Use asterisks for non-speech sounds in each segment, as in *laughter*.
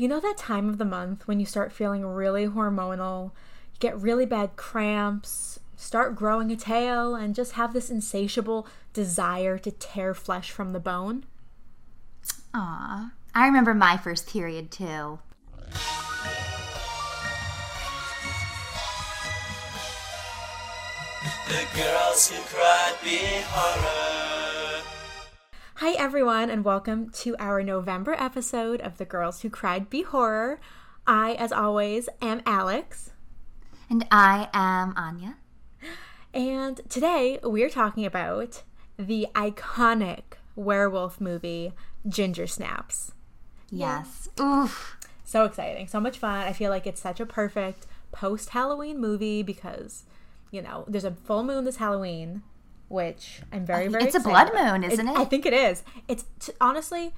you know that time of the month when you start feeling really hormonal, you get really bad cramps, start growing a tail, and just have this insatiable desire to tear flesh from the bone? Aw. I remember my first period too. The girls who cried be horror. Hi, everyone, and welcome to our November episode of The Girls Who Cried B-Horror. I, as always, am Alex, And I am Aine. and today we're talking about the iconic werewolf movie Ginger Snaps. Yes. Oof. So exciting, so much fun. I feel like it's such a perfect post Halloween movie because, you know, there's a full moon this Halloween, which I'm very, very It's a blood about. moon, isn't it? I think it is. It's t- honestly,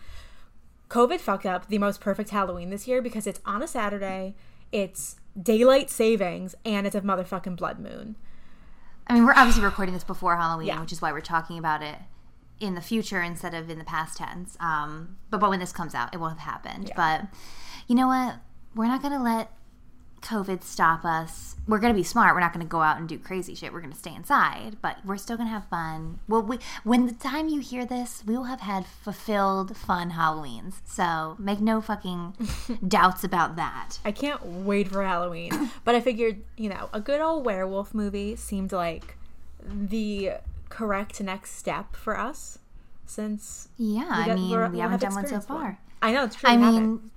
COVID fucked up the most perfect Halloween this year because it's on a Saturday, it's daylight savings, and it's a motherfucking blood moon. I mean, we're obviously recording this before Halloween, Yeah. which is why we're talking about it in the future instead of in the past tense. Um, but, but when this comes out, it won't have happened. But you know what? We're not going to let COVID stop us. We're going to be smart. We're not going to go out and do crazy shit. We're going to stay inside, but we're still going to have fun. Well, we, when the time you hear this, we will have had fulfilled fun Halloweens. So make no fucking *laughs* doubts about that. I can't wait for Halloween. *coughs* but I figured, you know, a good old werewolf movie seemed like the correct next step for us since Yeah, I got- mean, we're- we haven't have done one so far. I know it's true. I mean,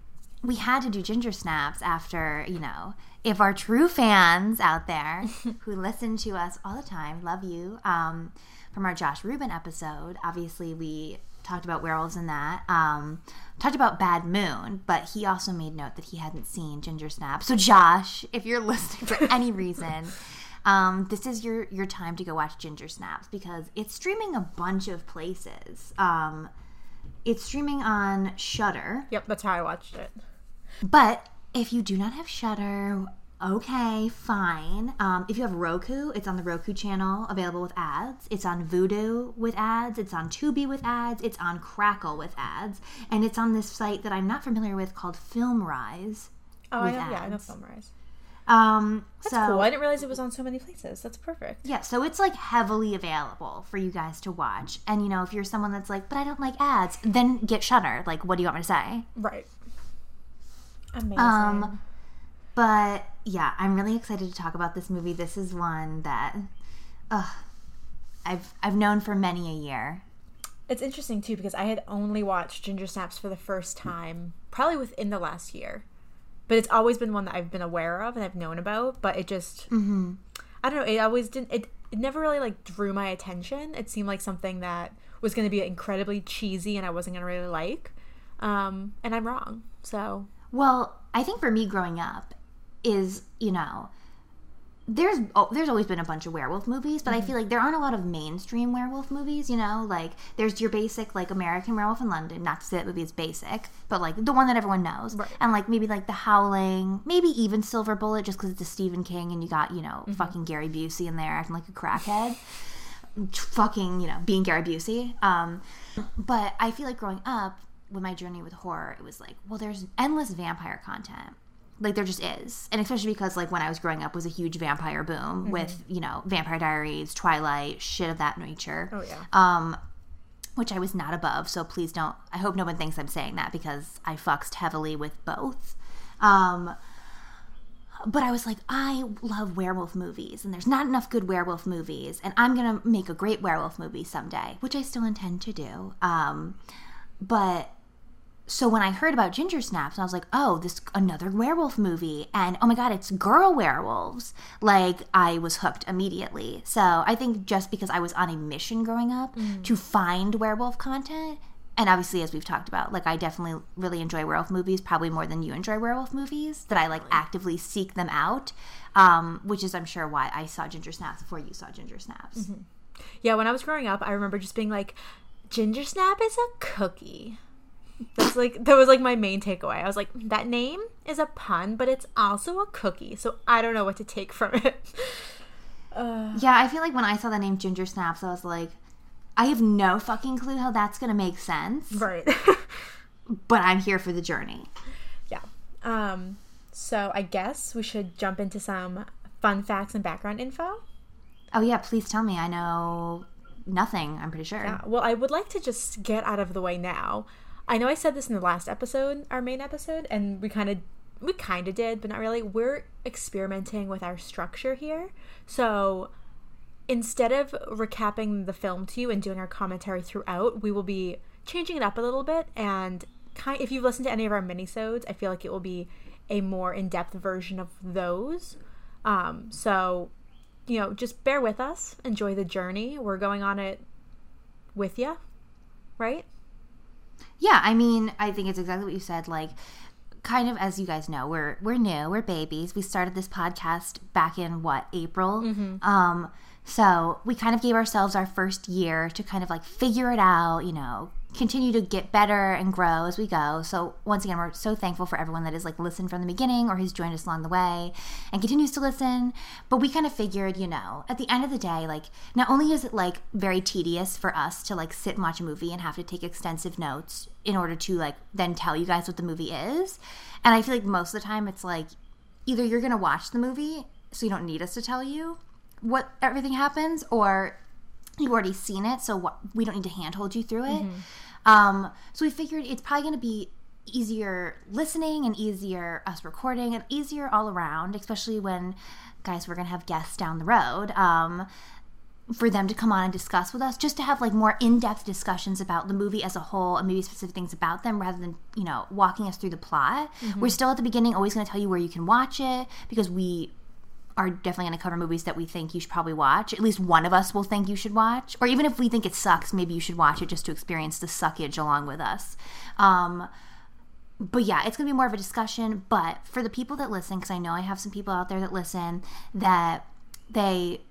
we had to do ginger snaps after, you know, if our true fans out there *laughs* who listen to us all the time, love you, um, from our Josh Rubin episode, obviously we talked about werewolves in that. Um, talked about Bad Moon, but he also made note that he hadn't seen Ginger Snap. So Josh, if you're listening for any *laughs* reason, um, this is your your time to go watch Ginger Snaps because it's streaming a bunch of places. Um, it's streaming on Shudder. Yep, that's how I watched it. But if you do not have Shudder, okay, fine. Um, if you have Roku, it's on the Roku channel, available with ads. It's on Vudu with ads. It's on Tubi with ads. It's on Crackle with ads, and it's on this site that I'm not familiar with called FilmRise. Oh, I know, yeah, I know. FilmRise. Um, That's so cool. I didn't realize it was on so many places. That's perfect. yeah, so it's like heavily available for you guys to watch. And you know, if you're someone that's like, but I don't like ads, then get Shudder. Like, what do you want me to say? Right. Amazing. Um, but yeah, I'm really excited to talk about this movie. This is one that, ugh, I've I've known for many a year. it's interesting too because I had only watched Ginger Snaps for the first time probably within the last year. But it's always been one that I've been aware of and I've known about, but it just I don't know, it always didn't it it never really like drew my attention. It seemed like something that was going to be incredibly cheesy and I wasn't going to really like. Um and I'm wrong. So, Well, I think for me growing up is you know. There's oh, there's always been a bunch of werewolf movies, but I feel like there aren't a lot of mainstream werewolf movies. You know, like there's your basic like American Werewolf in London. Not to say that movie is basic, but like the one that everyone knows, Right. and like maybe like The Howling, maybe even Silver Bullet, just because it's a Stephen King and you got you know fucking Gary Busey in there acting like a crackhead, fucking you know being Gary Busey. Um, but I feel like growing up with my journey with horror, it was like, well, there's endless vampire content. Like there just is, and especially because like when I was growing up was a huge vampire boom with you know Vampire Diaries, Twilight, shit of that nature. oh yeah. Um, which I was not above. So please don't. I hope no one thinks I'm saying that because I fucked heavily with both. Um, but I was like, I love werewolf movies, and there's not enough good werewolf movies, and I'm gonna make a great werewolf movie someday, which I still intend to do. Um, but so when I heard about Ginger Snaps, I was like, oh, this another werewolf movie, and oh my god, it's girl werewolves. Like I was hooked immediately. So I think just because I was on a mission growing up to find werewolf content, and obviously as we've talked about, like I definitely really enjoy werewolf movies, probably more than you enjoy werewolf movies. That I like actively seek them out, um, which is I'm sure why I saw Ginger Snaps before you saw Ginger Snaps. Yeah, when I was growing up, I remember just being like, Ginger Snap is a cookie. That's like that was like my main takeaway. I was like, that name is a pun, but it's also a cookie, so I don't know what to take from it. *laughs* Yeah, I feel like when I saw the name Ginger Snaps, I was like, I have no fucking clue how that's gonna make sense, right. *laughs* but I'm here for the journey. yeah. Um, so I guess we should jump into some fun facts and background info. Oh yeah, please tell me. I know nothing. I'm pretty sure. Yeah, well, I would like to just get out of the way now. I know I said this in the last episode, our main episode, and we kind of we kind of did, but not really. We're experimenting with our structure here. So instead of recapping the film to you and doing our commentary throughout, we will be changing it up a little bit. And kind, if you've listened to any of our minisodes, I feel like it will be a more in-depth version of those. Um, so you know, just bear with us, enjoy the journey. We're going on it with you, right? Yeah, I mean, I think it's exactly what you said. Like, kind of as you guys know, we're we're new, we're babies. We started this podcast back in what April. Um, so we kind of gave ourselves our first year to kind of like figure it out. You know, continue to get better and grow as we go. So once again, we're so thankful for everyone that has like listened from the beginning or who's joined us along the way and continues to listen. But we kind of figured, you know, at the end of the day, like not only is it like very tedious for us to like sit and watch a movie and have to take extensive notes in order to like then tell you guys what the movie is. And I feel like most of the time it's like either you're going to watch the movie so you don't need us to tell you what everything happens or you've already seen it so we don't need to handhold you through it. Um, so we figured it's probably going to be easier listening and easier us recording and easier all around especially when guys we're going to have guests down the road um, for them to come on and discuss with us just to have like more in-depth discussions about the movie as a whole and maybe specific things about them rather than you know walking us through the plot. We're still at the beginning always going to tell you where you can watch it because we are definitely going to cover movies that we think you should probably watch. At least one of us will think you should watch. Or even if we think it sucks, maybe you should watch it just to experience the suckage along with us. Um, but yeah, it's going to be more of a discussion. But for the people that listen, because I know I have some people out there that listen that they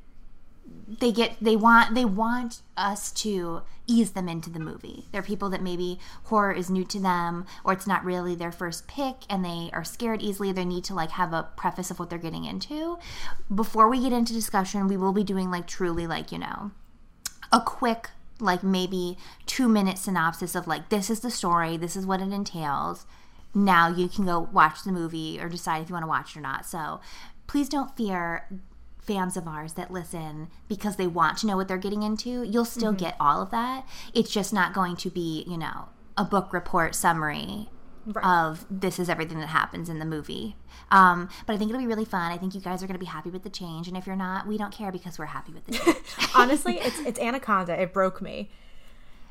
they get they want they want us to ease them into the movie. They're people that maybe horror is new to them or it's not really their first pick and they are scared easily. They need to like have a preface of what they're getting into. Before we get into discussion, we will be doing like truly like, you know, a quick like maybe 2 minute synopsis of like this is the story, this is what it entails. Now you can go watch the movie or decide if you want to watch it or not. So, please don't fear fans of ours that listen because they want to know what they're getting into, you'll still get all of that. It's just not going to be, you know, a book report summary Right. of this is everything that happens in the movie. Um, but I think it'll be really fun. I think you guys are going to be happy with the change. And if you're not, we don't care because we're happy with the change. *laughs* Honestly, *laughs* it's it's Anaconda. It broke me.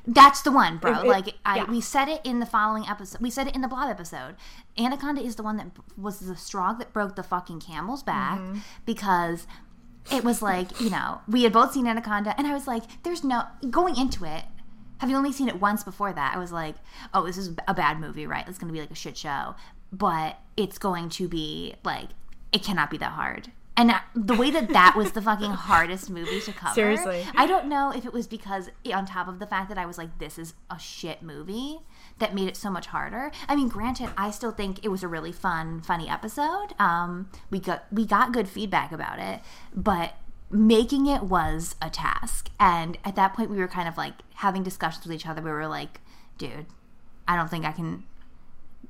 That's the one, bro. It- it- like I, yeah. we said it in the following episode. We said it in the Blob episode. Anaconda is the one that was the straw that broke the fucking camel's back Mm-hmm. because it was like you know we had both seen Anaconda, and I was like, "There's no going into it." Have you only seen it once before that, I was like, "Oh, this is a bad movie, right? It's going to be like a shit show." But it's going to be like it cannot be that hard. And the way that that was the fucking hardest movie to cover. Seriously. I don't know if it was because, on top of the fact that I was like, this is a shit movie, that made it so much harder. I mean, granted, I still think it was a really fun, funny episode. Um, we got we got good feedback about it, but making it was a task. And at that point, we were kind of like having discussions with each other. We were like, dude, I don't think I can.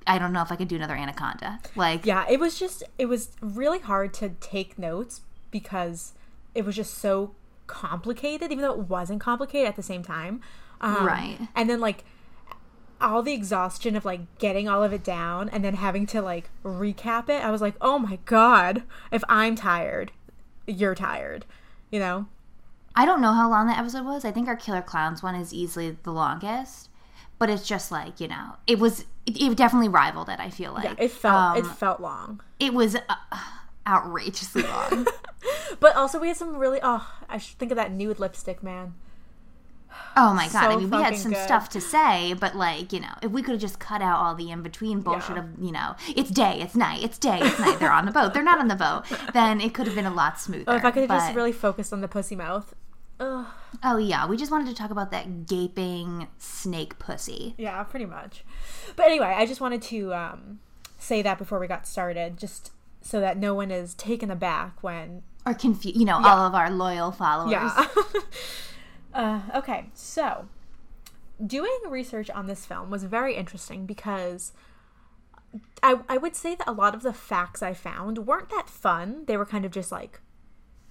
I don't know if I could do another Anaconda. Like, Yeah, it was just it was really hard to take notes because it was just so complicated, even though it wasn't complicated at the same time. Um, Right. And then like all the exhaustion of like getting all of it down and then having to like recap it. I was like, oh my god, if I'm tired, you're tired. You know? I don't know how long that episode was. I think our Killer Clowns one is easily the longest, but it's just like you know, it was. It, it definitely rivaled it. I feel like Yeah, it felt it Um, felt long. it was uh, outrageously long. *laughs* But also we had some really oh, I should think of that nude lipstick, man. oh my god! I mean, we had some good. stuff to say, but like you know, if we could have just cut out all the in between bullshit Yeah. of you know, it's day, it's night, it's day, it's night. They're on the boat, they're not on the boat. Then it could have been a lot smoother. Oh, if I could have just really focused on the pussy mouth. Ugh. oh yeah, we just wanted to talk about that gaping snake pussy. Yeah, pretty much. But anyway, I just wanted to um, say that before we got started, just so that no one is taken aback when. Or confused. you know, all of our loyal followers. Yeah. *laughs* uh, okay, so doing research on this film was very interesting because I, I would say that a lot of the facts I found weren't that fun. They were kind of just like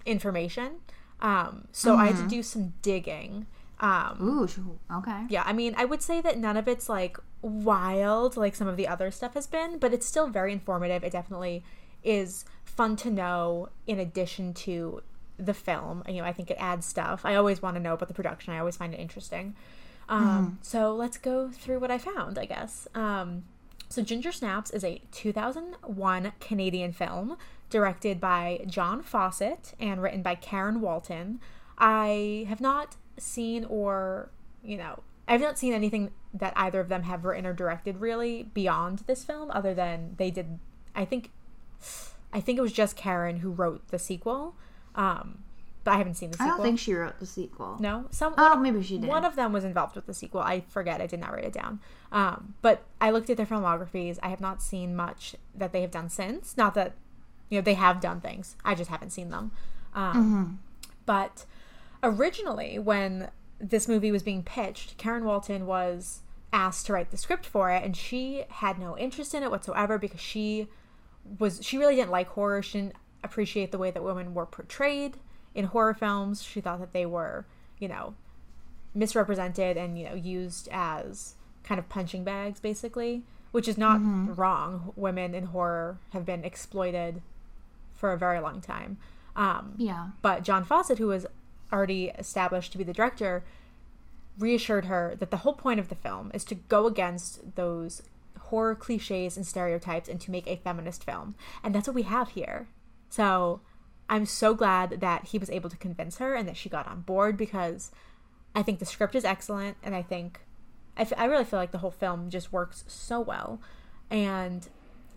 information. Um, so I had to do some digging. Um, Ooh, okay. yeah, I mean, I would say that none of it's like wild like some of the other stuff has been, but it's still very informative. It definitely is fun to know in addition to the film. You know, I think it adds stuff. I always want to know about the production. I always find it interesting. Um, So let's go through what I found, I guess. Um, so Ginger Snaps is a 2001 Canadian film directed by John Fawcett and written by Karen Walton. I have not seen or, you know, I've not seen anything that either of them have written or directed really beyond this film other than they did I think I think it was just Karen who wrote the sequel. Um, but I haven't seen the I sequel. don't think she wrote the sequel. No, some. Oh, maybe she did. One of them was involved with the sequel. I forget. I did not write it down. Um, but I looked at their filmographies. I have not seen much that they have done since. Not that you know they have done things. I just haven't seen them. Um, Mm-hmm. But originally, when this movie was being pitched, Karen Walton was asked to write the script for it, and she had no interest in it whatsoever because she was she really didn't like horror. She didn't appreciate the way that women were portrayed in horror films. She thought that they were, you know, misrepresented and you know used as kind of punching bags, basically, which is not wrong. Women in horror have been exploited for a very long time. Um, Yeah. but John Fawcett, who was already established to be the director, reassured her that the whole point of the film is to go against those horror cliches and stereotypes and to make a feminist film. And that's what we have here. So I'm so glad that he was able to convince her and that she got on board because I think the script is excellent and I think I, f- I really feel like the whole film just works so well. And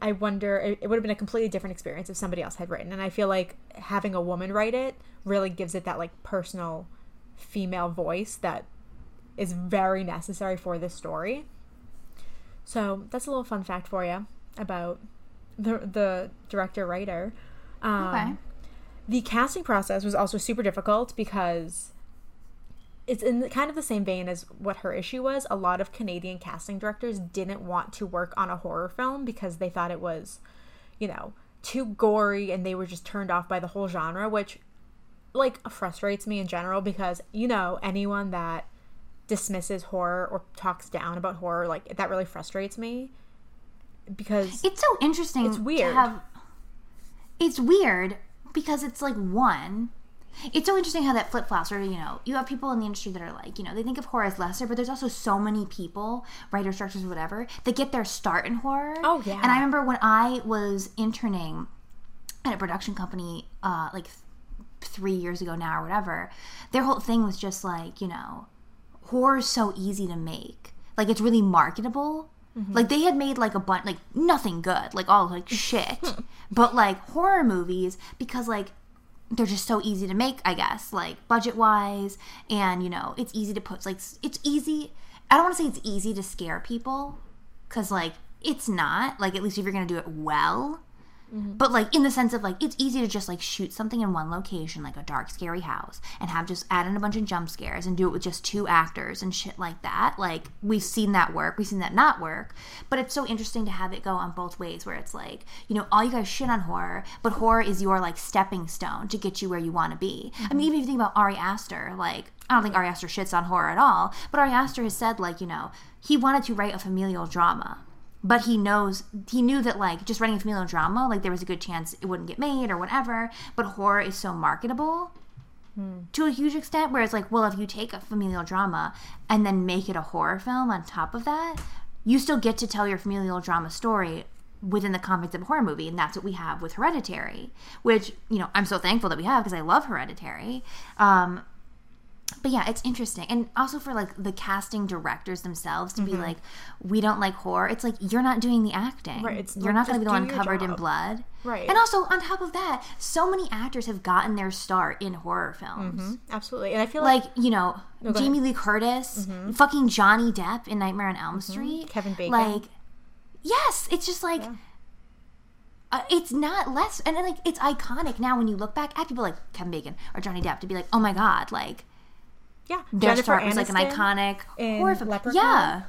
I wonder, it, it would have been a completely different experience if somebody else had written. And I feel like having a woman write it really gives it that like personal female voice that is very necessary for this story. So that's a little fun fact for you about the the director writer. Um, Okay. The casting process was also super difficult because it's in the- kind of the same vein as what her issue was. A lot of Canadian casting directors didn't want to work on a horror film because they thought it was, you know, too gory and they were just turned off by the whole genre, which like frustrates me in general because you know anyone that dismisses horror or talks down about horror like that really frustrates me because It's so interesting. It's to weird. have- it's weird because it's like one. It's so interesting how that flip flops. Or you know, you have people in the industry that are like, you know, they think of horror as lesser, but there's also so many people, writer directors, whatever, that get their start in horror. Oh, yeah. And I remember when I was interning at a production company, uh, like th- three years ago now or whatever, their whole thing was just like, you know, horror is so easy to make. Like it's really marketable. Like they had made like a bunch, like nothing good, like all like shit. *laughs* but like horror movies, because like they're just so easy to make, I guess, like budget wise, and you know, it's easy to put like it's easy. I don't want to say it's easy to scare people, because like it's not. Like at least if you're gonna do it well, Mm-hmm. but like in the sense of like it's easy to just like shoot something in one location like a dark scary house and have just add in a bunch of jump scares and do it with just two actors and shit like that. Like we've seen that work we've seen that not work but it's so interesting to have it go on both ways where it's like you know all you guys shit on horror but horror is your like stepping stone to get you where you want to be. I mean mm-hmm. even if you think about ari aster like i don't think ari aster shits on horror at all but ari aster has said like you know he wanted to write a familial drama but he knows he knew that like just writing a familial drama like there was a good chance it wouldn't get made or whatever but horror is so marketable to a huge extent where it's like well if you take a familial drama and then make it a horror film on top of that you still get to tell your familial drama story within the confines of a horror movie and that's what we have with hereditary which you know i'm so thankful that we have because i love hereditary um, but yeah, it's interesting. And also for like the casting directors themselves to be mm-hmm. like, we don't like horror. It's like you're not doing the acting. Right, it's you're not going to be the one covered in blood. Right. And also on top of that, so many actors have gotten their start in horror films. Mm-hmm. absolutely and I feel like, Like, you know, go Jamie Lee Curtis, mm-hmm. fucking Johnny Depp in Nightmare on Elm Street, Kevin Bacon. Like, yes, it's just like uh, it's not less, and like it's iconic now when you look back at people like Kevin Bacon or Johnny Depp to be like, oh my god, like yeah their Jennifer start was like an iconic horror film. Leprechaun. Yeah,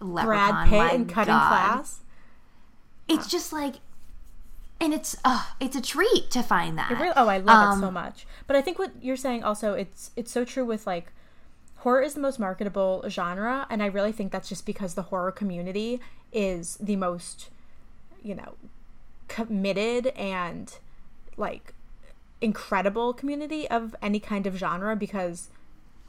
Leprechaun, Brad Pitt in Cutting God. Class it's just like, and it's uh, it's a treat to find that. It really, oh, I love it so Um, much. But I think what you're saying also it's it's so true with like horror is the most marketable genre, and I really think that's just because the horror community is the most, you know, committed and like incredible community of any kind of genre because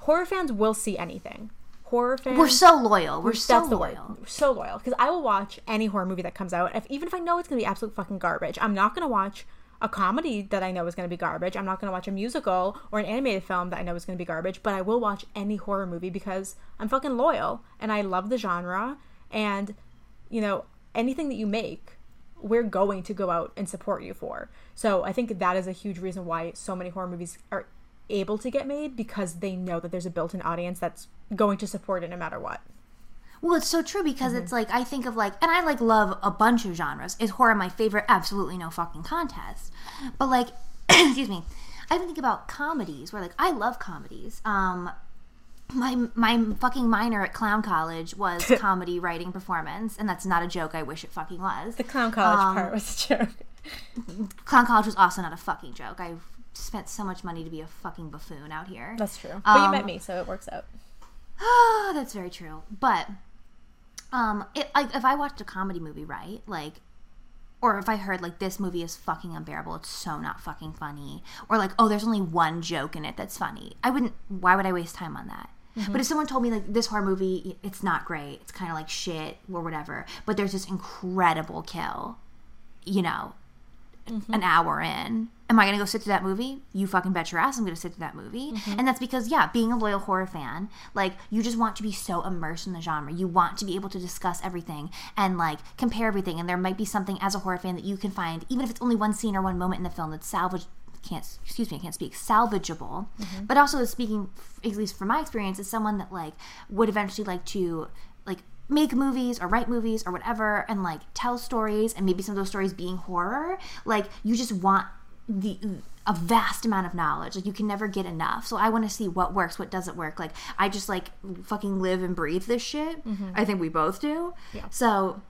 horror fans will see anything. Horror fans We're so loyal. We're so that's loyal. word. So loyal because I will watch any horror movie that comes out, if, even if I know it's gonna be absolute fucking garbage. I'm not gonna watch a comedy that I know is gonna be garbage. I'm not gonna watch a musical or an animated film that I know is gonna be garbage. But I will watch any horror movie because I'm fucking loyal and I love the genre. And you know anything that you make, we're going to go out and support you for. So I think that is a huge reason why so many horror movies are able to get made because they know that there's a built-in audience that's going to support it no matter what. Well, it's so true because Mm-hmm. it's like I think of like, and I like love a bunch of genres. Is horror my favorite? Absolutely no fucking contest. But like, *clears throat* excuse me, I even think about comedies where like I love comedies. Um, my my fucking minor at clown college was *laughs* comedy writing performance, and that's not a joke. I wish it fucking was. The clown college Um, part was a joke. *laughs* Clown college was also not a fucking joke. I spent so much money to be a fucking buffoon out here. That's true. But you Um, met me, so it works out. *sighs* That's very true. But um, it, like if I watched a comedy movie, right, like, or if I heard like this movie is fucking unbearable, it's so not fucking funny, or like oh, there's only one joke in it that's funny, I wouldn't. Why would I waste time on that? But if someone told me like this horror movie, it's not great, it's kind of like shit or whatever, but there's this incredible kill, you know, an hour in. Am I going to go sit through that movie? You fucking bet your ass I'm going to sit through that movie. Mm-hmm. And that's because, yeah, being a loyal horror fan, like, you just want to be so immersed in the genre. You want to be able to discuss everything and, like, compare everything. And there might be something as a horror fan that you can find, even if it's only one scene or one moment in the film that's salvage. Can't excuse me, I can't speak salvageable, mm-hmm. but also speaking, at least from my experience, as someone that like would eventually like to like make movies or write movies or whatever and like tell stories and maybe some of those stories being horror like you just want the a vast amount of knowledge like you can never get enough so i want to see what works what doesn't work like i just like fucking live and breathe this shit i think we both do Yeah. so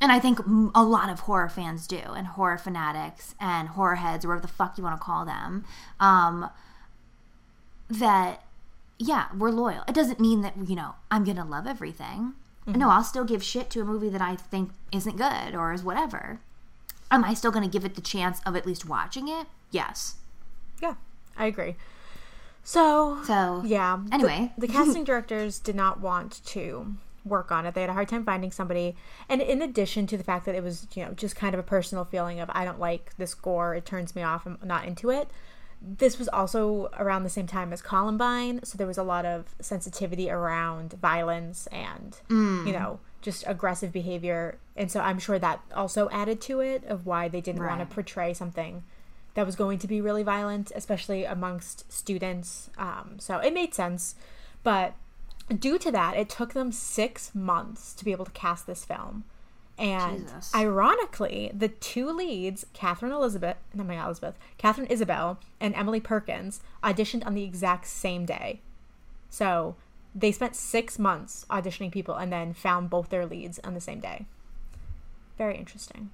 and I think a lot of horror fans do, and horror fanatics and horror heads, or whatever the fuck you want to call them, um, that, yeah, we're loyal. It doesn't mean that, you know, I'm going to love everything. No, I'll still give shit to a movie that I think isn't good or is whatever. Am I still going to give it the chance of at least watching it? Yes. Yeah, I agree. So, So, yeah. the- anyway. the, casting directors did not want to work on it. They had a hard time finding somebody. And in addition to the fact that it was, you know, just kind of a personal feeling of I don't like this gore, it turns me off, I'm not into it. This was also around the same time as Columbine, so there was a lot of sensitivity around violence and, Mm. you know, just aggressive behavior. And so I'm sure that also added to it of why they didn't want to portray something that was going to be really violent, especially amongst students. Um, so it made sense. But due to that, it took them six months to be able to cast this film. And Jesus. ironically, the two leads, Catherine Elizabeth, no, my Elizabeth, Katharine Isabelle, and Emily Perkins, auditioned on the exact same day. So they spent six months auditioning people and then found both their leads on the same day. Very interesting.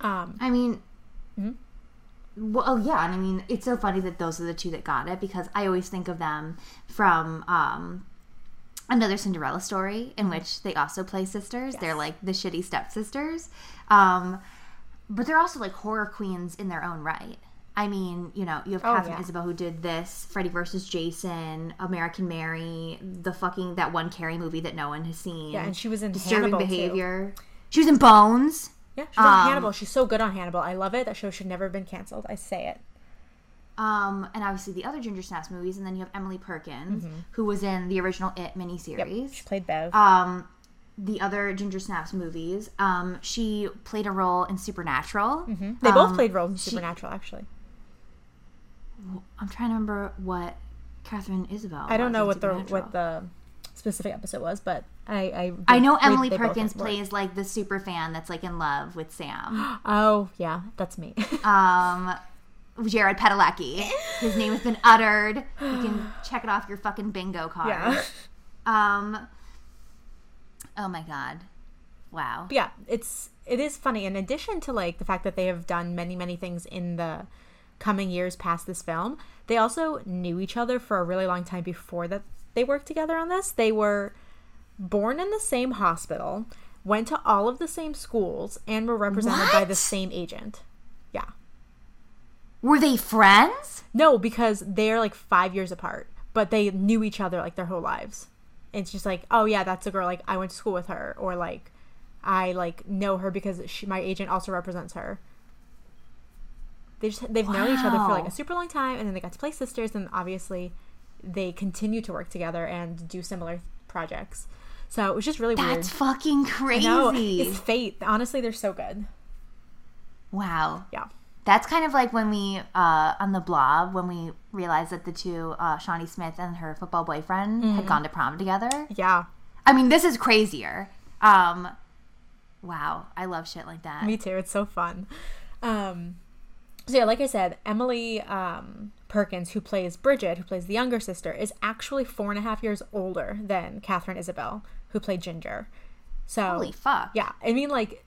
Um, I mean, Mhm. well, oh yeah, and I mean, it's so funny that those are the two that got it because I always think of them from um, another Cinderella story in which they also play sisters. They're like the shitty stepsisters, um, but they're also like horror queens in their own right. I mean, you know, you have Oh, Katharine yeah. Isabelle who did this, Freddy versus Jason, American Mary, the fucking that one Carrie movie that no one has seen. Yeah, and she was in disturbing Hannibal, too. She was in Bones. Yeah, she's on Um, Hannibal. She's so good on Hannibal. I love it. That show should never have been canceled. I say it. Um, and obviously the other Ginger Snaps movies, and then you have Emily Perkins, who was in the original It Mm-hmm. Yep, she played Bev. Um, the other Ginger Snaps movies, um, she played a role in Supernatural. they both um, played roles in she- Supernatural, actually. I'm trying to remember what Katharine Isabelle. Was. I don't know what the what the specific episode was, but I I, I know Emily Perkins plays like the super fan that's like in love with Sam. *gasps* Oh yeah, that's me. *laughs* um, Jared Padalecki. *laughs* His name has been uttered. You can check it off your fucking bingo card. yeah, *laughs* Um. Oh my god! Wow. But yeah. It's it is funny. In addition to like the fact that they have done many many things in the coming years past this film, they also knew each other for a really long time before that they worked together on this. They were born in the same hospital, went to all of the same schools, and were represented by the same agent. Yeah. Were they friends? No, because they're like five years apart, but they knew each other like their whole lives. It's just like, oh yeah, that's a girl. Like I went to school with her, or like I like know her because she, my agent also represents her. They just they've known each other for like a super long time, and then they got to play sisters, and obviously they continue to work together and do similar projects. So it was just really weird. That's fucking crazy. it's fate. Honestly, they're so good. wow. Yeah. That's kind of like when we uh, on the blob when we realized that the two uh, Shawnee Smith and her football boyfriend Mm-hmm. had gone to prom together. Yeah. I mean, this is crazier. Um, wow, I love shit like that. Me too. It's so fun. Um, so yeah, like I said, Emily um, Perkins, who plays Brigitte, who plays the younger sister, is actually four and a half years older than Katharine Isabelle, who played Ginger. So Holy fuck! yeah, I mean, like,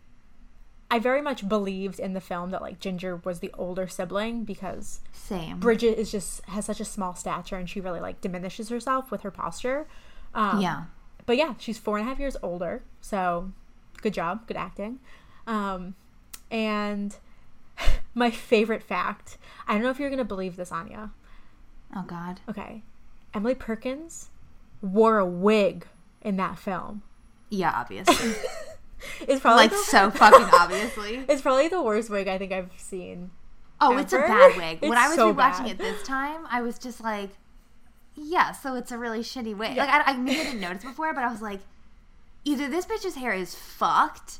I very much believed in the film that like Ginger was the older sibling because Same. Brigitte is just has such a small stature and she really like diminishes herself with her posture. Um, yeah. but yeah, she's four and a half years older. So good job, good acting. Um, and *laughs* my favorite fact I don't know if you're going to believe this, Aine. Oh God. Okay. Emily Perkins wore a wig in that film. Yeah, obviously. *laughs* It's probably like the, so fucking *laughs* obviously. it's probably the worst wig I think I've seen. Oh, it's a bad wig. *laughs* when I was so rewatching bad. it this time, I was just like, yeah, so it's a really shitty wig. Yeah. Like I, I maybe I didn't notice before, but I was like, either this bitch's hair is fucked,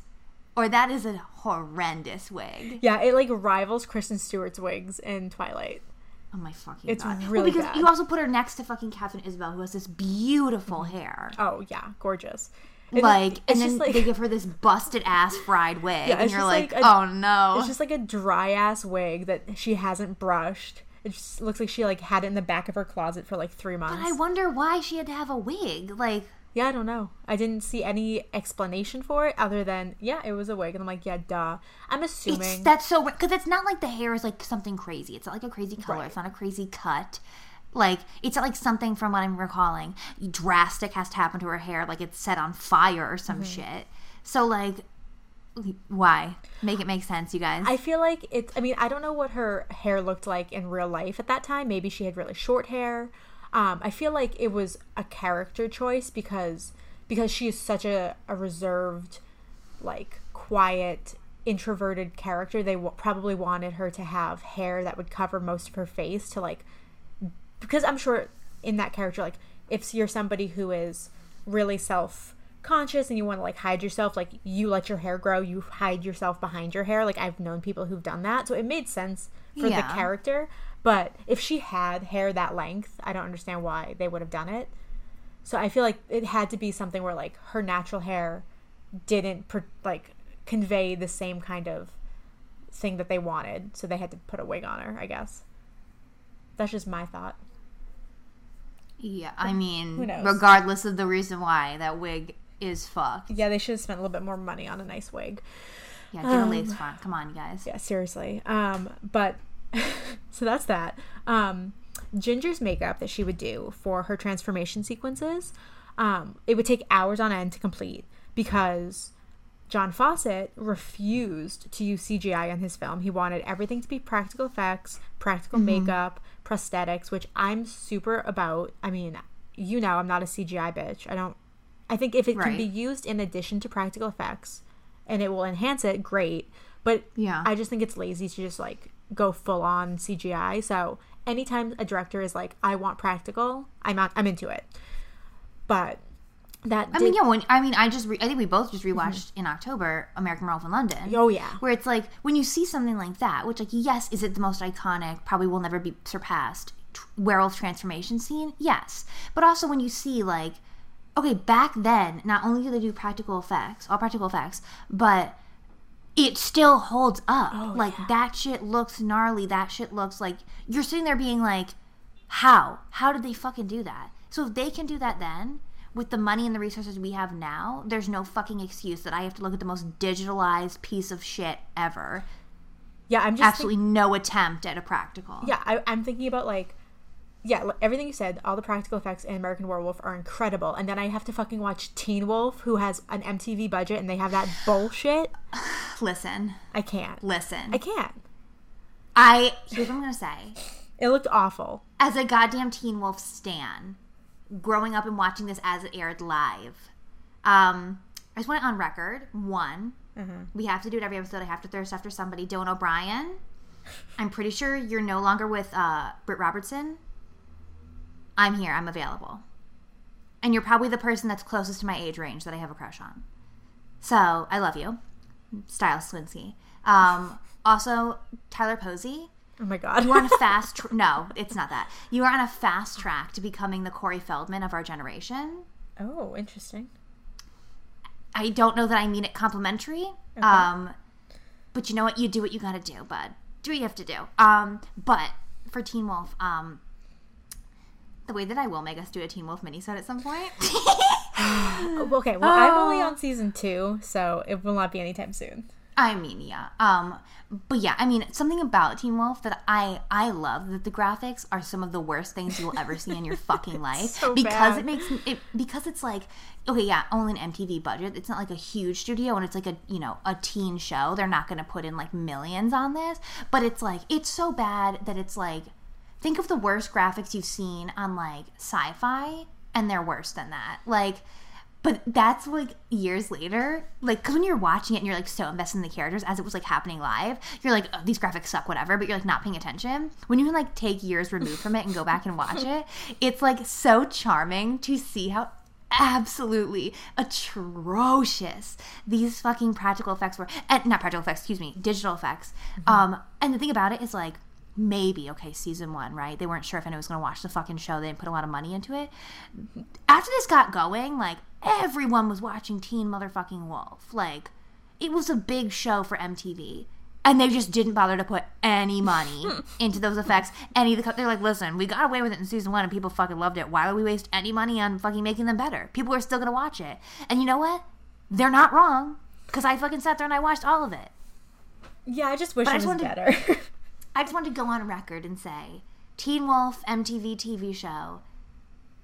or that is a horrendous wig. Yeah, it like rivals Kristen Stewart's wigs in Twilight. Oh my fucking It's god! really well, because bad. you also put her next to fucking Katharine Isabelle, who has this beautiful mm-hmm. hair. Oh yeah, gorgeous. And like, and then like- they give her this busted ass fried *laughs* wig, Yeah, and you're like, like a- oh no. It's just like a dry ass wig that she hasn't brushed. It just looks like she like had it in the back of her closet for like three months. but I wonder why she had to have a wig. Like, yeah, I don't know. I didn't see any explanation for it other than yeah, it was a wig, and I'm like, yeah, duh. I'm It's assuming. that's so because it's not like the hair is like something crazy. It's not like a crazy color. Right. It's not a crazy cut. Like it's not like something from what I'm recalling drastic has to happen to her hair. Like it's set on fire or some Mm-hmm. shit. So like, why make it make sense, you guys? I feel like it's. I mean, I don't know what her hair looked like in real life at that time. Maybe she had really short hair. Um, I feel like it was a character choice because because she is such a, a reserved, like quiet, introverted character. They w- probably wanted her to have hair that would cover most of her face to like because I'm sure in that character, like if you're somebody who is really self conscious and you want to like hide yourself, like you let your hair grow, you hide yourself behind your hair. Like I've known people who've done that, so it made sense for Yeah. the character. But if she had hair that length, I don't understand why they would have done it. So I feel like it had to be something where like her natural hair didn't like convey the same kind of thing that they wanted, so they had to put a wig on her. I guess. That's just my thought. yeah, I mean, regardless of the reason why that wig is fucked. Yeah, they should have spent a little bit more money on a nice wig. Yeah, get a Um, lace front. Come on, you guys. Yeah, seriously. Um, but *laughs* so that's that. Um, Ginger's makeup that she would do for her transformation sequences, um, it would take hours on end to complete because John Fawcett refused to use CGI on his film. He wanted everything to be practical effects, practical makeup, prosthetics, which I'm super about. I mean, you know, I'm not a CGI bitch. I don't. I think if it can be used in addition to practical effects and it will enhance it, great. But Yeah. I just think it's lazy to just like go full on CGI. So anytime a director is like, I want practical, I'm out, I'm into it. But that I did- mean, yeah. When I mean, I just re- I think we both just mm-hmm. rewatched in October American Werewolf in London. Oh yeah. where it's like when you see something like that, which like yes, is it the most iconic? Probably will never be surpassed. tr- Werewolf transformation scene, yes, but also when you see like, okay, back then, not only do they do practical effects, all practical effects, but it still holds up. Oh, like that shit looks gnarly. That shit looks like you're sitting there being like, how? How did they fucking do that? So if they can do that then, with the money and the resources we have now, there's no fucking excuse that I have to look at the most digitalized piece of shit ever. Yeah, I'm just Absolutely no attempt at a practical. yeah, I, I'm thinking about like, yeah, everything you said, all the practical effects in American Werewolf are incredible, and then I have to fucking watch Teen Wolf, who has an MTV budget, and they have that *sighs* bullshit. Listen, I can't. listen. I can't. I here's what I'm gonna say. It looked awful. As a goddamn Teen Wolf stan, growing up and watching this as it aired live, um, I just want it on record. One, we have to do it every episode. I have to thirst after somebody. Dylan O'Brien. I'm pretty sure you're no longer with uh, Britt Robertson. I'm here. I'm available. And you're probably the person that's closest to my age range that I have a crush on. So I love you, Stiles Stilinski. Um, also, Tyler Posey. Oh my god. You are on a *laughs* fast. Tr- no, it's not that. You are on a fast track to becoming the Corey Feldman of our generation. oh, interesting. I don't know that I mean it complimentary. Um, but you know what? You do what you got to do, bud. Do what you have to do. Um, but for Teen Wolf, um, the way that I will make us do a Teen Wolf minisode at some point. *laughs* Okay, well, I'm only on season two, so it will not be anytime soon. I mean, yeah. Um, but yeah, I mean, something about Teen Wolf that I I love that the graphics are some of the worst things you will ever see in your *laughs* fucking life so because bad. it makes it because it's like okay, yeah, only an MTV budget. It's not like a huge studio and it's like a you know a teen show. They're not going to put in like millions on this, but it's like it's so bad that it's like think of the worst graphics you've seen on like sci-fi and they're worse than that. Like but that's like years later, like because when you're watching it and you're like so invested in the characters as it was like happening live, you're like, oh, these graphics suck, whatever. But you're like not paying attention. When you can like take years removed from it and go back and watch it, *laughs* it's like so charming to see how absolutely atrocious these fucking practical effects were. And not practical effects, excuse me, digital effects. Um, and the thing about it is like maybe okay season one right they weren't sure if anyone was going to watch the fucking show they didn't put a lot of money into it after this got going, like everyone was watching Teen Motherfucking Wolf. Like it was a big show for MTV. And they just didn't bother to put any money *laughs* into those effects. Any of the they're like, listen, we got away with it in season one, and people fucking loved it. Why would we waste any money on fucking making them better? People are still gonna watch it. And you know what? They're not wrong because I fucking sat there and I watched all of it. Yeah, I just wish But I it just was wanted- better. *laughs* I just wanted to go on record and say, Teen Wolf MTV TV show,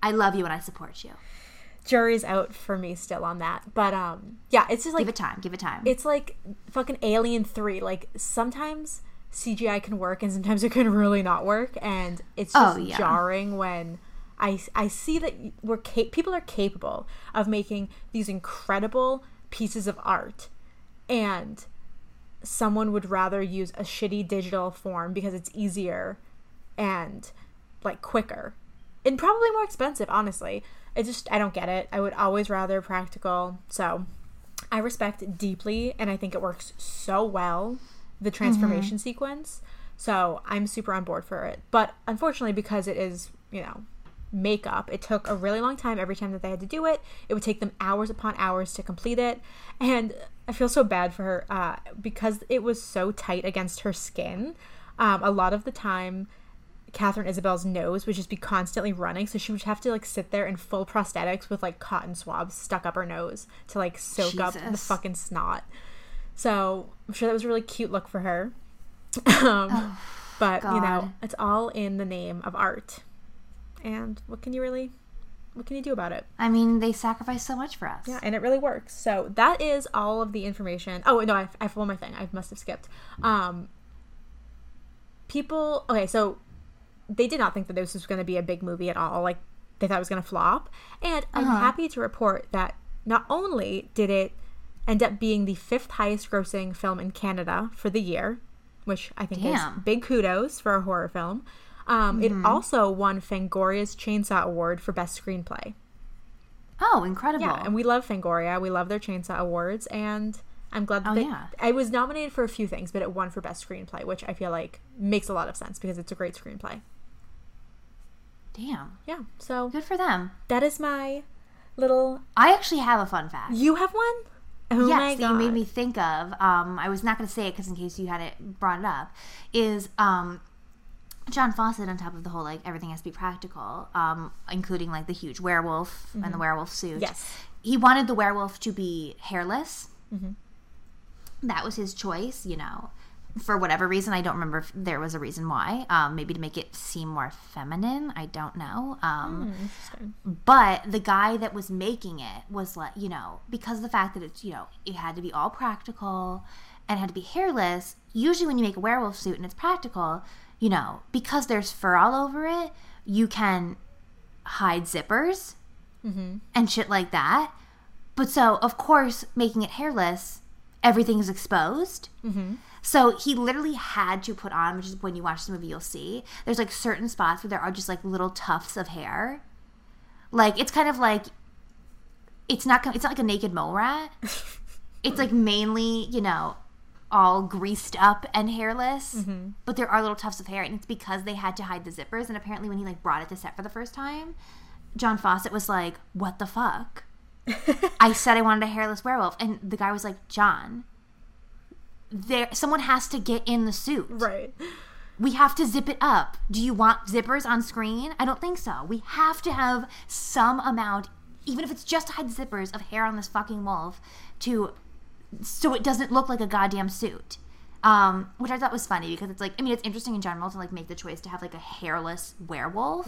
I love you and I support you. Jury's out for me still on that, but um, yeah, it's just like Give it time. Give it time. it's like fucking Alien Three. Like sometimes CGI can work, and sometimes it can really not work, and it's Oh, just yeah. jarring when. I, I see that we're cap- people are capable of making these incredible pieces of art and someone would rather use a shitty digital form because it's easier and like quicker and probably more expensive honestly. I just i don't get it. I would always rather practical. So i respect deeply and i think it works so well the mm-hmm. transformation sequence. So i'm super on board for it. But unfortunately because it is you know makeup it took a really long time every time that they had to do it it would take them hours upon hours to complete it and i feel so bad for her uh, because it was so tight against her skin um, a lot of the time Katharine Isabelle's nose would just be constantly running, so she would have to like sit there in full prosthetics with like cotton swabs stuck up her nose to like soak up the fucking snot. So I'm sure that was a really cute look for her. *laughs* um, but you know, it's all in the name of art. And what can you really, what can you do about it? I mean, they sacrifice so much for us. Yeah, and it really works. So that is all of the information. Oh no, I, I have one more thing. I must have skipped. Um, people. Okay, so they did not think that this was going to be a big movie at all. Like they thought it was going to flop. And I'm Uh-huh. happy to report that not only did it end up being the fifth highest grossing film in Canada for the year, which I think Damn. is big kudos for a horror film. Um, It also won Fangoria's Chainsaw Award for Best Screenplay. Oh, incredible. Yeah, and we love Fangoria. We love their Chainsaw Awards, and I'm glad that Oh, they- yeah. I was nominated for a few things, but it won for best screenplay, which I feel like makes a lot of sense because it's a great screenplay. Damn. Yeah, so Good for them. that is my little. I actually have a fun fact. You have one? Oh yes, my that you made me think of. Um, I was not going to say it because in case you had it brought it up, is um, John Fawcett, on top of the whole like everything has to be practical, um, including like the huge werewolf and the werewolf suit. Yes. he wanted the werewolf to be hairless. That was his choice, you know. For whatever reason, I don't remember if there was a reason why. Um, maybe to make it seem more feminine. I don't know. Um, Interesting. but the guy that was making it was like, you know, because of the fact that it's, you know, it had to be all practical and had to be hairless. Usually, when you make a werewolf suit and it's practical, you know, because there's fur all over it, you can hide zippers mm-hmm. and shit like that. But so, of course, making it hairless, everything's exposed. Mm-hmm. So he literally had to put on, which is when you watch the movie, you'll see. There's like certain spots where there are just like little tufts of hair. Like it's kind of like it's not it's not like a naked mole rat. *laughs* it's like mainly you know all greased up and hairless, mm-hmm. but there are little tufts of hair, and it's because they had to hide the zippers. And apparently, when he like brought it to set for the first time, John Fawcett was like, "What the fuck." *laughs* I said I wanted a hairless werewolf, and the guy was like, "John, there, someone has to get in the suit. Right. We have to zip it up. Do you want zippers on screen? I don't think so. We have to have some amount, even if it's just to hide zippers of hair on this fucking wolf, to so it doesn't look like a goddamn suit." Um, which I thought was funny because it's like I mean it's interesting in general to like make the choice to have like a hairless werewolf.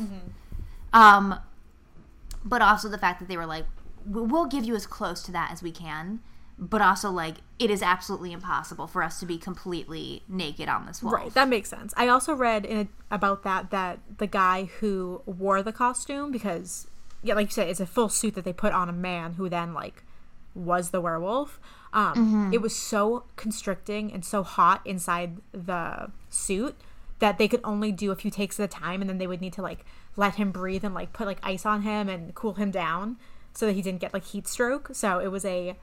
Um, but also the fact that they were like, "We- we'll give you as close to that as we can, but also like it is absolutely impossible for us to be completely naked on this wolf. Right, that makes sense. I also read in a, about that that the guy who wore the costume because yeah, like you said, it's a full suit that they put on a man who then like was the werewolf. Um, It was so constricting and so hot inside the suit that they could only do a few takes at a time, and then they would need to like let him breathe and like put like ice on him and cool him down so that he didn't get like heat stroke. So it was a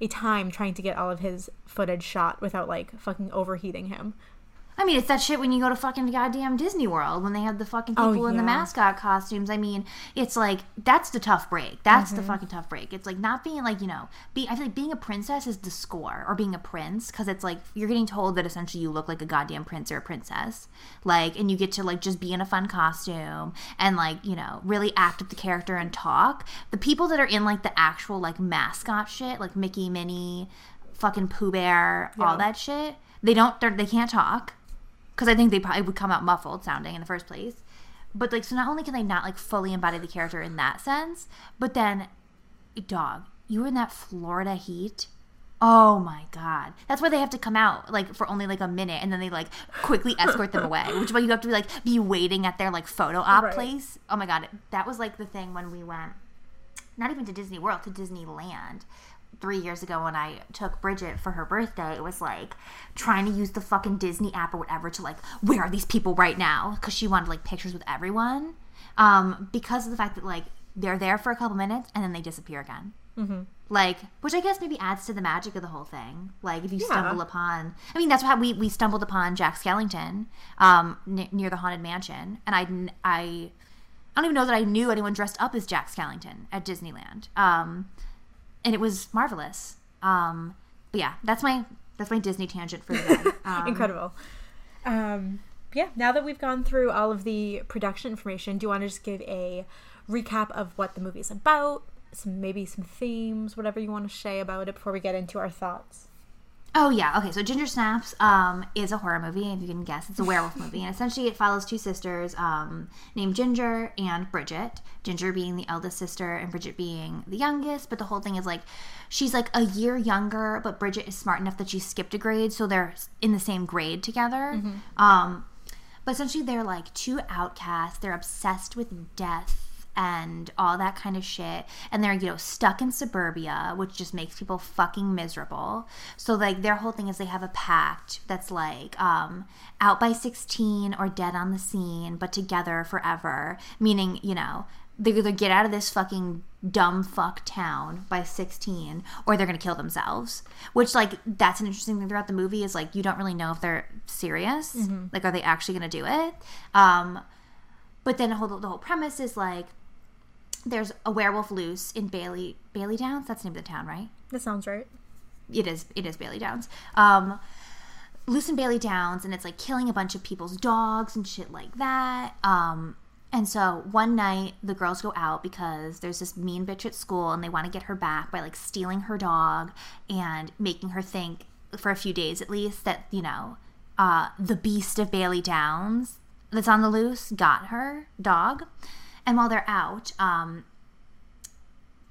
a time trying to get all of his footage shot without like fucking overheating him. I mean, it's that shit when you go to fucking goddamn Disney World when they have the fucking Oh, people in the mascot costumes. I mean, it's like that's the tough break. That's Mm-hmm. the fucking tough break. It's like not being like you know, be I feel like being a princess is the score, or being a prince because it's like you're getting told that essentially you look like a goddamn prince or a princess, like, and you get to like just be in a fun costume and like you know really act up the character and talk. The people that are in like the actual like mascot shit, like Mickey, Minnie, fucking Pooh Bear, all that shit, they don't they can't talk because I think they probably would come out muffled sounding in the first place. But like, so not only can they not like fully embody the character in that sense, but then, dog, you were in that Florida heat. Oh my god, that's why they have to come out like for only like a minute, and then they like quickly escort them away. Which is why you have to be like be waiting at their like photo op Right. place. Oh my god, that was like the thing when we went, not even to Disney World, to Disneyland three years ago when I took Bridget for her birthday, it was like trying to use the fucking Disney app or whatever to like, where are these people right now? Because she wanted like pictures with everyone. Um, because of the fact that like they're there for a couple minutes and then they disappear again. Mm-hmm. Like, which I guess maybe adds to the magic of the whole thing. Like, if you stumble upon, I mean, that's how we we stumbled upon Jack Skellington um, n- near the haunted mansion, and I I I don't even know that I knew anyone dressed up as Jack Skellington at Disneyland. Um, and it was marvelous. Um, but yeah, that's my that's my Disney tangent for the day. *laughs* Um, Incredible. Um, yeah, now that we've gone through all of the production information, do you want to just give a recap of what the movie is about? Some maybe some themes, whatever you want to say about it before we get into our thoughts. Oh yeah, okay. So Ginger Snaps um, is a horror movie. If you can guess, it's a werewolf *laughs* movie, and essentially it follows two sisters um, named Ginger and Bridget. Ginger being the eldest sister, and Bridget being the youngest. But the whole thing is like she's like a year younger, but Bridget is smart enough that she skipped a grade, so they're in the same grade together. Um, but essentially, they're like two outcasts. They're obsessed with death and all that kind of shit. And they're, you know, stuck in suburbia, which just makes people fucking miserable. So, like, their whole thing is they have a pact that's like, um, out by 16 or dead on the scene, but together forever. Meaning, you know, they either get out of this fucking dumb fuck town by 16 or they're gonna kill themselves which like that's an interesting thing throughout the movie is like you don't really know if they're serious like are they actually gonna do it um but then the whole, the whole premise is like there's a werewolf loose in bailey bailey downs that's the name of the town right That sounds right. it is it is Bailey Downs. Um, Lucy Bailey Downs, and it's like killing a bunch of people's dogs and shit like that. Um, and so one night the girls go out because there's this mean bitch at school and they want to get her back by like stealing her dog and making her think for a few days at least that, you know, uh, the beast of Bailey Downs that's on the loose got her dog. And while they're out, um,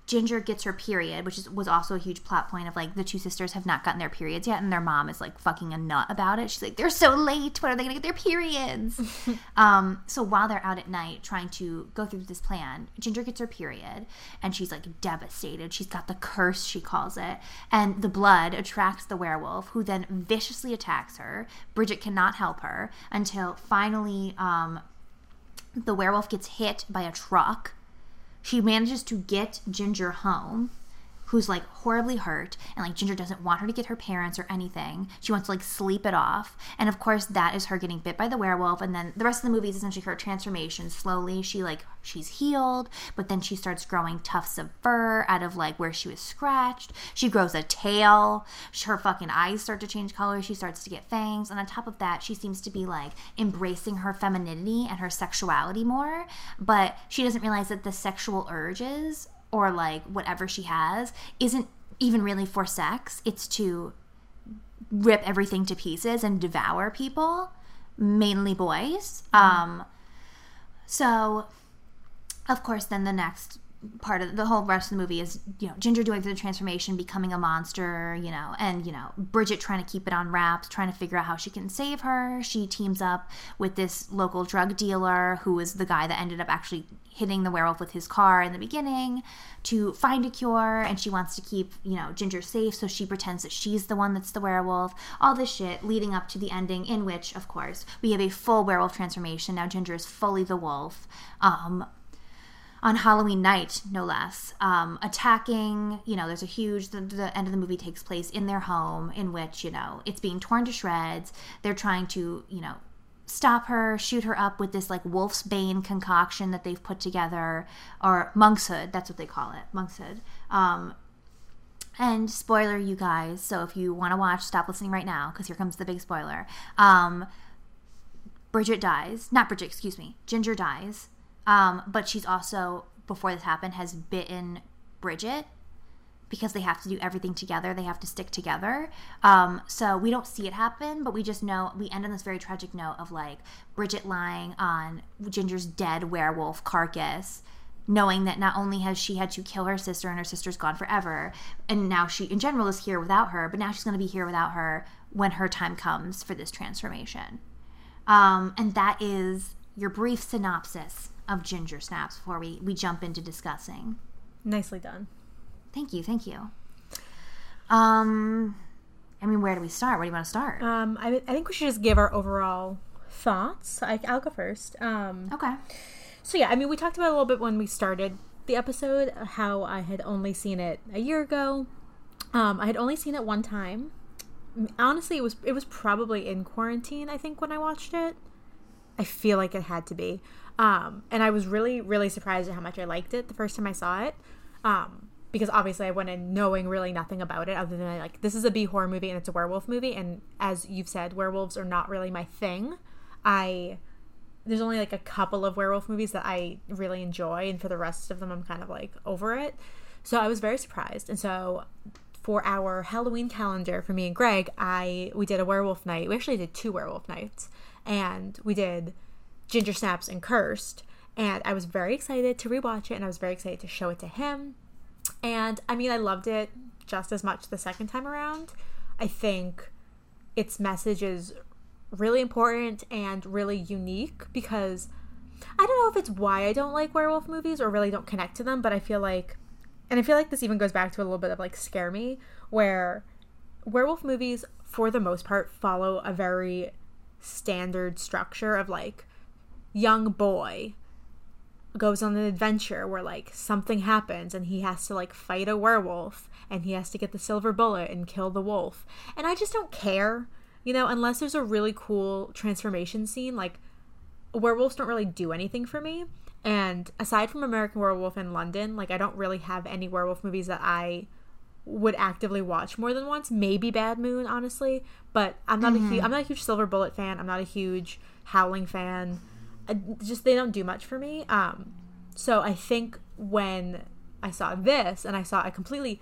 Ginger gets her period, which is, was also a huge plot point of like the two sisters have not gotten their periods yet, and their mom is like fucking a nut about it. She's like, they're so late. When are they gonna get their periods? *laughs* um, so while they're out at night trying to go through this plan, Ginger gets her period, and she's like devastated. She's got the curse, she calls it, and the blood attracts the werewolf, who then viciously attacks her. Bridget cannot help her until finally, um, the werewolf gets hit by a truck. She manages to get Ginger home, who's like horribly hurt, and like Ginger doesn't want her to get her parents or anything. She wants to like sleep it off. And of course, that is her getting bit by the werewolf. And then the rest of the movie is essentially her transformation. Slowly, she like, she's healed, but then she starts growing tufts of fur out of like where she was scratched. She grows a tail. Her fucking eyes start to change color. She starts to get fangs. And on top of that, she seems to be like embracing her femininity and her sexuality more. But she doesn't realize that the sexual urges or like whatever she has isn't even really for sex. It's to rip everything to pieces and devour people, mainly boys. Um, so, of course, then the next part of the whole rest of the movie is you know Ginger doing the transformation, becoming a monster, you know, and you know Bridget trying to keep it on wraps, trying to figure out how she can save her. She teams up with this local drug dealer who is the guy that ended up actually hitting the werewolf with his car in the beginning to find a cure and she wants to keep you know ginger safe so she pretends that she's the one that's the werewolf. All this shit leading up to the ending in which of course we have a full werewolf transformation. Now ginger is fully the wolf. Um, on Halloween night, no less, um, attacking. You know, there's a huge. The, the, end of the movie takes place in their home, in which you know it's being torn to shreds. They're trying to, you know, stop her, shoot her up with this like wolf's bane concoction that they've put together, or monkshood. That's what they call it, monkshood. Um, and spoiler, you guys. So if you want to watch, stop listening right now because here comes the big spoiler. Um, Bridget dies. Not Bridget, excuse me. Ginger dies. Um, but she's also, before this happened, has bitten Bridget because they have to do everything together. They have to stick together. Um, so we don't see it happen, but we just know we end on this very tragic note of like Bridget lying on Ginger's dead werewolf carcass. Knowing that not only has she had to kill her sister and her sister's gone forever, and now she in general is here without her, but now she's going to be here without her when her time comes for this transformation. Um, and that is your brief synopsis of Ginger Snaps before we, we jump into discussing. Nicely done. Thank you, thank you. Um, I mean, where do we start? Where do you want to start? Um, I, I think we should just give our overall thoughts. I, I'll go first. Um, okay. So yeah, I mean, we talked about a little bit when we started the episode how I had only seen it a year ago. Um, I had only seen it one time. Honestly, it was it was probably in quarantine. I think when I watched it, I feel like it had to be. Um, and I was really really surprised at how much I liked it the first time I saw it. Um, because obviously I went in knowing really nothing about it other than I like this is a B horror movie and it's a werewolf movie and as you've said werewolves are not really my thing. I there's only like a couple of werewolf movies that I really enjoy and for the rest of them I'm kind of like over it. So I was very surprised. And so for our Halloween calendar for me and Greg, I we did a werewolf night. We actually did two werewolf nights and we did Ginger Snaps and Cursed and I was very excited to rewatch it and I was very excited to show it to him and I mean, I loved it just as much the second time around. I think its message is really important and really unique because I don't know if it's why I don't like werewolf movies or really don't connect to them, but I feel like, and I feel like this even goes back to a little bit of like Scare Me, where werewolf movies, for the most part, follow a very standard structure of like young boy goes on an adventure where like something happens and he has to like fight a werewolf and he has to get the silver bullet and kill the wolf. And I just don't care, you know, unless there's a really cool transformation scene like werewolves don't really do anything for me. And aside from American Werewolf in London, like I don't really have any werewolf movies that I would actively watch more than once. Maybe Bad Moon, honestly, but I'm not a huge mm-hmm. I'm not a huge Silver Bullet fan. I'm not a huge Howling fan. Just they don't do much for me. Um, so I think when I saw this and I saw a completely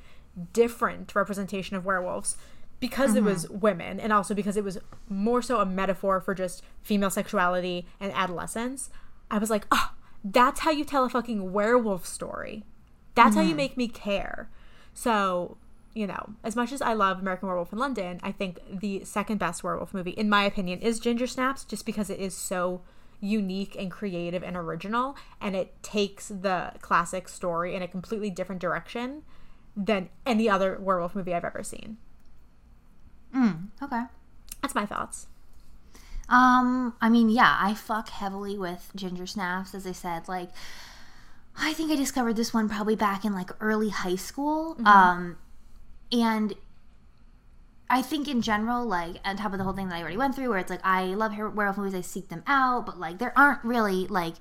different representation of werewolves because it was women and also because it was more so a metaphor for just female sexuality and adolescence, I was like, oh, that's how you tell a fucking werewolf story. That's how you make me care. So, you know, as much as I love American Werewolf in London, I think the second best werewolf movie, in my opinion, is Ginger Snaps, just because it is so unique and creative and original, and it takes the classic story in a completely different direction than any other werewolf movie I've ever seen. Okay. That's my thoughts. Um, I mean, yeah, I fuck heavily with ginger snaps, as I said. Like, I think I discovered this one probably back in like early high school. Um, and I think in general, like on top of the whole thing that I already went through, where it's like I love her- werewolf movies, I seek them out, but like there aren't really like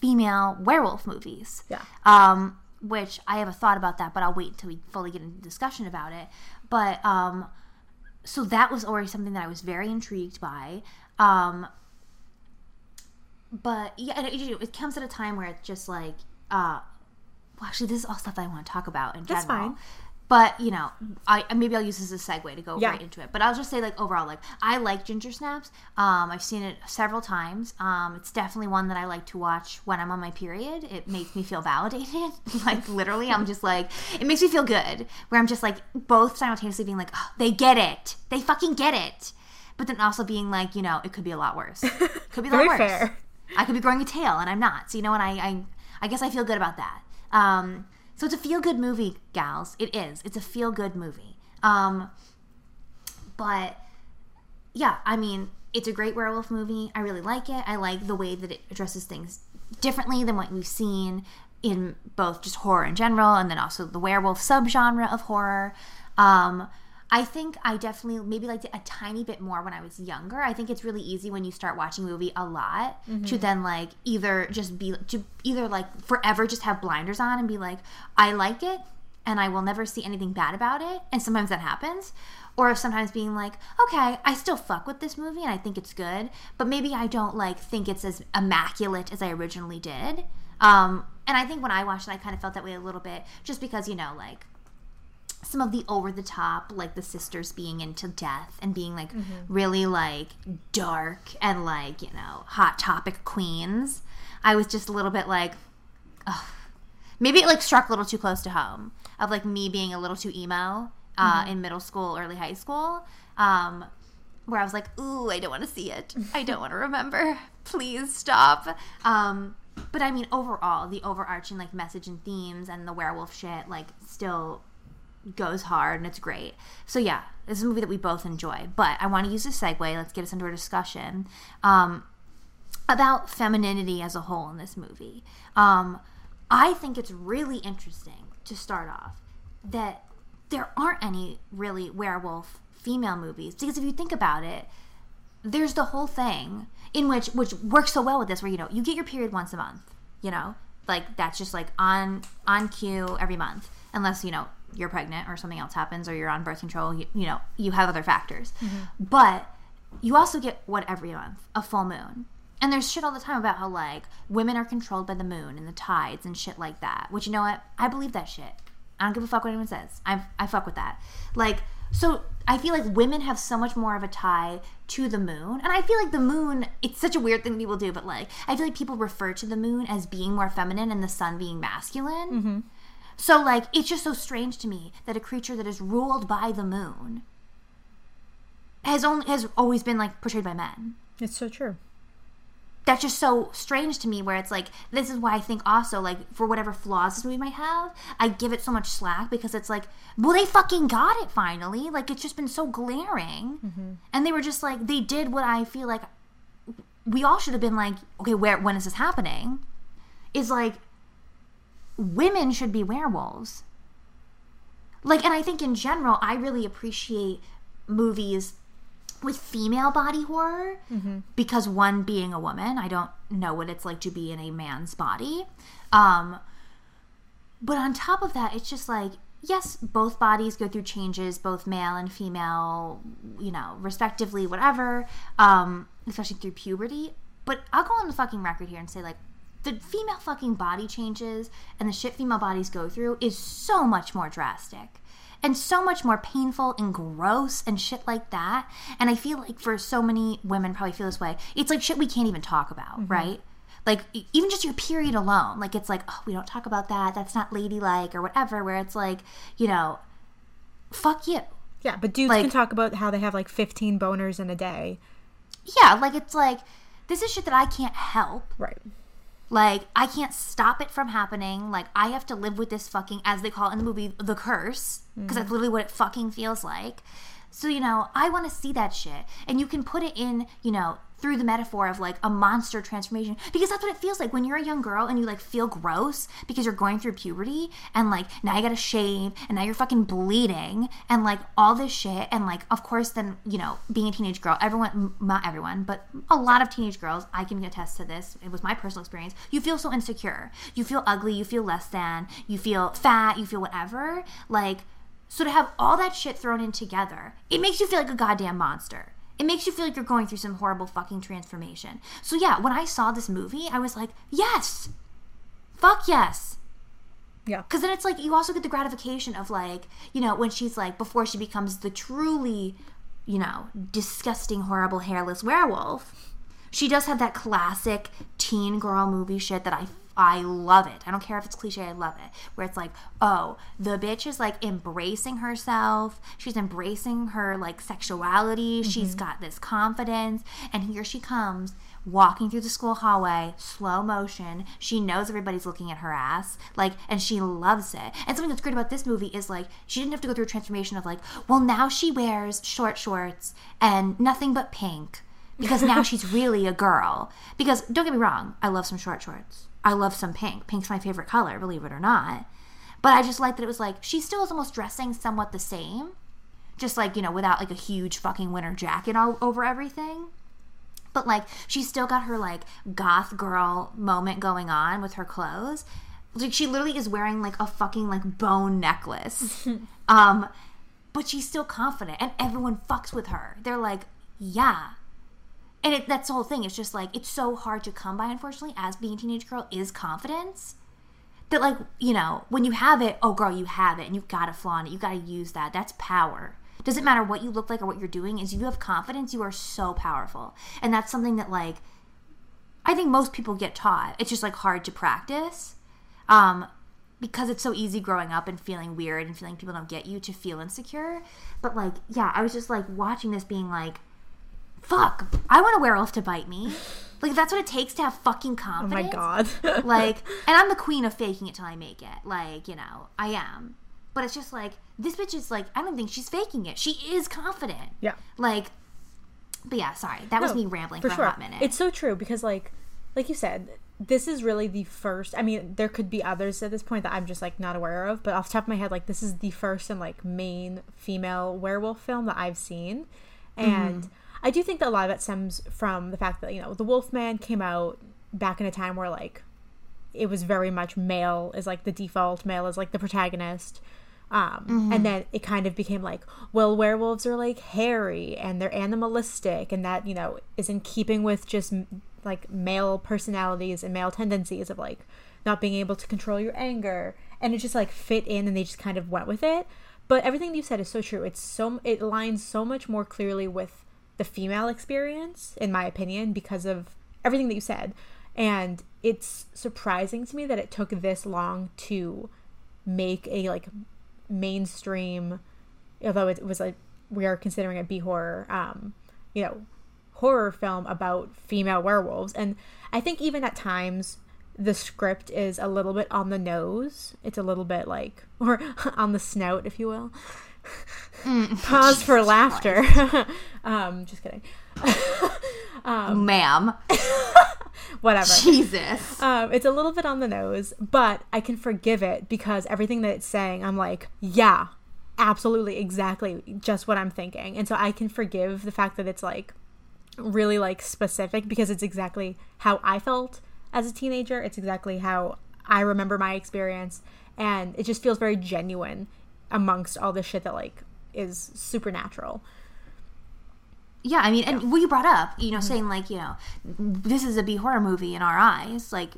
female werewolf movies. Yeah. Um, which I have a thought about that, but I'll wait until we fully get into discussion about it. But um, so that was already something that I was very intrigued by. Um, but yeah, and it, it comes at a time where it's just like, uh, well, actually, this is all stuff that I want to talk about in That's general. fine. But you know, I maybe I'll use this as a segue to go Yeah. right into it. But I'll just say like overall, like I like Ginger Snaps. Um, I've seen it several times. Um, it's definitely one that I like to watch when I'm on my period. It makes me feel validated. *laughs* like literally, I'm just like it makes me feel good. Where I'm just like both simultaneously being like, oh, they get it, they fucking get it. But then also being like, you know, it could be a lot worse. *laughs* Could be a lot Very worse. fair. I could be growing a tail and I'm not. So you know what? I I, I guess I feel good about that. Um, so it's a feel good movie, gals. It is. It's a feel good movie. Um, but yeah, I mean, it's a great werewolf movie. I really like it. I like the way that it addresses things differently than what we've seen in both just horror in general and then also the werewolf subgenre of horror. Um, I think I definitely maybe liked it a tiny bit more when I was younger. I think it's really easy when you start watching a movie a lot to then like either just be to either like forever just have blinders on and be like, I like it and I will never see anything bad about it. And sometimes that happens. Or sometimes being like, okay, I still fuck with this movie and I think it's good, but maybe I don't like think it's as immaculate as I originally did. Um, and I think when I watched it, I kind of felt that way a little bit, just because you know, like some of the over the top, like the sisters being into death and being like really like dark and like, you know, hot topic queens. I was just a little bit like, ugh. Maybe it like struck a little too close to home of like me being a little too emo uh, in middle school, early high school. Um, where I was like, ooh, I don't want to see it. I don't want to *laughs* remember. Please stop. Um, but I mean, overall, the overarching like message and themes and the werewolf shit, like, still goes hard and it's great. So yeah, this is a movie that we both enjoy. But I want to use this segue. Let's get us into our discussion um, about femininity as a whole in this movie. Um, I think it's really interesting to start off that there aren't any really werewolf female movies because if you think about it, there's the whole thing in which which works so well with this where you know you get your period once a month you know like that's just like on on cue every month unless you know you're pregnant or something else happens or you're on birth control you, you know you have other factors. Mm-hmm. But you also get what every month? A full moon. And there's shit all the time about how like women are controlled by the moon and the tides and shit like that which you know what? I believe that shit. I don't give a fuck what anyone says. I, I fuck with that. Like so I feel like women have so much more of a tie to the moon. And I feel like the moon, it's such a weird thing people do, but like, I feel like people refer to the moon as being more feminine and the sun being masculine. Mm-hmm. So, like, it's just so strange to me that a creature that is ruled by the moon has only has always been like portrayed by men. It's so true. that's just so strange to me where it's like this is why i think also like for whatever flaws this movie might have i give it so much slack because it's like well they fucking got it finally. Like it's just been so glaring. Mm-hmm. And they were just like they did what i feel like we all should have been like okay where when is this happening? Is like women should be werewolves. Like and i think in general i really appreciate movies with female body horror because one being a woman i don't know what it's like to be in a man's body. Um but on top of that it's just like yes, both bodies go through changes, both male and female, you know, respectively, whatever, um, especially through puberty. But I'll go on the fucking record here and say, like, the female fucking body changes and the shit female bodies go through is so much more drastic and so much more painful and gross and shit like that. And I feel like for so many women probably feel this way. It's like shit we can't even talk about, mm-hmm. right? Like even just your period alone, like it's like, oh, we don't talk about that. That's not ladylike or whatever. Where it's like, you know, fuck you. Yeah, but dudes Like- can talk about how they have like 15 boners in a day. Yeah, like it's like this is shit that I can't help. Right. Like I can't stop it from happening. Like I have to live with this fucking, as they call it in the movie, the curse, because that's mm. literally what it fucking feels like. So you know, I want to see that shit, and you can put it in, you know, through the metaphor of like a monster transformation, because that's what it feels like when you're a young girl and you like feel gross because you're going through puberty, and like now you gotta shave, and now you're fucking bleeding, and like all this shit, and like of course then you know being a teenage girl, everyone, not everyone, but a lot of teenage girls, I can attest to this. It was my personal experience. You feel so insecure, you feel ugly, you feel less than, you feel fat, you feel whatever, like. So to have all that shit thrown in together, it makes you feel like a goddamn monster. It makes you feel like you're going through some horrible fucking transformation. So yeah, when I saw this movie, I was like, yes. Fuck yes. Yeah. Because then it's like you also get the gratification of like, you know, when she's like before she becomes the truly, you know, disgusting, horrible, hairless werewolf. She does have that classic teen girl movie shit that I I love it. I don't care if it's cliche, I love it. Where it's like, oh, the bitch is like embracing herself. She's embracing her like sexuality. She's mm-hmm. got this confidence. And here she comes walking through the school hallway, slow motion. She knows everybody's looking at her ass, like, and she loves it. And something that's great about this movie is like she didn't have to go through a transformation of like, well, now she wears short shorts and nothing but pink because now *laughs* she's really a girl. Because don't get me wrong, I love some short shorts. I love some pink. Pink's my favorite color, believe it or not. But I just like that it was like she still is almost dressing somewhat the same, just like you know without like a huge fucking winter jacket all over everything. But like she's still got her like goth girl moment going on with her clothes. Like she literally is wearing like a fucking like bone necklace. *laughs* um but she's still confident and everyone fucks with her. They're like, "Yeah, and it, that's the whole thing. It's just like it's so hard to come by, unfortunately, as being a teenage girl is confidence. That like you know when you have it, oh girl, you have it, and you've got to flaunt it. You got to use that. That's power. Doesn't matter what you look like or what you're doing. Is you have confidence, you are so powerful, and that's something that like I think most people get taught. It's just like hard to practice. Um, because it's so easy growing up and feeling weird and feeling people don't get you to feel insecure. But like, yeah, I was just like watching this being like, fuck, I want a werewolf to bite me. Like, that's what it takes to have fucking confidence. Oh my god. *laughs* like, and I'm the queen of faking it till I make it. Like, you know, I am. But it's just like, this bitch is like, I don't think she's faking it. She is confident. yeah. Like, but yeah, sorry. That was me rambling for, a hot minute. It's so true because like like you said, this is really the first I mean, there could be others at this point that I'm just like not aware of, but off the top of my head, like this is the first and like main female werewolf film that I've seen. Mm-hmm. And I do think that a lot of it stems from the fact that, you know, the Wolfman came out back in a time where like it was very much male is like the default, male is like the protagonist. Um, And then it kind of became like, well, werewolves are like hairy and they're animalistic, and that, you know, is in keeping with just like male personalities and male tendencies of like not being able to control your anger. And it just like fit in and they just kind of went with it. But everything you said is so true. It's so, it aligns so much more clearly with the female experience, in my opinion, because of everything that you said. And it's surprising to me that it took this long to make a like mainstream although it was like we are considering it b horror um you know horror film about female werewolves. And i think even at times the script is a little bit on the nose. It's a little bit like *laughs* or on the snout if you will *laughs* pause for laughter *laughs* um just kidding *laughs* Ma'am. whatever Jesus. Um, it's a little bit on the nose, but I can forgive it because everything that it's saying, I'm like, yeah, absolutely, exactly, just what I'm thinking. And so I can forgive the fact that it's like really like specific because it's exactly how I felt as a teenager. It's exactly how I remember my experience, and it just feels very genuine amongst all the shit that like is supernatural. Yeah, I mean, and what you brought up, you know, mm-hmm. saying like, you know, this is a B horror movie in our eyes, like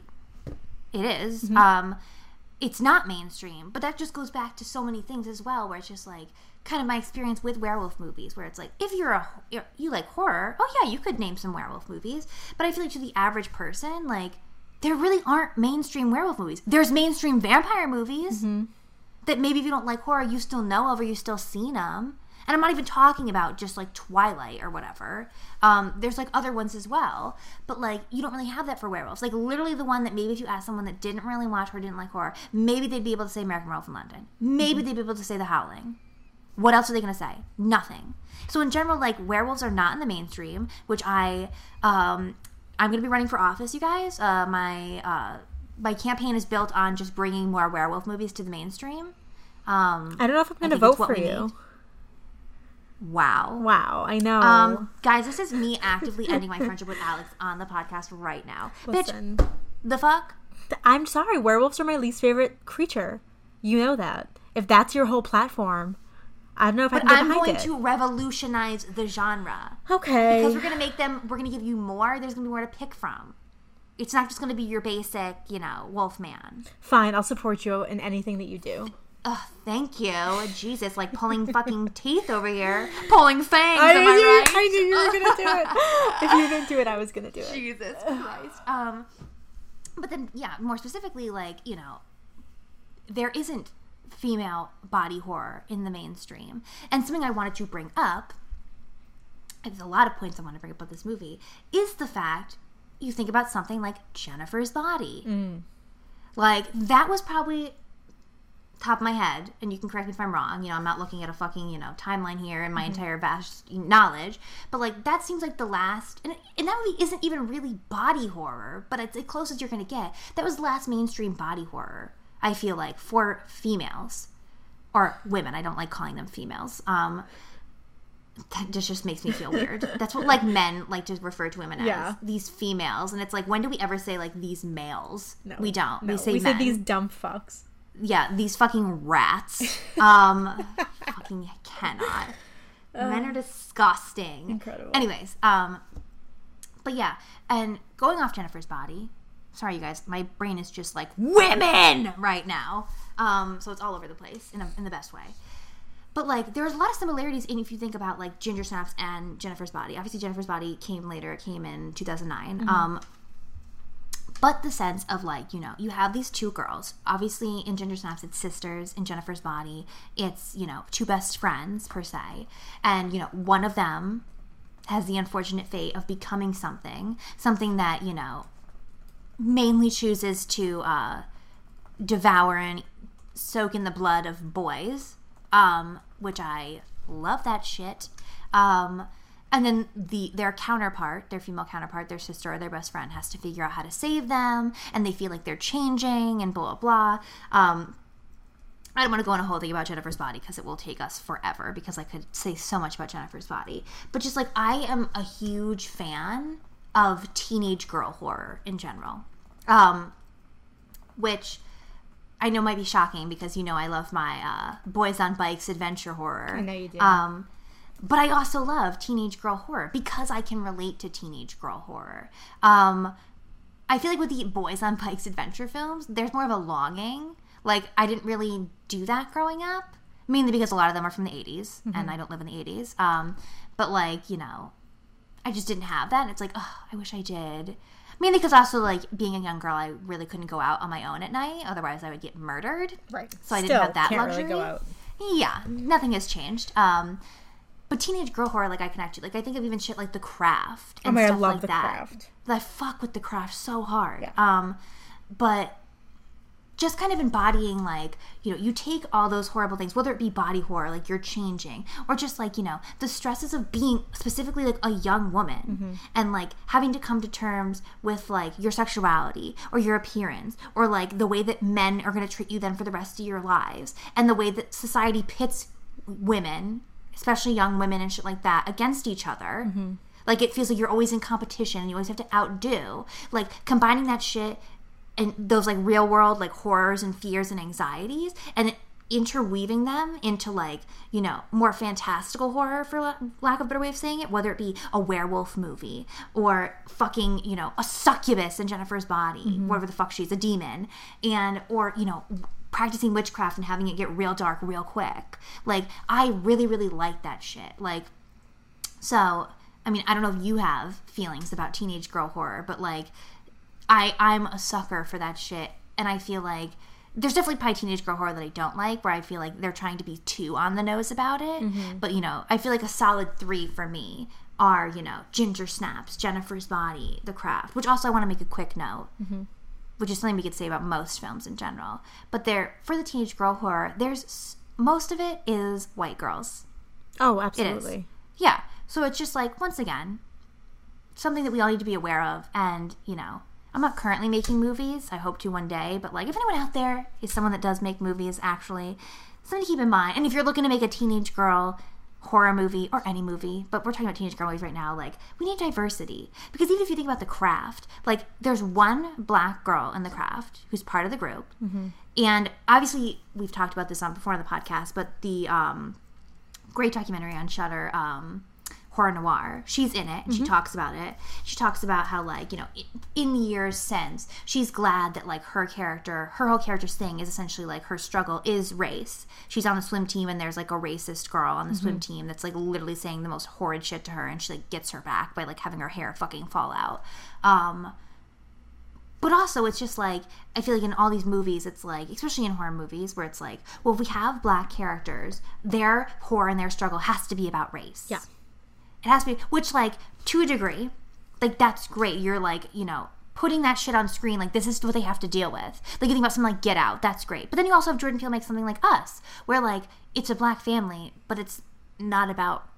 it is. Mm-hmm. Um, it's not mainstream, but that just goes back to so many things as well, where it's just like kind of my experience with werewolf movies, where it's like if you're a you like horror, oh yeah, you could name some werewolf movies, but I feel like to the average person, like there really aren't mainstream werewolf movies. There's mainstream vampire movies mm-hmm. That maybe if you don't like horror, you still know of or you still seen them. And I'm not even talking about just like Twilight or whatever. Um, there's like other ones as well, but like you don't really have that for werewolves. Like literally the one that maybe if you ask someone that didn't really watch or didn't like horror, maybe they'd be able to say American Werewolf in London. Maybe they'd be able to say The Howling. What else are they going to say? Nothing. So in general, like werewolves are not in the mainstream, which I um, I'm going to be running for office, you guys. Uh, my uh, my campaign is built on just bringing more werewolf movies to the mainstream. Um, I don't know if I'm going to vote for you. wow. Wow, I know. Um, guys, this is me actively ending my *laughs* friendship with Alex on the podcast right now. Listen, Bitch, the fuck? I'm sorry. Werewolves are my least favorite creature. You know that. If that's your whole platform, I don't know if I But I'm behind going it. to revolutionize the genre. Okay. Because we're gonna make them we're gonna give you more, there's gonna be more to pick from. It's not just gonna be your basic, you know, wolf man. Fine, I'll support you in anything that you do. Ugh, thank you. Jesus, like pulling fucking *laughs* teeth over here. Pulling fangs, am I right? I knew you were gonna do it. if you didn't do it, I was gonna do it. Jesus Christ. Um, but then, yeah, more specifically, like you know, there isn't female body horror in the mainstream, and something I wanted to bring up. There's a lot of points I want to bring up about this movie. Is the fact you think about something like Jennifer's Body, like that was probably top of my head, and you can correct me if I'm wrong. You know, I'm not looking at a fucking you know timeline here and my entire vast knowledge, but like that seems like the last, and, and that movie isn't even really body horror, but it's the closest you're gonna get. That was the last mainstream body horror. I feel like for females or women. I don't like calling them females. Um, that just just makes me feel weird. That's what like men like to refer to women as Yeah. these females, and it's like when do we ever say like these males? No, we don't. No, we say we men said these dumb fucks. yeah, these fucking rats. *laughs* Um, fucking cannot. Men are disgusting. Incredible. Anyways, um, but yeah, and going off Jennifer's body. Sorry, you guys, my brain is just like women right now. Um, so it's all over the place in, a, in the best way. But like, there's a lot of similarities in if you think about like Ginger Snaps and Jennifer's Body. Obviously, Jennifer's Body came later; it came in 2009. Um, but the sense of like you know you have these two girls. Obviously in ginger snaps it's sisters. In jennifer's body it's you know two best friends per se. And you know one of them has the unfortunate fate of becoming something something that you know mainly chooses to uh, devour and soak in the blood of boys um, which i love that shit um, and then the their counterpart, their female counterpart, their sister or their best friend, has to figure out how to save them, and they feel like they're changing, and blah blah blah. Um, I don't want to go on a whole thing about Jennifer's body because it will take us forever. Because I could say so much about Jennifer's body, but just like I am a huge fan of teenage girl horror in general, um, which I know might be shocking because you know I love my uh, boys on bikes adventure horror. I know you do. Um, but I also love teenage girl horror because I can relate to teenage girl horror. Um, I feel like with the boys on bikes adventure films, there's more of a longing. Like I didn't really do that growing up, mainly because a lot of them are from the 80s, and I don't live in the 80s. Um, but like you know, I just didn't have that. And it's like, oh, I wish I did. Mainly because also like being a young girl, I really couldn't go out on my own at night. Otherwise, I would get murdered. Right. So I didn't have that can't luxury. Really go out. Yeah, nothing has changed. Um, but teenage girl horror, like I connect to, like I think of even shit like The Craft and Oh my, I stuff love like The that. Craft. I fuck with The Craft so hard. Yeah. Um, but just kind of embodying like you know you take all those horrible things whether it be body horror like you're changing or just like you know the stresses of being specifically like a young woman Mm-hmm. and like having to come to terms with like your sexuality or your appearance or like the way that men are going to treat you then for the rest of your lives and the way that society pits women especially young women and shit like that against each other Mm-hmm. like it feels like you're always in competition and you always have to outdo like combining that shit and those like real world like horrors and fears and anxieties and interweaving them into like you know more fantastical horror for la- lack of a better way of saying it whether it be a werewolf movie or fucking you know a succubus in jennifer's body mm-hmm. whatever the fuck she's a demon and or you know practicing witchcraft and having it get real dark real quick. Like i really really like that shit. Like so, I mean, I don't know if you have feelings about teenage girl horror, but like, I I'm a sucker for that shit, and I feel like there's definitely probably teenage girl horror that I don't like, where I feel like they're trying to be too on the nose about it. Mm-hmm. But you know, I feel like a solid three for me are you know Ginger Snaps, Jennifer's Body, The Craft, which also I want to make a quick note. Mm-hmm. Which is something we could say about most films in general. But there, for the teenage girl horror, there's most of it is white girls. Oh, absolutely. Yeah. So it's just like, once again, something that we all need to be aware of. And, you know, I'm not currently making movies. I hope to one day. But, like, if anyone out there is someone that does make movies, actually, something to keep in mind. And if you're looking to make a teenage girl horror movie or any movie, but we're talking about teenage girl movies right now, like, we need diversity. Because even if you think about the craft, like, there's one black girl in the craft who's part of the group. And obviously, we've talked about this on before on the podcast, but the, um, great documentary on Shudder, um, Horror Noir. She's in it and she talks about it. She talks about how, like, you know, in the years since, she's glad that, like, her character, her whole character's thing is essentially like her struggle is race. She's on the swim team and there's like a racist girl on the swim team that's like literally saying the most horrid shit to her and she like gets her back by like having her hair fucking fall out. Um, but also, it's just like, I feel like in all these movies, it's like, especially in horror movies, where it's like, well, if we have black characters, their horror and their struggle has to be about race. Yeah. It has to be, which, like, to a degree, like, that's great. You're like, you know, putting that shit on screen, like, this is what they have to deal with. Like, you think about something like Get Out, that's great. But then you also have Jordan Peele make something like Us, where, like, it's a black family, but it's not about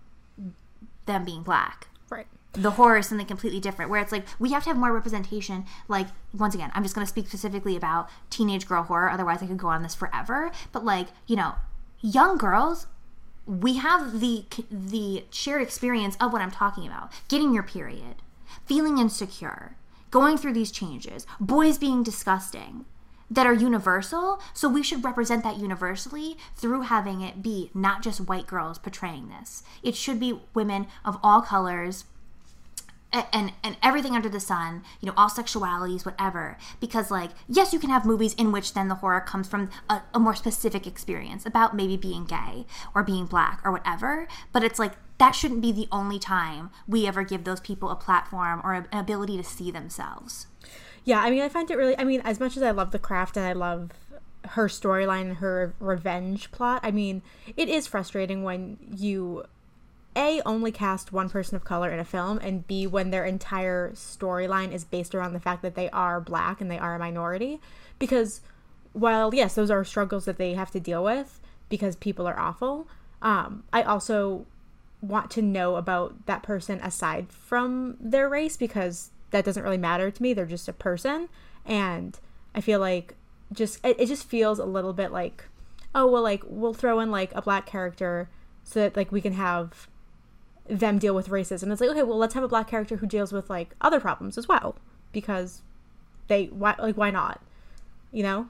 them being black Right. the horror is something completely different where it's like we have to have more representation like once again i'm just going to speak specifically about teenage girl horror otherwise i could go on this forever but like you know young girls we have the the shared experience of what i'm talking about. Getting your period feeling insecure going through these changes boys being disgusting that are universal. So we should represent that universally through having it be not just white girls portraying this. It should be women of all colors and and everything under the sun you know all sexualities whatever because like yes you can have movies in which then the horror comes from a, a more specific experience about maybe being gay or being black or whatever but it's like that shouldn't be the only time we ever give those people a platform or an ability to see themselves Yeah, I mean, I find it really. I mean, as much as I love the craft and I love her storyline her revenge plot, I mean, it is frustrating when you a only cast one person of color in a film, and b when their entire storyline is based around the fact that they are black and they are a minority. Because while yes, those are struggles that they have to deal with because people are awful. Um, I also want to know about that person aside from their race because that doesn't really matter to me. They're just a person. And I feel like just, it, it just feels a little bit like, oh, well, like, we'll throw in like a black character so that like we can have them deal with racism. It's like, okay, well, let's have a black character who deals with like other problems as well because they, why, like, why not? You know?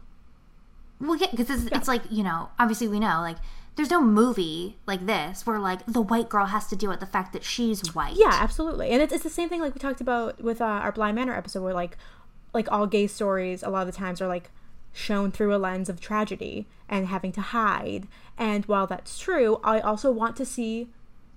Well, yeah, because it's, it's like you know, obviously we know like there's no movie like this where like the white girl has to deal with the fact that she's white. Yeah, absolutely. And it's, it's the same thing like we talked about with uh, our Bly Manor episode where like like all gay stories a lot of the times are like shown through a lens of tragedy and having to hide. And while that's true, I also want to see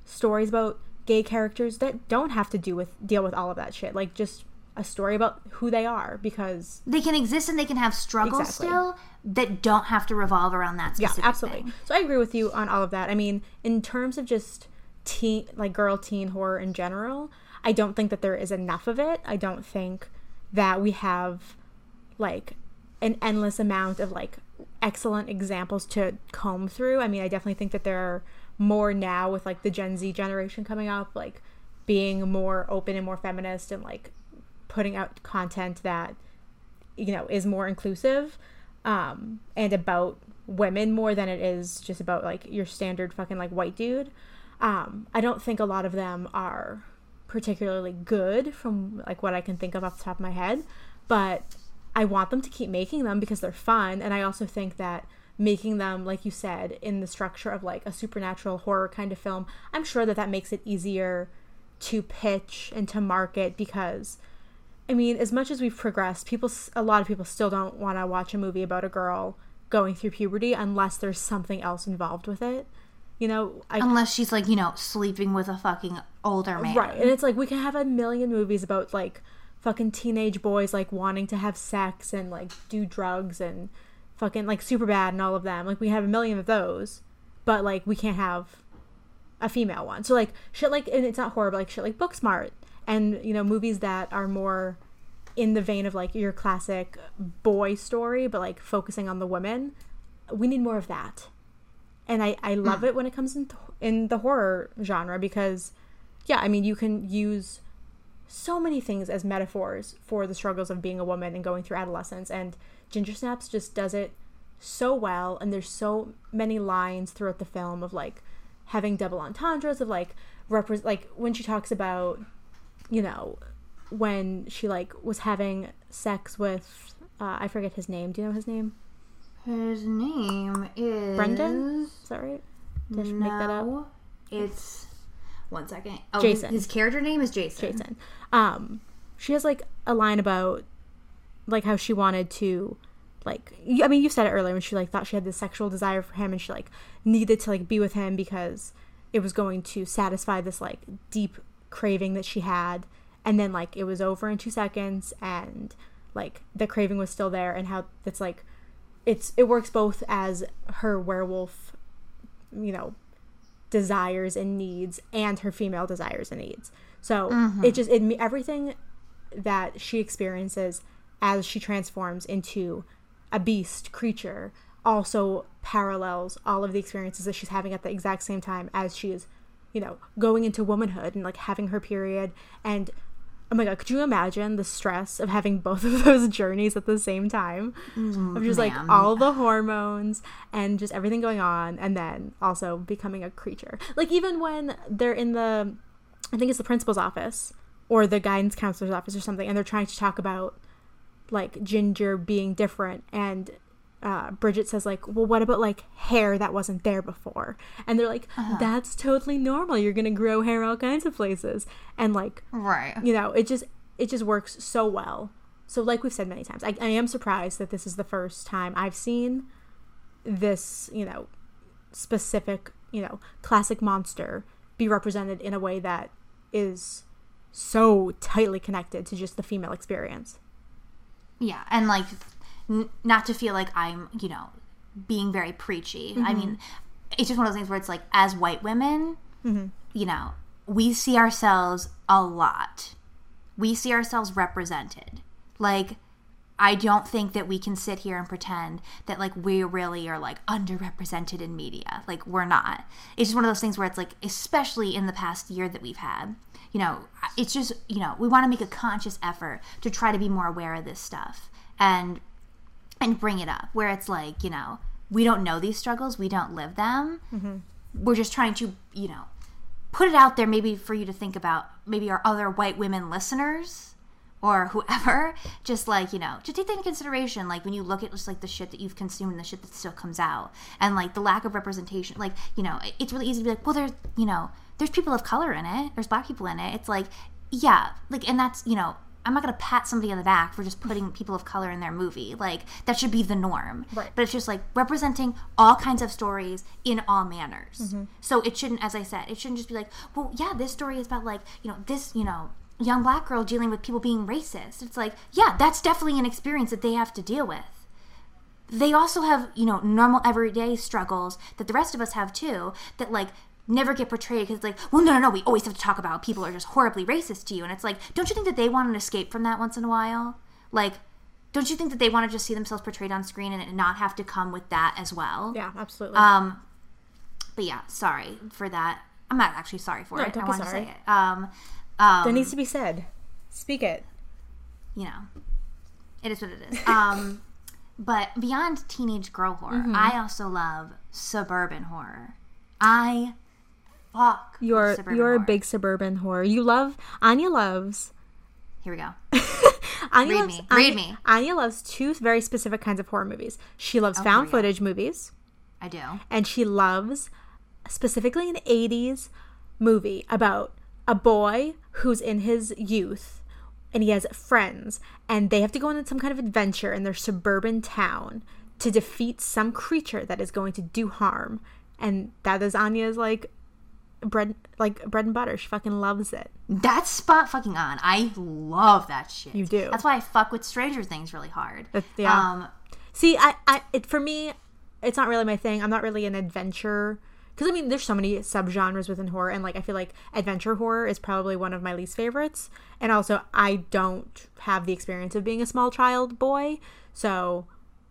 stories about gay characters that don't have to do with deal with all of that shit. Like just a story about who they are because they can exist and they can have struggles Exactly. still that don't have to revolve around that specific yeah, absolutely. thing. So I agree with you on all of that. I mean, in terms of just teen, like girl teen horror in general, I don't think that there is enough of it. I don't think that we have like an endless amount of like excellent examples to comb through. I mean, I definitely think that there are more now with like the Gen Z generation coming up, like being more open and more feminist and like putting out content that you know is more inclusive um and about women more than it is just about like your standard fucking like white dude um i don't think a lot of them are particularly good from like what i can think of off the top of my head but i want them to keep making them because they're fun and i also think that making them like you said in the structure of like a supernatural horror kind of film i'm sure that that makes it easier to pitch and to market because i mean as much as we've progressed people a lot of people still don't want to watch a movie about a girl going through puberty unless there's something else involved with it you know i Unless she's like, you know, sleeping with a fucking older man. Right. And it's like we can have a million movies about like fucking teenage boys like wanting to have sex and like do drugs and fucking like super bad and all of them. Like we have a million of those, but like we can't have a female one. So like shit like and it's not horror, but like shit like Booksmart and you know movies that are more in the vein of like your classic boy story, but like focusing on the women. We need more of that and I, I love hmm. it when it comes in in the horror genre because yeah I mean you can use so many things as metaphors for the struggles of being a woman and going through adolescence and Ginger Snaps just does it so well and there's so many lines throughout the film of like having double entendres of like repre- like when she talks about you know when she like was having sex with uh, I forget his name do you know his name His name is Brendan is that right did I make that up No, It's one second. Oh, Jason. His, his character name is Jason. Jason. Um, she has like a line about like how she wanted to like I mean you said it earlier when she like thought she had this sexual desire for him and she like needed to like be with him because it was going to satisfy this like deep craving that she had and then like it was over in 2 seconds and like the craving was still there and how it's like it's it works both as her werewolf you know desires and needs and her female desires and needs. So mm-hmm. it just it everything that she experiences as she transforms into a beast creature also parallels all of the experiences that she's having at the exact same time as she is, you know, going into womanhood and like having her period and oh my god, could you imagine the stress of having *laughs* both of those journeys at the same time? Mm-hmm. of just like all the hormones and just everything going on and then also becoming a creature. Like even when they're in the I think it's the principal's office or the guidance counselor's office or something and they're trying to talk about like Ginger being different and uh, Brigitte says like, well, what about like hair that wasn't there before? And they're like, that's totally normal. You're gonna grow hair all kinds of places, and like Right. you know it just it just works so well so like we've said many times I, I am surprised that this is the first time i've seen this you know specific you know classic monster be represented in a way that is so tightly connected to just the female experience Yeah, and like n- not to feel like I'm, you know, being very preachy. I mm-hmm. mean, it's just one of those things where it's like as white women, mm-hmm. you know, we see ourselves a lot. We see ourselves represented. Like I don't think that we can sit here and pretend that like we really are like underrepresented in media. Like we're not. It's just one of those things where it's like especially in the past year that we've had, you know, it's just, you know, we want to make a conscious effort to try to be more aware of this stuff and and bring it up where it's like, you know, we don't know these struggles, we don't live them. Mm-hmm. We're just trying to, you know, put it out there maybe for you to think about maybe our other white women listeners or whoever *laughs* just like you know to take that into consideration like when you look at just like the shit that you've consumed and the shit that still comes out and like the lack of representation like you know it's really easy to be like well there's you know there's people of color in it there's black people in it. It's like yeah like and that's you know i'm not gonna pat somebody on the back for just putting people of color in their movie like that should be the norm. Right. but it's just like representing all kinds of stories in all manners. Mm-hmm. So it shouldn't as i said it shouldn't just be like well yeah this story is about like you know this you know young black girl dealing with people being racist. It's like yeah that's definitely an experience that they have to deal with. They also have you know normal everyday struggles that the rest of us have too that like never get portrayed because like well no no no we always have to talk about people are just horribly racist to you. And it's like don't you think that they want an escape from that once in a while? Like don't you think that they want to just see themselves portrayed on screen and not have to come with that as well? Yeah absolutely. Um but yeah sorry for that. I'm not actually sorry for No, it. don't i want to say it. Um um that needs to be said speak it you know, it is what it is. *laughs* Um, but beyond teenage girl horror, Mm-hmm. I also love suburban horror. I fuck. you're you're a big suburban horror you love Aine loves Here we go. *laughs* Aine Read loves, me. Read Aine, me. Aine loves two very specific kinds of horror movies. She loves found footage movies, I do. and she loves specifically an 80s movie about a boy who's in his youth and he has friends and they have to go on some kind of adventure in their suburban town to defeat some creature that is going to do harm and that is Aine's like bread like bread and butter she fucking loves it That's spot fucking on. I love that shit. You do. That's why I fuck with Stranger Things really hard. That's- yeah. Um, See, I, I, it, for me, it's not really my thing. I'm not really an adventure because I mean, there's so many subgenres within horror, and like I feel like adventure horror is probably one of my least favorites. And also, I don't have the experience of being a small child boy, so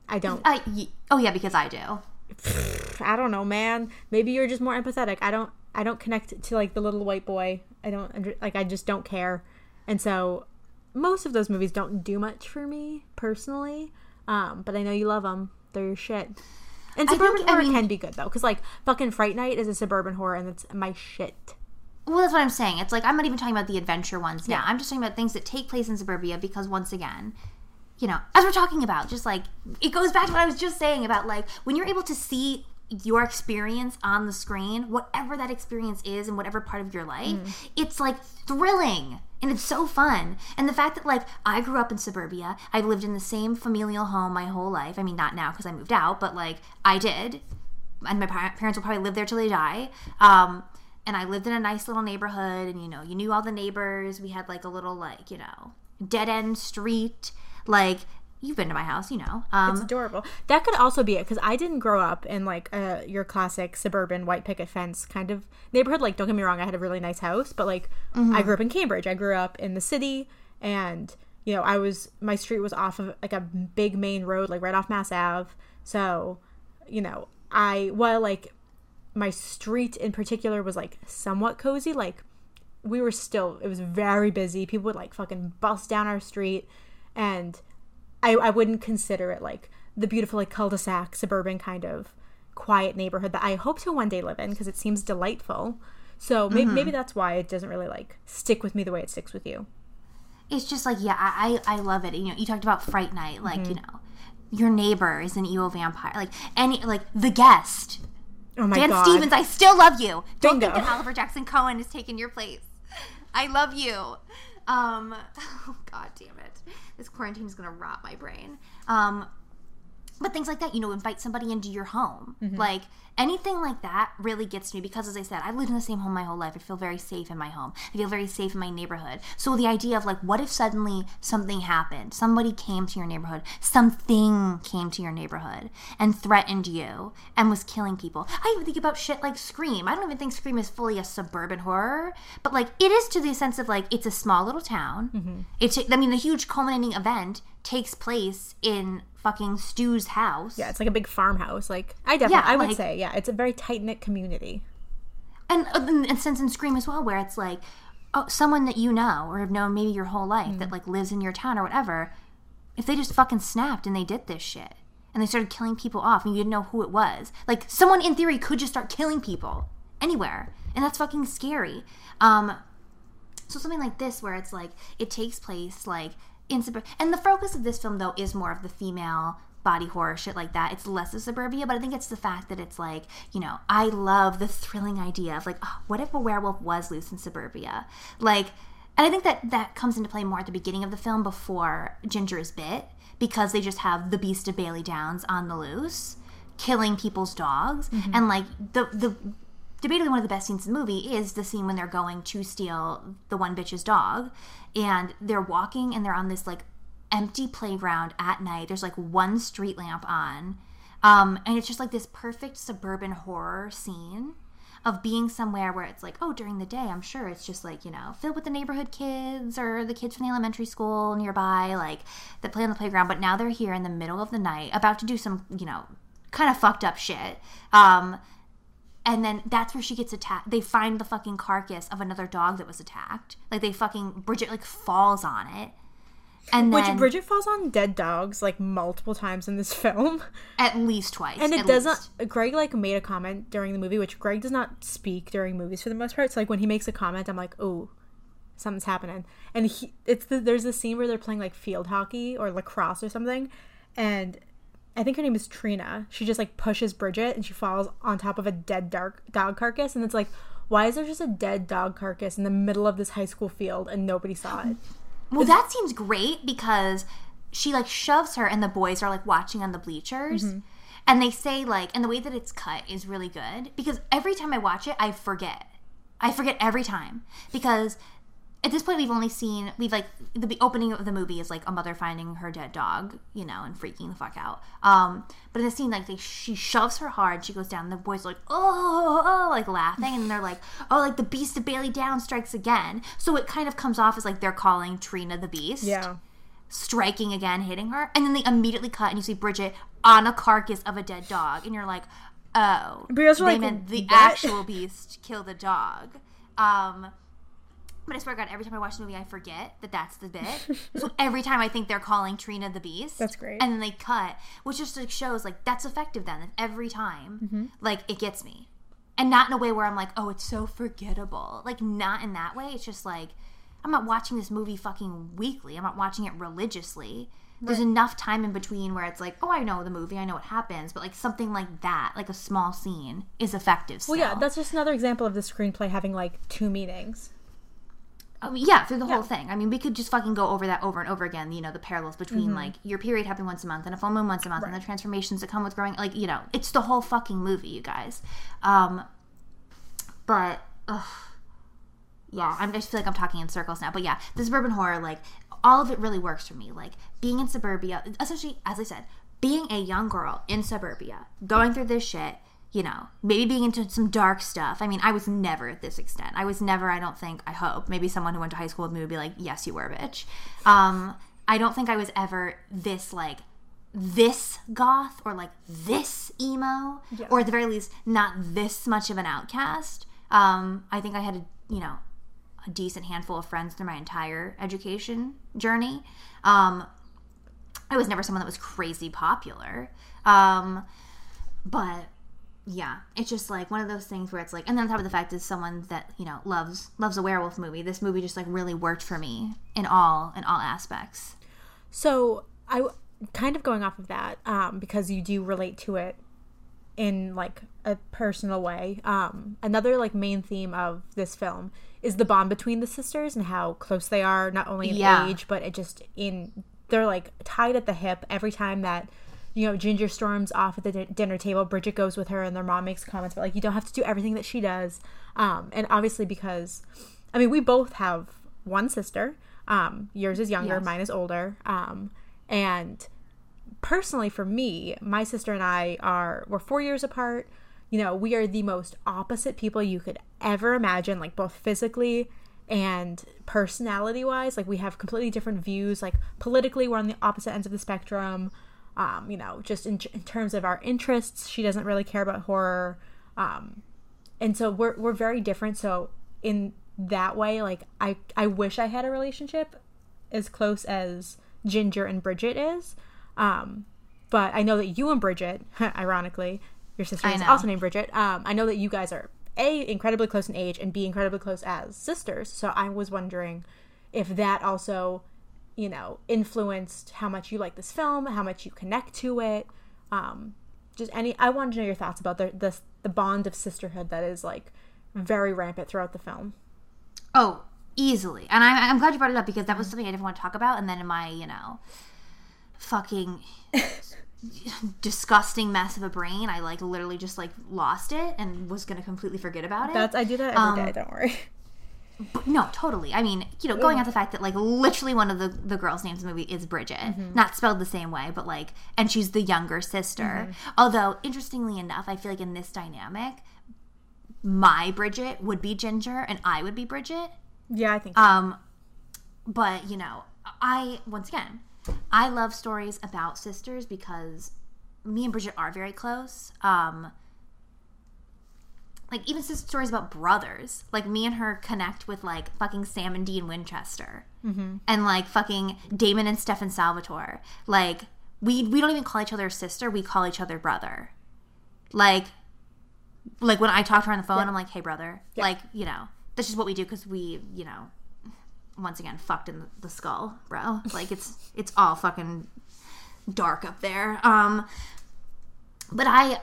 I don't. uh, y- oh yeah, because I do. *sighs* I don't know, man. Maybe you're just more empathetic. I don't. I don't connect to like the little white boy. I don't like. I just don't care, and so most of those movies don't do much for me personally. Um, but I know you love them. They're your shit. And suburban think- I horror mean- can be good though, because like fucking Fright Night is a suburban horror, and it's my shit. Well, that's what I'm saying. It's like I'm not even talking about the adventure ones now. I'm just talking about things that take place in suburbia because once again, you know, as we're talking about, just like it goes back to what I was just saying about like when you're able to see your experience on the screen, whatever that experience is in whatever part of your life, it's like thrilling and it's so fun. And the fact that like I grew up in suburbia, I've lived in the same familial home my whole life. I mean, not now because I moved out, but like I did and my par- parents will probably live there till they die. Um, and I lived in a nice little neighborhood, and you know, you knew all the neighbors. We had like a little like you know dead end street. Like you've been to my house, you know. It's Um, adorable. That could also be it because I didn't grow up in like uh, your classic suburban white picket fence kind of neighborhood. Like, don't get me wrong, I had a really nice house, but like, I grew up in Cambridge. I grew up in the city, and you know, I was my street was off of like a big main road, like right off Mass Ave. So, you know, I while like my street in particular was like somewhat cozy, like we were still it was very busy people would like fucking bust down our street and i i wouldn't consider it like the beautiful like cul-de-sac suburban kind of quiet neighborhood that i hope to one day live in because it seems delightful so maybe, maybe that's why it doesn't really like stick with me the way it sticks with you it's just like yeah, I I love it. You know, you talked about Fright Night, like Mm-hmm. you know, your neighbor is an evil vampire, like any like the guest. oh my god. Dan god Stevens, I still love you. Don't Bingo. think that Oliver Jackson Cohen has taken your place. I love you. Um, *laughs* oh, God damn it. This quarantine is going to rot my brain. Um, but things like that, you know, invite somebody into your home. Like anything like that really gets me because, as I said, I've lived in the same home my whole life. I feel very safe in my home. I feel very safe in my neighborhood. So the idea of like, what if suddenly something happened? Somebody came to your neighborhood, something came to your neighborhood and threatened you and was killing people. I even think about shit like Scream. I don't even think Scream is fully a suburban horror, but like it is to the sense of like it's a small little town. Mm-hmm. It's I mean the huge culminating event takes place in fucking Stu's house. yeah it's like a big farmhouse like i definitely Yeah, i would like- say yeah it's a very tight-knit community and uh, and, and sense in Scream as well, where it's like, oh, someone that you know or have known maybe your whole life that like lives in your town or whatever, if they just fucking snapped and they did this shit and they started killing people off and you didn't know who it was, like someone in theory could just start killing people anywhere, and that's fucking scary. Um, so something like this, where it's like it takes place like in and the focus of this film though is more of the female body horror shit like that. It's less of suburbia, but I think it's the fact that it's like you know I love the thrilling idea of like oh, what if a werewolf was loose in suburbia, like. And I think that that comes into play more at the beginning of the film before Ginger is bit because they just have the Beast of Bailey Downs on the loose, killing people's dogs, mm-hmm. and like the the debatably one of the best scenes in the movie is the scene when they're going to steal the one bitch's dog and they're walking and they're on this like empty playground at night there's like one street lamp on um, and it's just like this perfect suburban horror scene of being somewhere where it's like oh during the day i'm sure it's just like you know filled with the neighborhood kids or the kids from the elementary school nearby like that play on the playground but now they're here in the middle of the night about to do some you know kind of fucked up shit um, and then that's where she gets attacked. They find the fucking carcass of another dog that was attacked. Like they fucking Brigitte like falls on it, and which then Brigitte falls on dead dogs like multiple times in this *laughs* film at least twice. and it doesn't least. greg like made a comment during the movie which greg does not speak during movies for the most part so like when he makes a comment i'm like oh something's happening, and he, it's the, there's a scene where they're playing like field hockey or lacrosse or something, and I think her name is Trina. She just like pushes Brigitte and she falls on top of a dead dark dog carcass, and it's like, why is there just a dead dog carcass in the middle of this high school field and nobody saw it? Well, that seems great because she like shoves her, and the boys are like watching on the bleachers. Mm-hmm. And they say like, and the way that it's cut is really good because every time I watch it, I forget. I forget every time because at this point we've only seen we've like the opening of the movie is like a mother finding her dead dog, you know, and freaking the fuck out. Um, but in the scene, like they, she shoves her hard, she goes down. And the boys are like oh, oh, like laughing, and they're like oh, like the beast of Bailey Down strikes again. So it kind of comes off as like they're calling Trina the beast Yeah. striking again, hitting her, and then they immediately cut and you see Brigitte on a carcass of a dead dog, and you're like, oh, But also they like, meant the what? actual beast killed the dog. Um, but I swear to God, every time I watch the movie, I forget that that's the bit. *laughs* so every time I think they're calling Trina the beast, That's great. and then they cut, which just like shows like that's effective. Then every time, Mm-hmm. like it gets me, and not in a way where I'm like, oh, it's so forgettable. Like not in that way. It's just like I'm not watching this movie fucking weekly. I'm not watching it religiously. There's enough time in between where it's like, oh, I know the movie, I know what happens, but like something like that, like a small scene, is effective. Still. Well, yeah, that's just another example of the screenplay having like two meanings. I mean, yeah, through the whole thing. I mean, we could just fucking go over that over and over again. You know, the parallels between like your period happening once a month and a full moon once a month, and the transformations that come with growing. Like, you know, it's the whole fucking movie, you guys. Um, but ugh, yeah, I'm, I just feel like I'm talking in circles now. But yeah, the suburban horror, like all of it really works for me. Like being in suburbia, essentially, as I said, being a young girl in suburbia, going through this shit. You know, maybe being into some dark stuff. I mean, I was never at this extent. I was never. I don't think. I hope. Maybe someone who went to high school with me would be like, "Yes, you were, bitch." Um, I don't think I was ever this like this goth or like this emo or at the very least not this much of an outcast um i think i had a you know a decent handful of friends through my entire education journey um i was never someone that was crazy popular um but yeah it's just like one of those things where it's like and then on top of the fact is someone that you know loves loves a werewolf movie this movie just like really worked for me in all in all aspects So I kind of going off of that um, because you do relate to it in like a personal way. Um, another like main theme of this film is the bond between the sisters and how close they are, not only in Yeah. age but it just in they're like tied at the hip every time that. You know, Ginger storms off at the di- dinner table. Brigitte goes with her, and their mom makes comments about like you don't have to do everything that she does. Um, and obviously, because I mean, we both have one sister. Um, yours is younger, Yes. mine is older. Um, and personally for me my sister and i are we're four years apart you know we are the most opposite people you could ever imagine like both physically and personality wise like we have completely different views like politically we're on the opposite ends of the spectrum um, you know just in, in terms of our interests. She doesn't really care about horror um, and so we're, we're very different. So in that way like i i wish i had a relationship as close as ginger and Brigitte is. Um but i know that you and bridget *laughs* ironically your sister is also named bridget. Um i know that you guys are a incredibly close in age and b incredibly close as sisters. So i was wondering if that also you know influenced how much you like this film how much you connect to it um just any i wanted to know your thoughts about the the, the bond of sisterhood that is like very rampant throughout the film Oh, easily. And I, I'm glad you brought it up because that was something I didn't want to talk about. And then in my, you know, fucking *laughs* disgusting mess of a brain, I like literally just like lost it and was going to completely forget about it. that's i do that every day. Um, don't worry But no, totally. I mean, you know, going off the fact that like literally one of the the girls' names in the movie is Brigitte, not spelled the same way, but like, and she's the younger sister. Although, interestingly enough, I feel like in this dynamic, my Bridget would be Ginger and I would be Brigitte. yeah i think so. Um, but you know, I once again, I love stories about sisters because me and Bridget are very close. Um, like even stories about brothers, like me and her connect with like fucking Sam and Dean Winchester, mm-hmm. and like fucking Damon and Stefan Salvatore. Like we we don't even call each other sister; we call each other brother. Like like when I talk to her on the phone, I'm like, "Hey, brother." Like you know, that's just what we do because we you know once again fucked in the, the skull, bro. *laughs* Like it's it's all fucking dark up there. Um, but I.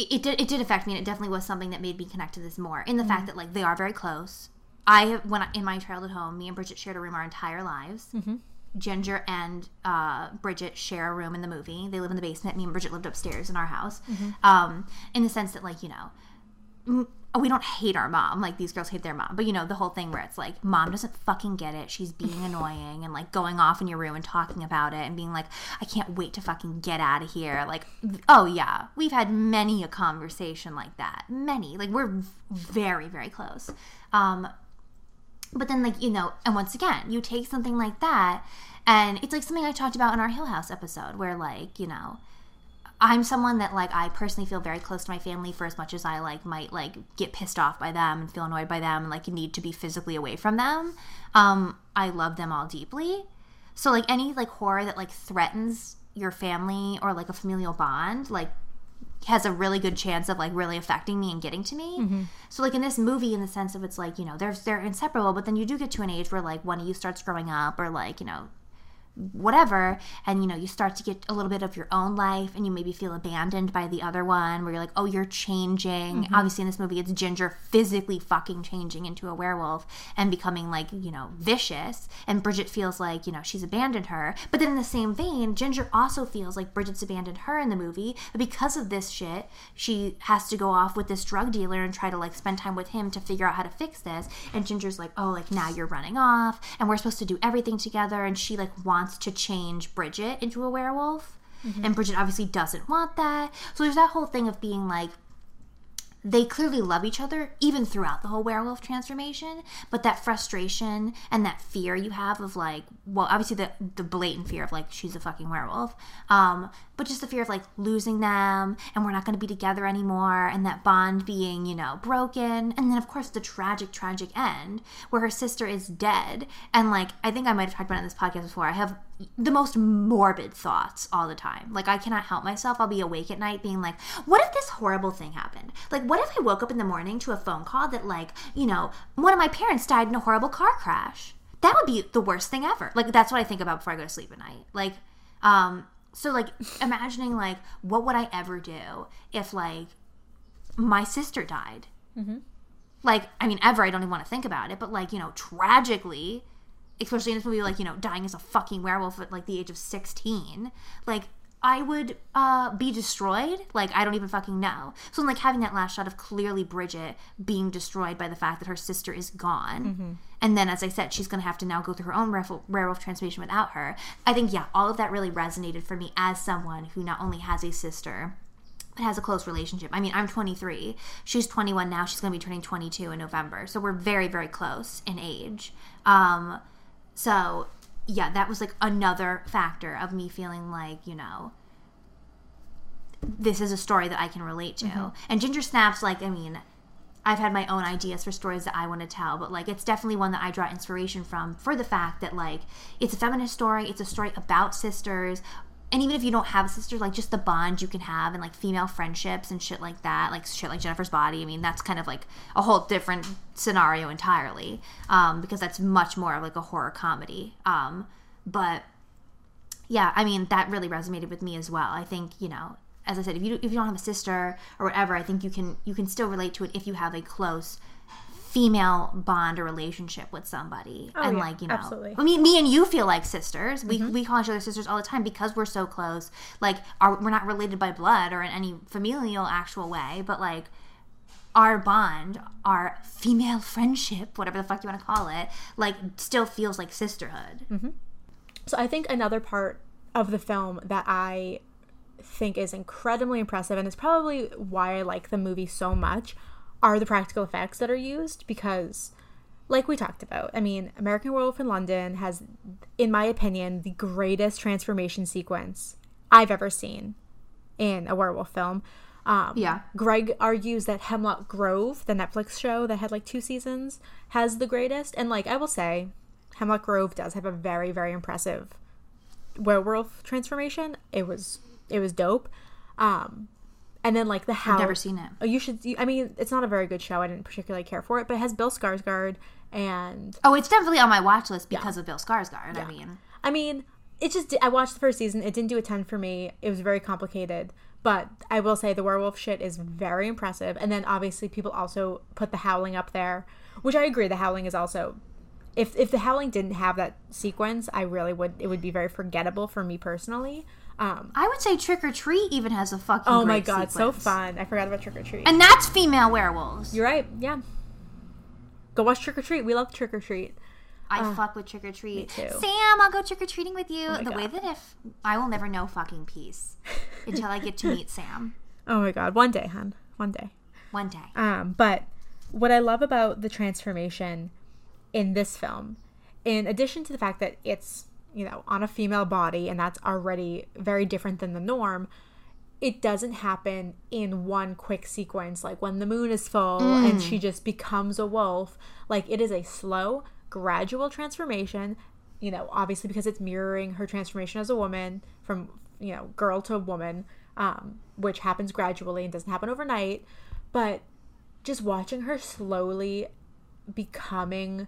It, it did. It did affect me, and it definitely was something that made me connect to this more. In the fact that like they are very close. I have when I, in my childhood home, me and Bridget shared a room our entire lives. Ginger and uh, Brigitte share a room in the movie. They live in the basement. Me and Bridget lived upstairs in our house. Um, in the sense that, like, you know, m- we don't hate our mom. Like, these girls hate their mom. But, you know, the whole thing where it's like, mom doesn't fucking get it. She's being annoying and, like, going off in your room and talking about it and being like, I can't wait to fucking get out of here. Like, oh, yeah. We've had many a conversation like that. Many. Like, we're very, very close. Um, but then like you know and once again you take something like that and it's like something i talked about in our hill house episode where like you know i'm someone that like i personally feel very close to my family for as much as i like might like get pissed off by them and feel annoyed by them and like need to be physically away from them. Um i love them all deeply. So like any like horror that like threatens your family or like a familial bond like has a really good chance of like really affecting me and getting to me. So like in this movie, in the sense of it's like you know they're they're inseparable, but then you do get to an age where like one of you starts growing up or like you know whatever and you know you start to get a little bit of your own life and you maybe feel abandoned by the other one where you're like oh you're changing. Mm-hmm. Obviously in this movie it's ginger physically fucking changing into a werewolf and becoming like you know vicious and Brigitte feels like you know she's abandoned her. But then in the same vein ginger also feels like Brigitte's abandoned her in the movie but because of this shit she has to go off with this drug dealer and try to like spend time with him to figure out how to fix this. And ginger's like oh like now you're running off and we're supposed to do everything together and she like wants to change Brigitte into a werewolf. Mm-hmm. And Brigitte obviously doesn't want that. So there's that whole thing of being like they clearly love each other even throughout the whole werewolf transformation but that frustration and that fear you have of like well obviously the the blatant fear of like she's a fucking werewolf um but just the fear of like losing them and we're not going to be together anymore and that bond being you know broken. And then of course the tragic tragic end where her sister is dead. And like i think i might have talked about it in this podcast before. I have the most morbid thoughts all the time. Like i cannot help myself. I'll be awake at night being like what if this horrible thing happened? Like what if i woke up in the morning to a phone call that like you know one of my parents died in a horrible car crash? That would be the worst thing ever. Like that's what i think about before i go to sleep at night. Like um so like *laughs* imagining like what would i ever do if like my sister died? Like i mean ever i don't even want to think about it but like you know tragically especially in this movie like you know dying as a fucking werewolf at like the age of 16 like i would uh be destroyed like i don't even fucking know so like having that last shot of clearly Brigitte being destroyed by the fact that her sister is gone and then as i said she's gonna have to now go through her own werewolf, werewolf transformation without her i think yeah all of that really resonated for me as someone who not only has a sister but has a close relationship. I mean, I'm 23. She's 21 now. She's going to be turning 22 in November. So we're very, very close in age. Um, so yeah, that was like another factor of me feeling like, you know, this is a story that I can relate to. Mm-hmm. And Ginger Snaps, like, I mean, I've had my own ideas for stories that I want to tell, but like it's definitely one that I draw inspiration from for the fact that like it's a feminist story, it's a story about sisters. And even if you don't have a sister, like just the bond you can have and like female friendships and shit like that, like shit like Jennifer's Body. I mean, that's kind of like a whole different scenario entirely um, because that's much more of like a horror comedy. Um, but yeah, I mean that really resonated with me as well. I think you know, as I said, if you if you don't have a sister or whatever, I think you can you can still relate to it if you have a close female bond or relationship with somebody oh, and yeah, like you know absolutely. I mean me and you feel like sisters. We, mm-hmm. we call each other sisters all the time because we're so close. Like our, we're not related by blood or in any familial actual way but like our bond our female *laughs* friendship whatever the fuck you want to call it like still feels like sisterhood. Mm-hmm. So I think another part of the film that I think is incredibly impressive and is probably why I like the movie so much are the practical effects that are used because like we talked about, I mean, American Werewolf in London has in my opinion the greatest transformation sequence I've ever seen in a werewolf film. Um, Yeah. Greg argues that Hemlock Grove, the Netflix show that had like two seasons, has the greatest. And like I will say, Hemlock Grove does have a very very impressive werewolf transformation. It was it was dope. Um, and then like the house. I've never seen it. Oh, you should. You, I mean, it's not a very good show. I didn't particularly care for it, but it has Bill Skarsgård and Oh, it's definitely on my watch list because of Bill Skarsgård. I mean, I mean, it just I watched the first season. It didn't do a ton for me. It was very complicated, but I will say the werewolf shit is very impressive. And then obviously people also put the howling up there, which I agree. The howling is also. If, if the howling didn't have that sequence, I really would. It would be very forgettable for me personally. Um, I would say Trick or Treat even has a fucking. oh my god, so fun! I forgot about Trick or Treat. And that's female werewolves. You're right. Yeah. Go watch Trick or Treat. We love Trick or Treat. I fuck with trick or treat. Oh Sam, I'll go trick or treating with you. my the way that if I will never know fucking peace until I get to meet Sam *laughs* Oh my god, one day, hun. One day. one day. Um, but what I love about the transformation in this film, in addition to the fact that it's, you know, on a female body and that's already very different than the norm, it doesn't happen in one quick sequence like when the moon is full and she just becomes a wolf. Like it is a slow, gradual transformation, you know, obviously because it's mirroring her transformation as a woman from, you know, girl to woman, um, which happens gradually and doesn't happen overnight. But just watching her slowly becoming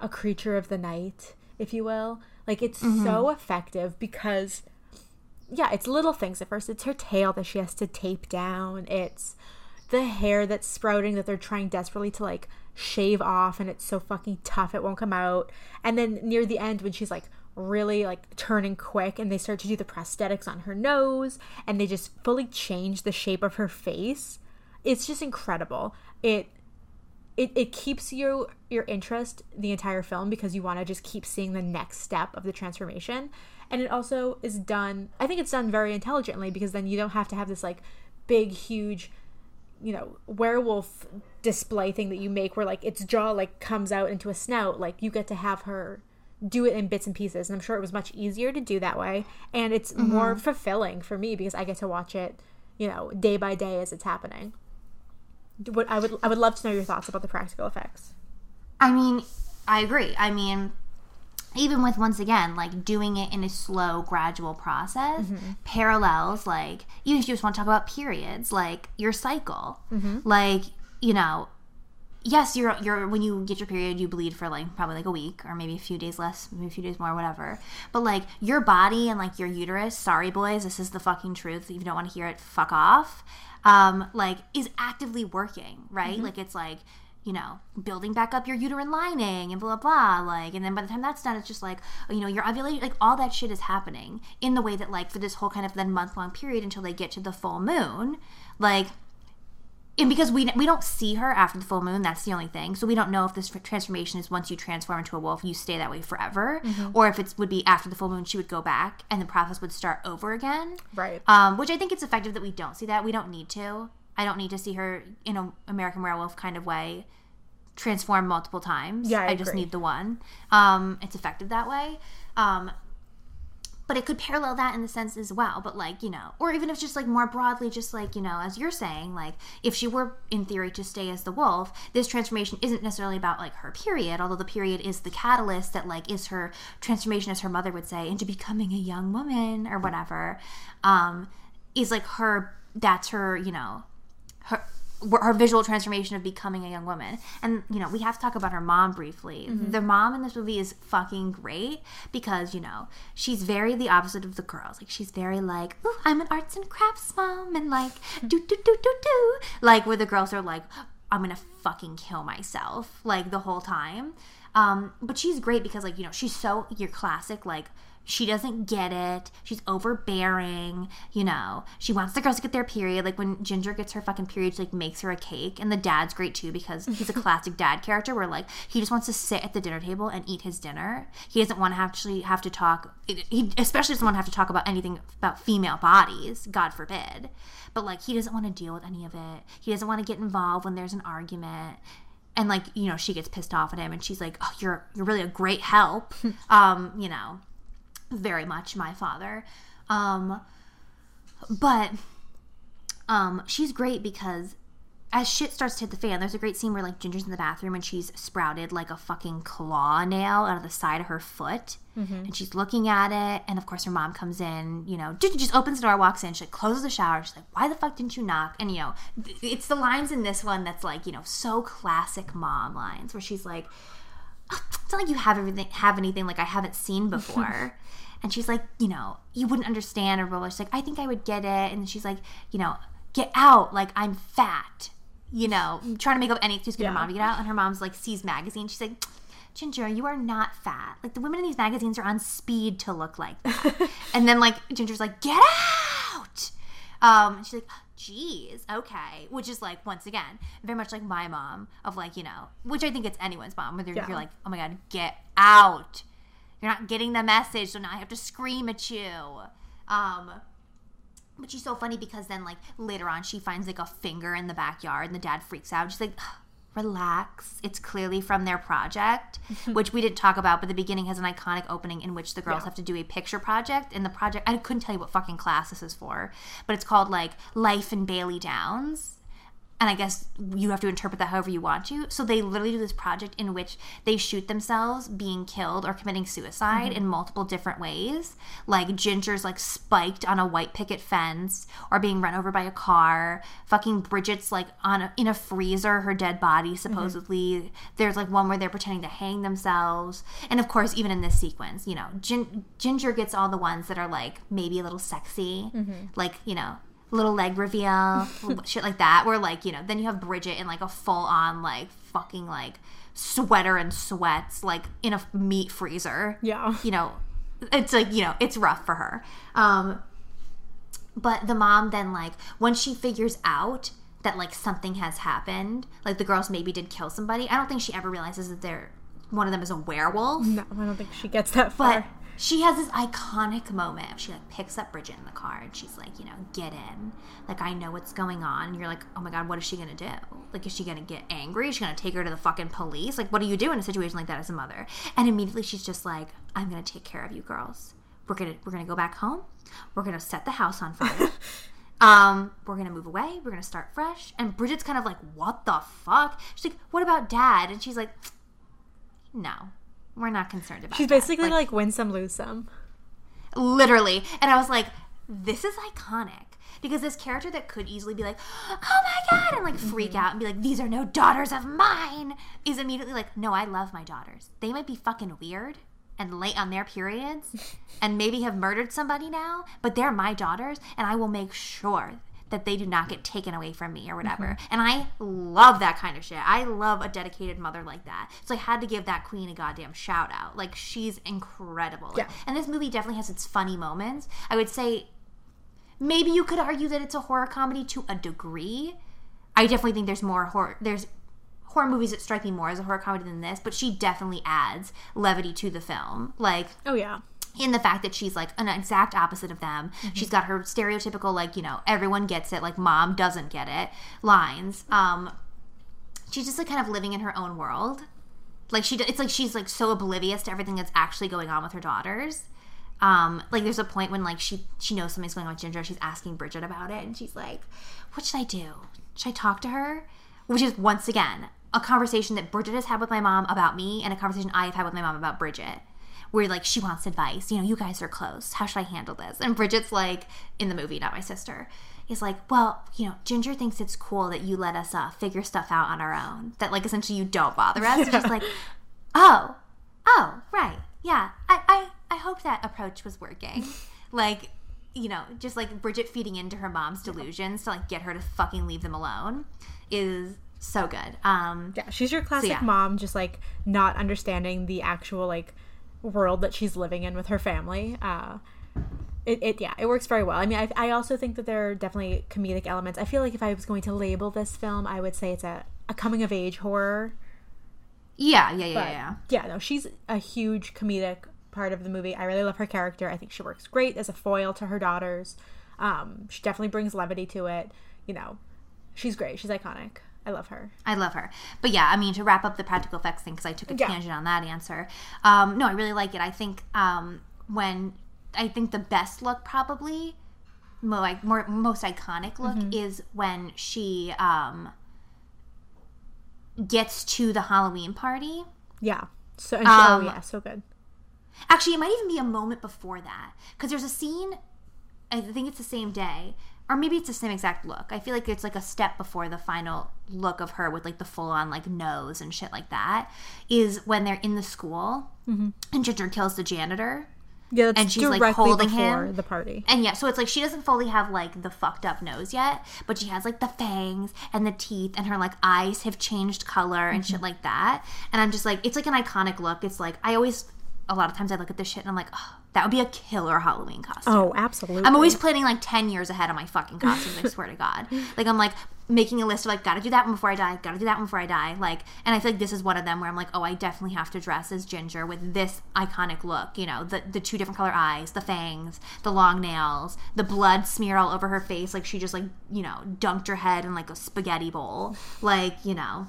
a creature of the night, if you will. Like it's mm-hmm. so effective because yeah, it's little things at first. It's her tail that she has to tape down. It's the hair that's sprouting that they're trying desperately to like shave off and it's so fucking tough it won't come out. And then near the end when she's like really like turning quick and they start to do the prosthetics on her nose and they just fully change the shape of her face. It's just incredible. It it, it keeps you your interest the entire film because you want to just keep seeing the next step of the transformation. And it also is done i think it's done very intelligently because then you don't have to have this like big huge you know werewolf display thing that you make where like its jaw like comes out into a snout. Like you get to have her do it in bits and pieces and i'm sure it was much easier to do that way. And it's more mm-hmm. fulfilling for me because i get to watch it you know day by day as it's happening what I would I would love to know your thoughts about the practical effects. I mean, I agree. I mean, even with once again, like doing it in a slow, gradual process, mm-hmm. parallels, like, even if you just want to talk about periods, like your cycle, mm-hmm. like, you know, yes, you're, you're, when you get your period, you bleed for like probably like a week or maybe a few days less, maybe a few days more, whatever. But like your body and like your uterus, sorry boys, this is the fucking truth. If you don't want to hear it, fuck off. Um, like is actively working, right? Like it's like, you know, building back up your uterine lining and blah blah. Like, and then by the time that's done, it's just like, you know, your ovulation, like all that shit is happening in the way that like for this whole kind of then month long period until they get to the full moon, like. And because we we don't see her after the full moon, that's the only thing. So we don't know if this transformation is once you transform into a wolf, you stay that way forever, or if it would be after the full moon, she would go back and the process would start over again. Right. Um, which I think it's effective that we don't see that. We don't need to. I don't need to see her in an American Werewolf kind of way transform multiple times. Yeah, I just agree. need the one. Um, it's effective that way. Um, but it could parallel that in the sense as well. But like you know, or even if just like more broadly, just like you know, as you're saying, like if she were in theory to stay as the wolf, this transformation isn't necessarily about like her period, although the period is the catalyst that like is her transformation, as her mother would say, into becoming a young woman or whatever. Um, is like her. That's her. You know, her her visual transformation of becoming a young woman. And you know, we have to talk about her mom briefly. The mom in this movie is fucking great because you know she's very the opposite of the girls. Like she's very like, "Ooh, I'm an arts and crafts mom," and like, "Do do do do do," like where the girls are like, "I'm gonna fucking kill myself," like the whole time. Um, but she's great because like you know she's so your classic like she doesn't get it. She's overbearing, you know. She wants the girls to get their period. Like when Ginger gets her fucking period, she like makes her a cake. And the dad's great too because *laughs* he's a classic dad character where like he just wants to sit at the dinner table and eat his dinner. He doesn't want to actually have to talk. He especially doesn't want to have to talk about anything about female bodies. God forbid. But like he doesn't want to deal with any of it. He doesn't want to get involved when there's an argument and like you know she gets pissed off at him and she's like oh you're you're really a great help *laughs* um you know very much my father um but um she's great because as shit starts to hit the fan, there's a great scene where like Ginger's in the bathroom and she's sprouted like a fucking claw nail out of the side of her foot, and she's looking at it. And of course, her mom comes in. You know, Ginger just opens the door, walks in, she like, closes the shower. She's like, "Why the fuck didn't you knock?" And you know, th- it's the lines in this one that's like you know so classic mom lines where she's like, it's not like you have everything have anything like I haven't seen *laughs* before. and she's like, you know, you wouldn't understand or blah. She's like, I think I would get it. And she's like, you know, get out, like I'm fat. You know, trying to make up any excuse to get her mom to get out. And her mom's like sees magazine. She's like, Ginger, you are not fat. Like the women in these magazines are on speed to look like that. *laughs* and then like Ginger's like, get out. Um, and she's like, geez, okay. Which is like, once again, very much like my mom of like, you know, which I think it's anyone's mom, whether Yeah. you're like, oh my God, get out. You're not getting the message, so now I have to scream at you. Um, but she's so funny because then, like, later on, she finds like a finger in the backyard and the dad freaks out. She's like, relax. It's clearly from their project, *laughs* which we didn't talk about, but the beginning has an iconic opening in which the girls Yeah. have to do a picture project. And the project, I couldn't tell you what fucking class this is for, but it's called like Life in Bailey Downs and I guess you have to interpret that however you want to. So they literally do this project in which they shoot themselves being killed or committing suicide mm-hmm. in multiple different ways. Like Ginger's like spiked on a white picket fence or being run over by a car. Fucking Brigitte's like on a, in a freezer, her dead body mm-hmm. supposedly. There's like one where they're pretending to hang themselves. And of course, even in this sequence, you know, Gin- Ginger gets all the ones that are like maybe a little sexy, mm-hmm. like you know little leg reveal, *laughs* shit like that. Where like you know, then you have Brigitte in like a full on like fucking like sweater and sweats, like in a meat freezer. Yeah. you know, it's like you know, it's rough for her. Um, but the mom then like once she figures out that like something has happened, like the girls maybe did kill somebody. I don't think she ever realizes that they're one of them is a werewolf. No, I don't think she gets that far. She has this iconic moment. She like picks up Brigitte in the car and she's like, you know, get in. Like I know what's going on. And you're like, oh my god, what is she gonna do? Like, is she gonna get angry? Is she gonna take her to the fucking police? Like, what do you do in a situation like that as a mother? And immediately she's just like, I'm gonna take care of you girls. We're gonna we're gonna go back home. We're gonna set the house on fire. *laughs* Um, we're gonna move away. We're gonna start fresh. And Brigitte's kind of like, what the fuck? She's like, what about dad? And she's like, no, we're not concerned about. She's dad." basically like, win some, lose some. literally and i was like this is iconic because this character that could easily be like oh my god and like freak mm-hmm. out and be like these are no daughters of mine is immediately like no i love my daughters they might be fucking weird and late on their periods *laughs* and maybe have murdered somebody now but they're my daughters and i will make sure that they do not get taken away from me or mm-hmm. whatever. And I love that kind of shit. I love a dedicated mother like that. So I had to give that queen a goddamn shout out. Like she's incredible. Yeah. And this movie definitely has its funny moments. I would say maybe you could argue that it's a horror comedy to a degree. I definitely think there's more horror there's horror movies that strike me more as a horror comedy than this, but she definitely adds levity to the film. Like Oh yeah. In the fact that she's like an exact opposite of them. She's got her stereotypical like, you know, everyone gets it, like mom doesn't get it lines. Um she's just like kind of living in her own world. Like she it's like she's like so oblivious to everything that's actually going on with her daughters. Um like there's a point when like she she knows something's going on with Ginger, she's asking Brigitte about it and she's like, "What should I do? Should I talk to her?" Which is once again a conversation that Bridget has had with my mom about me and a conversation I have had with my mom about Bridget where like she wants advice. You know, you guys are close. How should I handle this? And Brigitte's like in the movie, not my sister, is like, well, you know, Ginger thinks it's cool that you let us uh, figure stuff out on our own. That like essentially you don't bother us. And she's like, *laughs* oh, oh, right, yeah. I I I hope that approach was working. *laughs* like. You know, just like Brigitte feeding into her mom's delusions to like get her to fucking leave them alone is so good. Um, Yeah, she's your classic yeah. mom, just like not understanding the actual like world that she's living in with her family. Uh, it, it yeah, it works very well. I mean, I, I also think that there are definitely comedic elements. I feel like if I was going to label this film, I would say it's a, a coming of age horror. yeah, yeah, yeah, But yeah. yeah, no, she's a huge comedic part of the movie. I really love her character. I think she works great as a foil to her daughters. Um, she definitely brings levity to it. You know, she's great. She's iconic. I love her. I love her. But yeah, I mean, to wrap up the practical effects thing, because I took a Yeah. tangent on that answer. Um, no, I really like it. I think um, when I think the best look probably, more, like, more most iconic look Mm-hmm. is when she um, gets to the Halloween party. Yeah. So she, Um, oh yeah, so good. Actually, it might even be a moment before that because there's a scene. I think it's the same day, or maybe it's the same exact look. I feel like it's like a step before the final look of her with like the full on like nose and shit like that. Is when they're in the school mm-hmm. and Ginger kills the janitor. Yeah, that's and she's, like, holding him. the party. And yeah, so it's like she doesn't fully have like the fucked up nose yet, but she has like the fangs and the teeth, and her like eyes have changed color and mm-hmm. shit like that. And I'm just like, it's like an iconic look. It's like I always, a lot of times I look at this shit and I'm like, oh, that would be a killer Halloween costume. Oh, absolutely. I'm always planning like 10 years ahead on my fucking costumes, I swear to God. *laughs* Like, I'm like making a list of like, gotta do that one before I die, gotta do that one before I die. Like, and I feel like this is one of them where I'm like, oh, I definitely have to dress as Ginger with this iconic look. You know, the, the two different color eyes, the fangs, the long nails, the blood smear all over her face. Like, she just like, you know, dunked her head in like a spaghetti bowl. Like, you know,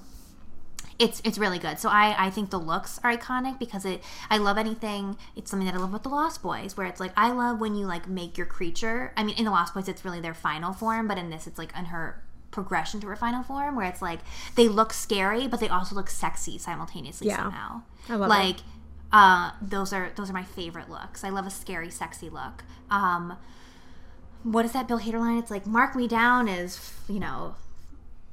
it's it's really good. So I I think the looks are iconic because it I love anything. It's something that I love with the Lost Boys, where it's like I love when you like make your creature. I mean, in the Lost Boys, it's really their final form, but in this, it's like in her progression to her final form, where it's like they look scary, but they also look sexy simultaneously Yeah. somehow. I love like it. uh, those are those are my favorite looks. I love a scary, sexy look. Um, what is that Bill Hader line? It's like mark me down as you know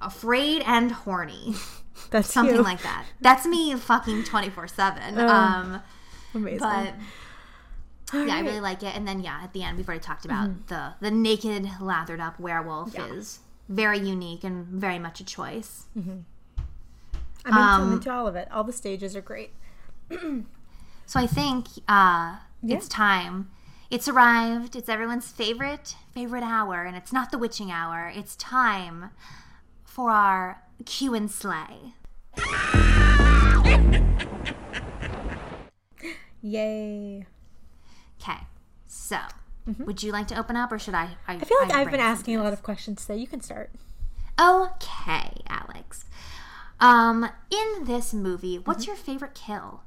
afraid and horny *laughs* That's something you. like that. That's me fucking 24 7. Um, Amazing. but yeah, I really like it. And then, yeah, at the end, we've already talked about the, the naked, lathered up werewolf Yeah. is very unique and very much a choice. I'm into, um, I'm into all of it. All the stages are great. *clears throat* So I think uh, it's time. It's arrived. It's everyone's favorite, favorite hour. And it's not the witching hour. It's time for our Q and Slay. Yay. Okay. So, would you like to open up or should I? I feel like I've been asking a lot of questions today. You can start. Okay, Alex. Um, in this movie, what's your favorite kill?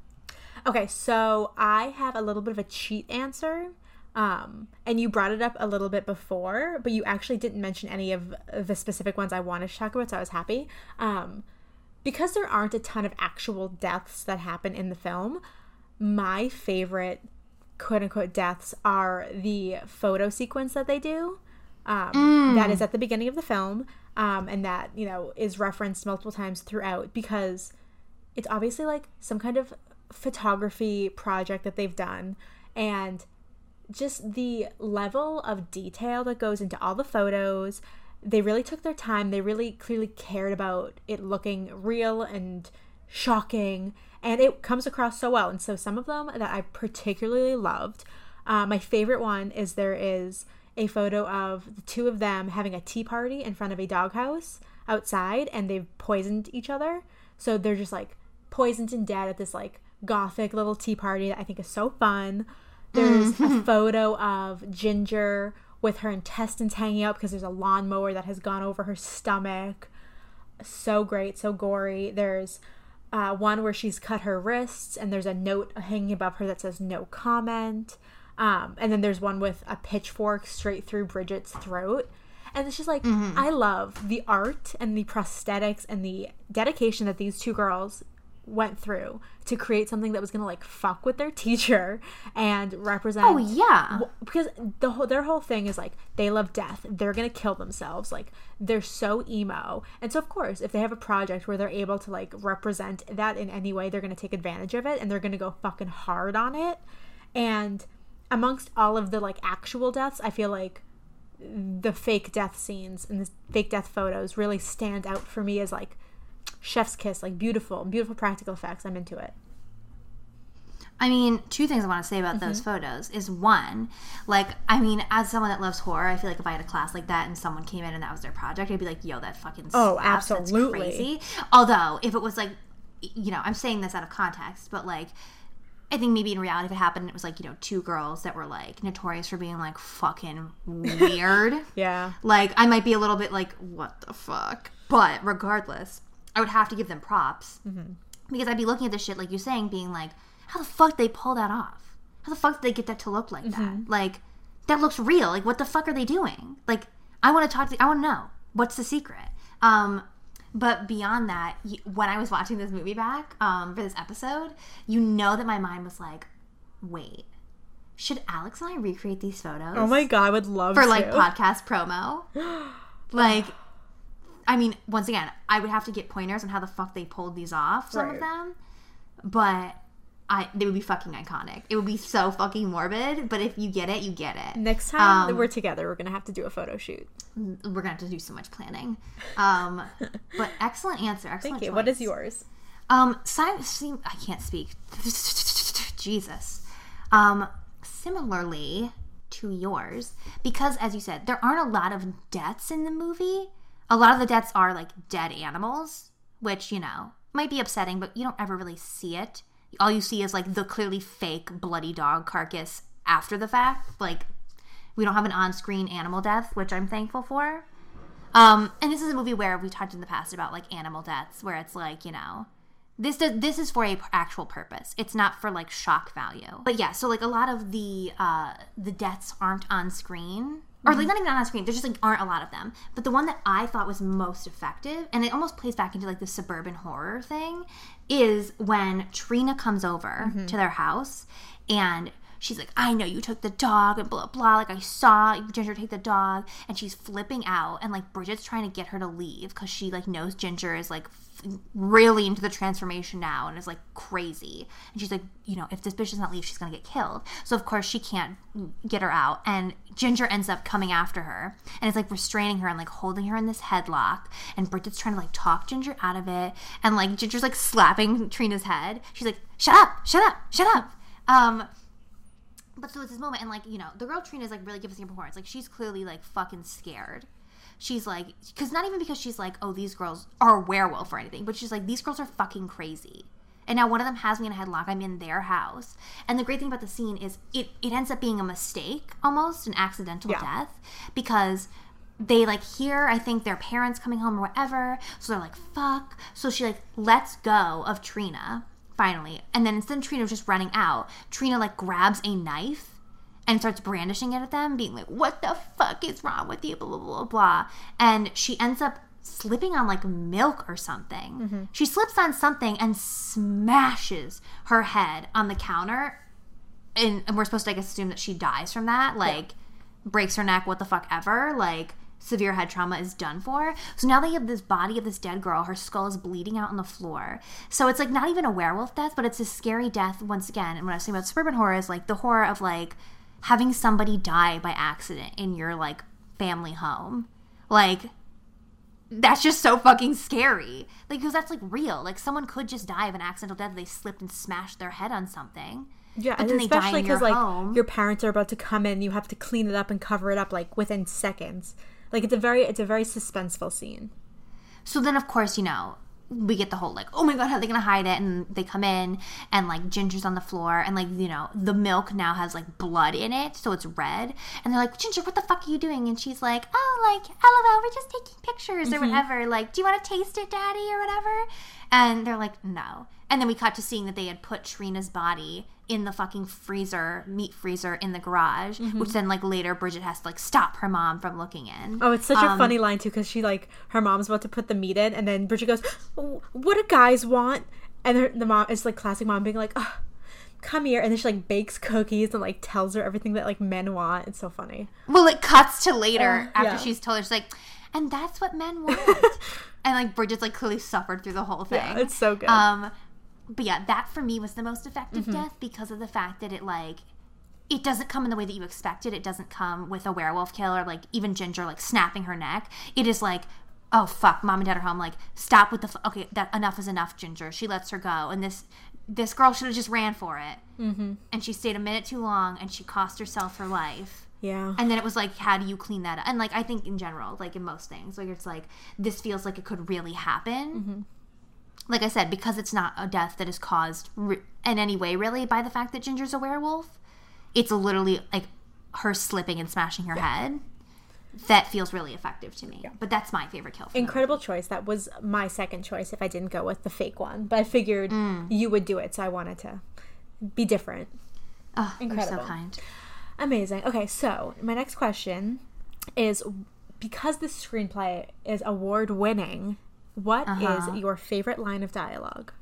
Okay, so I have a little bit of a cheat answer. Um, and you brought it up a little bit before, but you actually didn't mention any of the specific ones I wanted to talk about, so I was happy. Um, because there aren't a ton of actual deaths that happen in the film, my favorite quote unquote deaths are the photo sequence that they do. Um, That is at the beginning of the film, um, and that, you know, is referenced multiple times throughout because it's obviously like some kind of photography project that they've done and just the level of detail that goes into all the photos. They really took their time. They really clearly cared about it looking real and shocking and it comes across so well. And so some of them that i particularly loved uh, my favorite one is there is a photo of the two of them having a tea party in front of a doghouse outside and they've poisoned each other. So they're just like poisoned and dead at this like gothic little tea party that I think is so fun. There's a photo of Ginger with her intestines hanging out because there's a lawnmower that has gone over her stomach. So great, so gory. There's uh, one where she's cut her wrists and there's a note hanging above her that says no comment. Um, and then there's one with a pitchfork straight through Brigitte's throat. And it's just like, I love the art and the prosthetics and the dedication that these two girls went through to create something that was gonna like fuck with their *laughs* teacher and represent Oh yeah. Because the whole their whole thing is like they love death. They're gonna kill themselves. Like they're so emo. And so of course if they have a project where they're able to like represent that in any way they're gonna take advantage of it and they're gonna go fucking hard on it. And amongst all of the like actual deaths i feel like the fake death scenes and the fake death photos really stand out for me as like chef's kiss like beautiful beautiful practical effects i'm into it I mean, two things I want to say about those Mm-hmm. photos is one, like, I mean, as someone that loves horror, I feel like if I had a class like that and someone came in and that was their project, I'd be like, yo, that fucking Oh, slaps. That's absolutely. crazy. Although, if it was like, you know, I'm saying this out of context, but like, I think maybe in reality, if it happened, it was like, you know, two girls that were like notorious for being like fucking *laughs* weird. yeah like, I might be a little bit like, what the fuck? But regardless, I would have to give them props because I'd be looking at this shit, like you're saying, being like, how the fuck did they pull that off? How the fuck did they get that to look like that? Like, that looks real. Like, what the fuck are they doing? Like, I want to talk to, I want to know what's the secret. Um, But beyond that, when I was watching this movie back um, for this episode, you know that my mind was like, wait, should Alex and I recreate these photos? Oh my god, I would love for to. like podcast promo. *gasps* like, I mean, once again, I would have to get pointers on how the fuck they pulled these off. Some of them, but I they would be fucking iconic. It would be so fucking morbid. But if you get it, you get it. Next time Um, we're together, we're gonna have to do a photo shoot. We're gonna have to do so much planning. Um, *laughs* but excellent answer. Excellent. Thank you. What is yours? Um, si- sim- I can't speak. *laughs* Jesus. Um, similarly to yours, because as you said, there aren't a lot of deaths in the movie. A lot of the deaths are like dead animals, which, you know, might be upsetting, but you don't ever really see it. All you see is like the clearly fake bloody dog carcass after the fact. Like, we don't have an on screen animal death, which I'm thankful for. Um, and this is a movie where we talked in the past about like animal deaths, where it's like you know, this does, this is for a p- actual purpose. It's not for like shock value. But yeah, so like a lot of the uh, the deaths aren't on screen, or like mm-hmm. not even on the screen. There just like aren't a lot of them. But the one that I thought was most effective, and it almost plays back into like the suburban horror thing, is when Trina comes over mm-hmm. to their house and she's like, I know you took the dog and blah blah. Like I saw Ginger take the dog, and she's flipping out, and like Brigitte's trying to get her to leave because she like knows Ginger is like really into the transformation now and is like crazy. And she's like, you know, if this bitch does not leave, she's gonna get killed. So of course she can't get her out, and Ginger ends up coming after her, and it's like restraining her and like holding her in this headlock, and Brigitte's trying to like talk Ginger out of it, and like Ginger's like slapping Trina's head. She's like, shut up, shut up, shut up. Um, but so it's this moment, and like you know, the girl Trina is like really giving us a performance. Like she's clearly like fucking scared. She's like, because not even because she's like, oh, these girls are a werewolf or anything, but she's like, these girls are fucking crazy. And now one of them has me in a headlock. I'm in their house. And the great thing about the scene is it, it ends up being a mistake, almost an accidental Yeah. death, because they like hear I think their parents coming home or whatever. So they're like, fuck. So she like lets go of Trina finally. And then instead of Trina just running out, Trina like grabs a knife and starts brandishing it at them, being like, What the fuck is wrong with you? Blah, blah, blah, blah. And she ends up slipping on like milk or something. Mm-hmm. She slips on something and smashes her head on the counter. And, and we're supposed to, I guess, assume that she dies from that. Like, breaks her neck, what the fuck ever. Like, severe head trauma is done for. So now they have this body of this dead girl. Her skull is bleeding out on the floor. So it's like not even a werewolf death, but it's a scary death once again. And when I was saying about suburban horror is like the horror of like having somebody die by accident in your like family home. Like that's just so fucking scary. Like because that's like real. Like someone could just die of an accidental death. They slipped and smashed their head on something. Yeah, But and then they especially because like home. your parents are about to come in, you have to clean it up and cover it up like within seconds. Like it's a very it's a very suspenseful scene. So then, of course, you know, we get the whole like, oh my god, how are they gonna hide it? And they come in, and like Ginger's on the floor, and like you know, the milk now has like blood in it, so it's red. And they're like, Ginger, what the fuck are you doing? And she's like, oh, like, lol, we're just taking pictures or mm-hmm. whatever. Like, do you want to taste it, Daddy, or whatever? And they're like, no. And then we cut to seeing that they had put Trina's body in the fucking freezer, meat freezer in the garage, which then like later Brigitte has to like stop her mom from looking in. Oh, it's such a Um, funny line too because she like her mom's about to put the meat in, and then Brigitte goes, "Oh, "What do guys want?" And her, the mom is like classic mom being like, oh, "Come here," and then she like bakes cookies and like tells her everything that like men want. It's so funny. Well, it cuts to later Uh, after yeah. she's told her, she's like, and that's what men *laughs* want. and like Brigitte's like clearly suffered through the whole thing. Yeah, it's so good. Um, but yeah, that for me was the most effective Mm-hmm. death because of the fact that it like it doesn't come in the way that you expected. It doesn't come with a werewolf kill or like even Ginger like snapping her neck. It is like. Oh fuck! Mom and dad are home. Like, stop with the. F- okay, that enough is enough. Ginger. She lets her go, and this this girl should have just ran for it. Mm-hmm. And she stayed a minute too long, and she cost herself her life. yeah, And then it was like, how do you clean that up? And like, I think in general, like in most things, like it's like, this feels like it could really happen. Like I said, because it's not a death that is caused re- in any way, really, by the fact that Ginger's a werewolf. It's literally like her slipping and smashing her head. That feels really effective to me. But that's my favorite kill. Incredible choice. That was my second choice if I didn't go with the fake one, but I figured mm. you would do it, so I wanted to be different. Oh, you're so Incredible. kind. Amazing. Okay, so my next question is because this screenplay is award winning, What is Uh-huh. your favorite line of dialogue?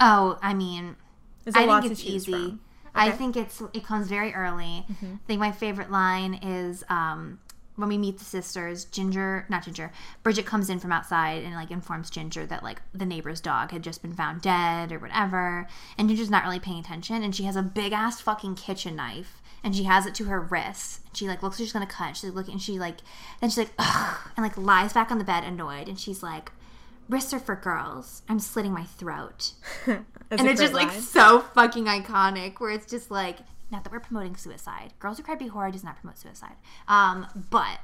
Oh, I mean, I lot think it's easy. from. I think it's it comes very early. I think my favorite line is um, when we meet the sisters. Ginger, not Ginger, Brigitte comes in from outside and like informs Ginger that like the neighbor's dog had just been found dead or whatever, and Ginger's not really paying attention, and she has a big ass fucking kitchen knife. And she has it to her wrist. And she like looks like she's gonna cut. She's like looking. And she like, then she's like, ugh, and like lies back on the bed annoyed. And she's like, wrists are for girls. I'm slitting my throat *laughs* and it's just great like so fucking iconic where it's just like not that we're promoting suicide girls who cry B-horror does not promote suicide um but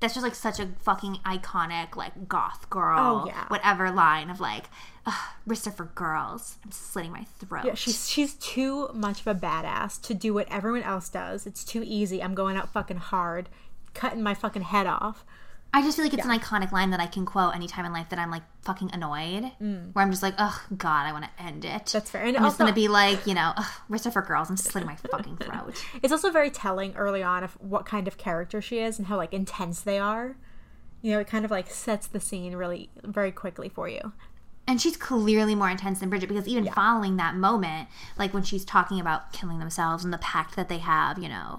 that's just like such a fucking iconic like goth girl Oh, yeah. whatever line of like "Ugh, wrists are for girls i'm slitting my throat Yeah, she's she's too much of a badass to do what everyone else does. It's too easy. I'm going out fucking hard, cutting my fucking head off. I just feel like it's an iconic line that i can quote anytime in life that i'm like fucking annoyed where i'm just like oh god i want to end it Mm. That's fair. And i'm just also- gonna be like you know "Ugh, wrists are for girls i'm slitting my fucking *laughs* throat It's also very telling early on of what kind of character she is and how like intense they are. You know, it kind of like sets the scene really very quickly for you. and she's clearly more intense than Brigitte because even following that moment, like when she's talking about killing themselves and the pact that they have, you know,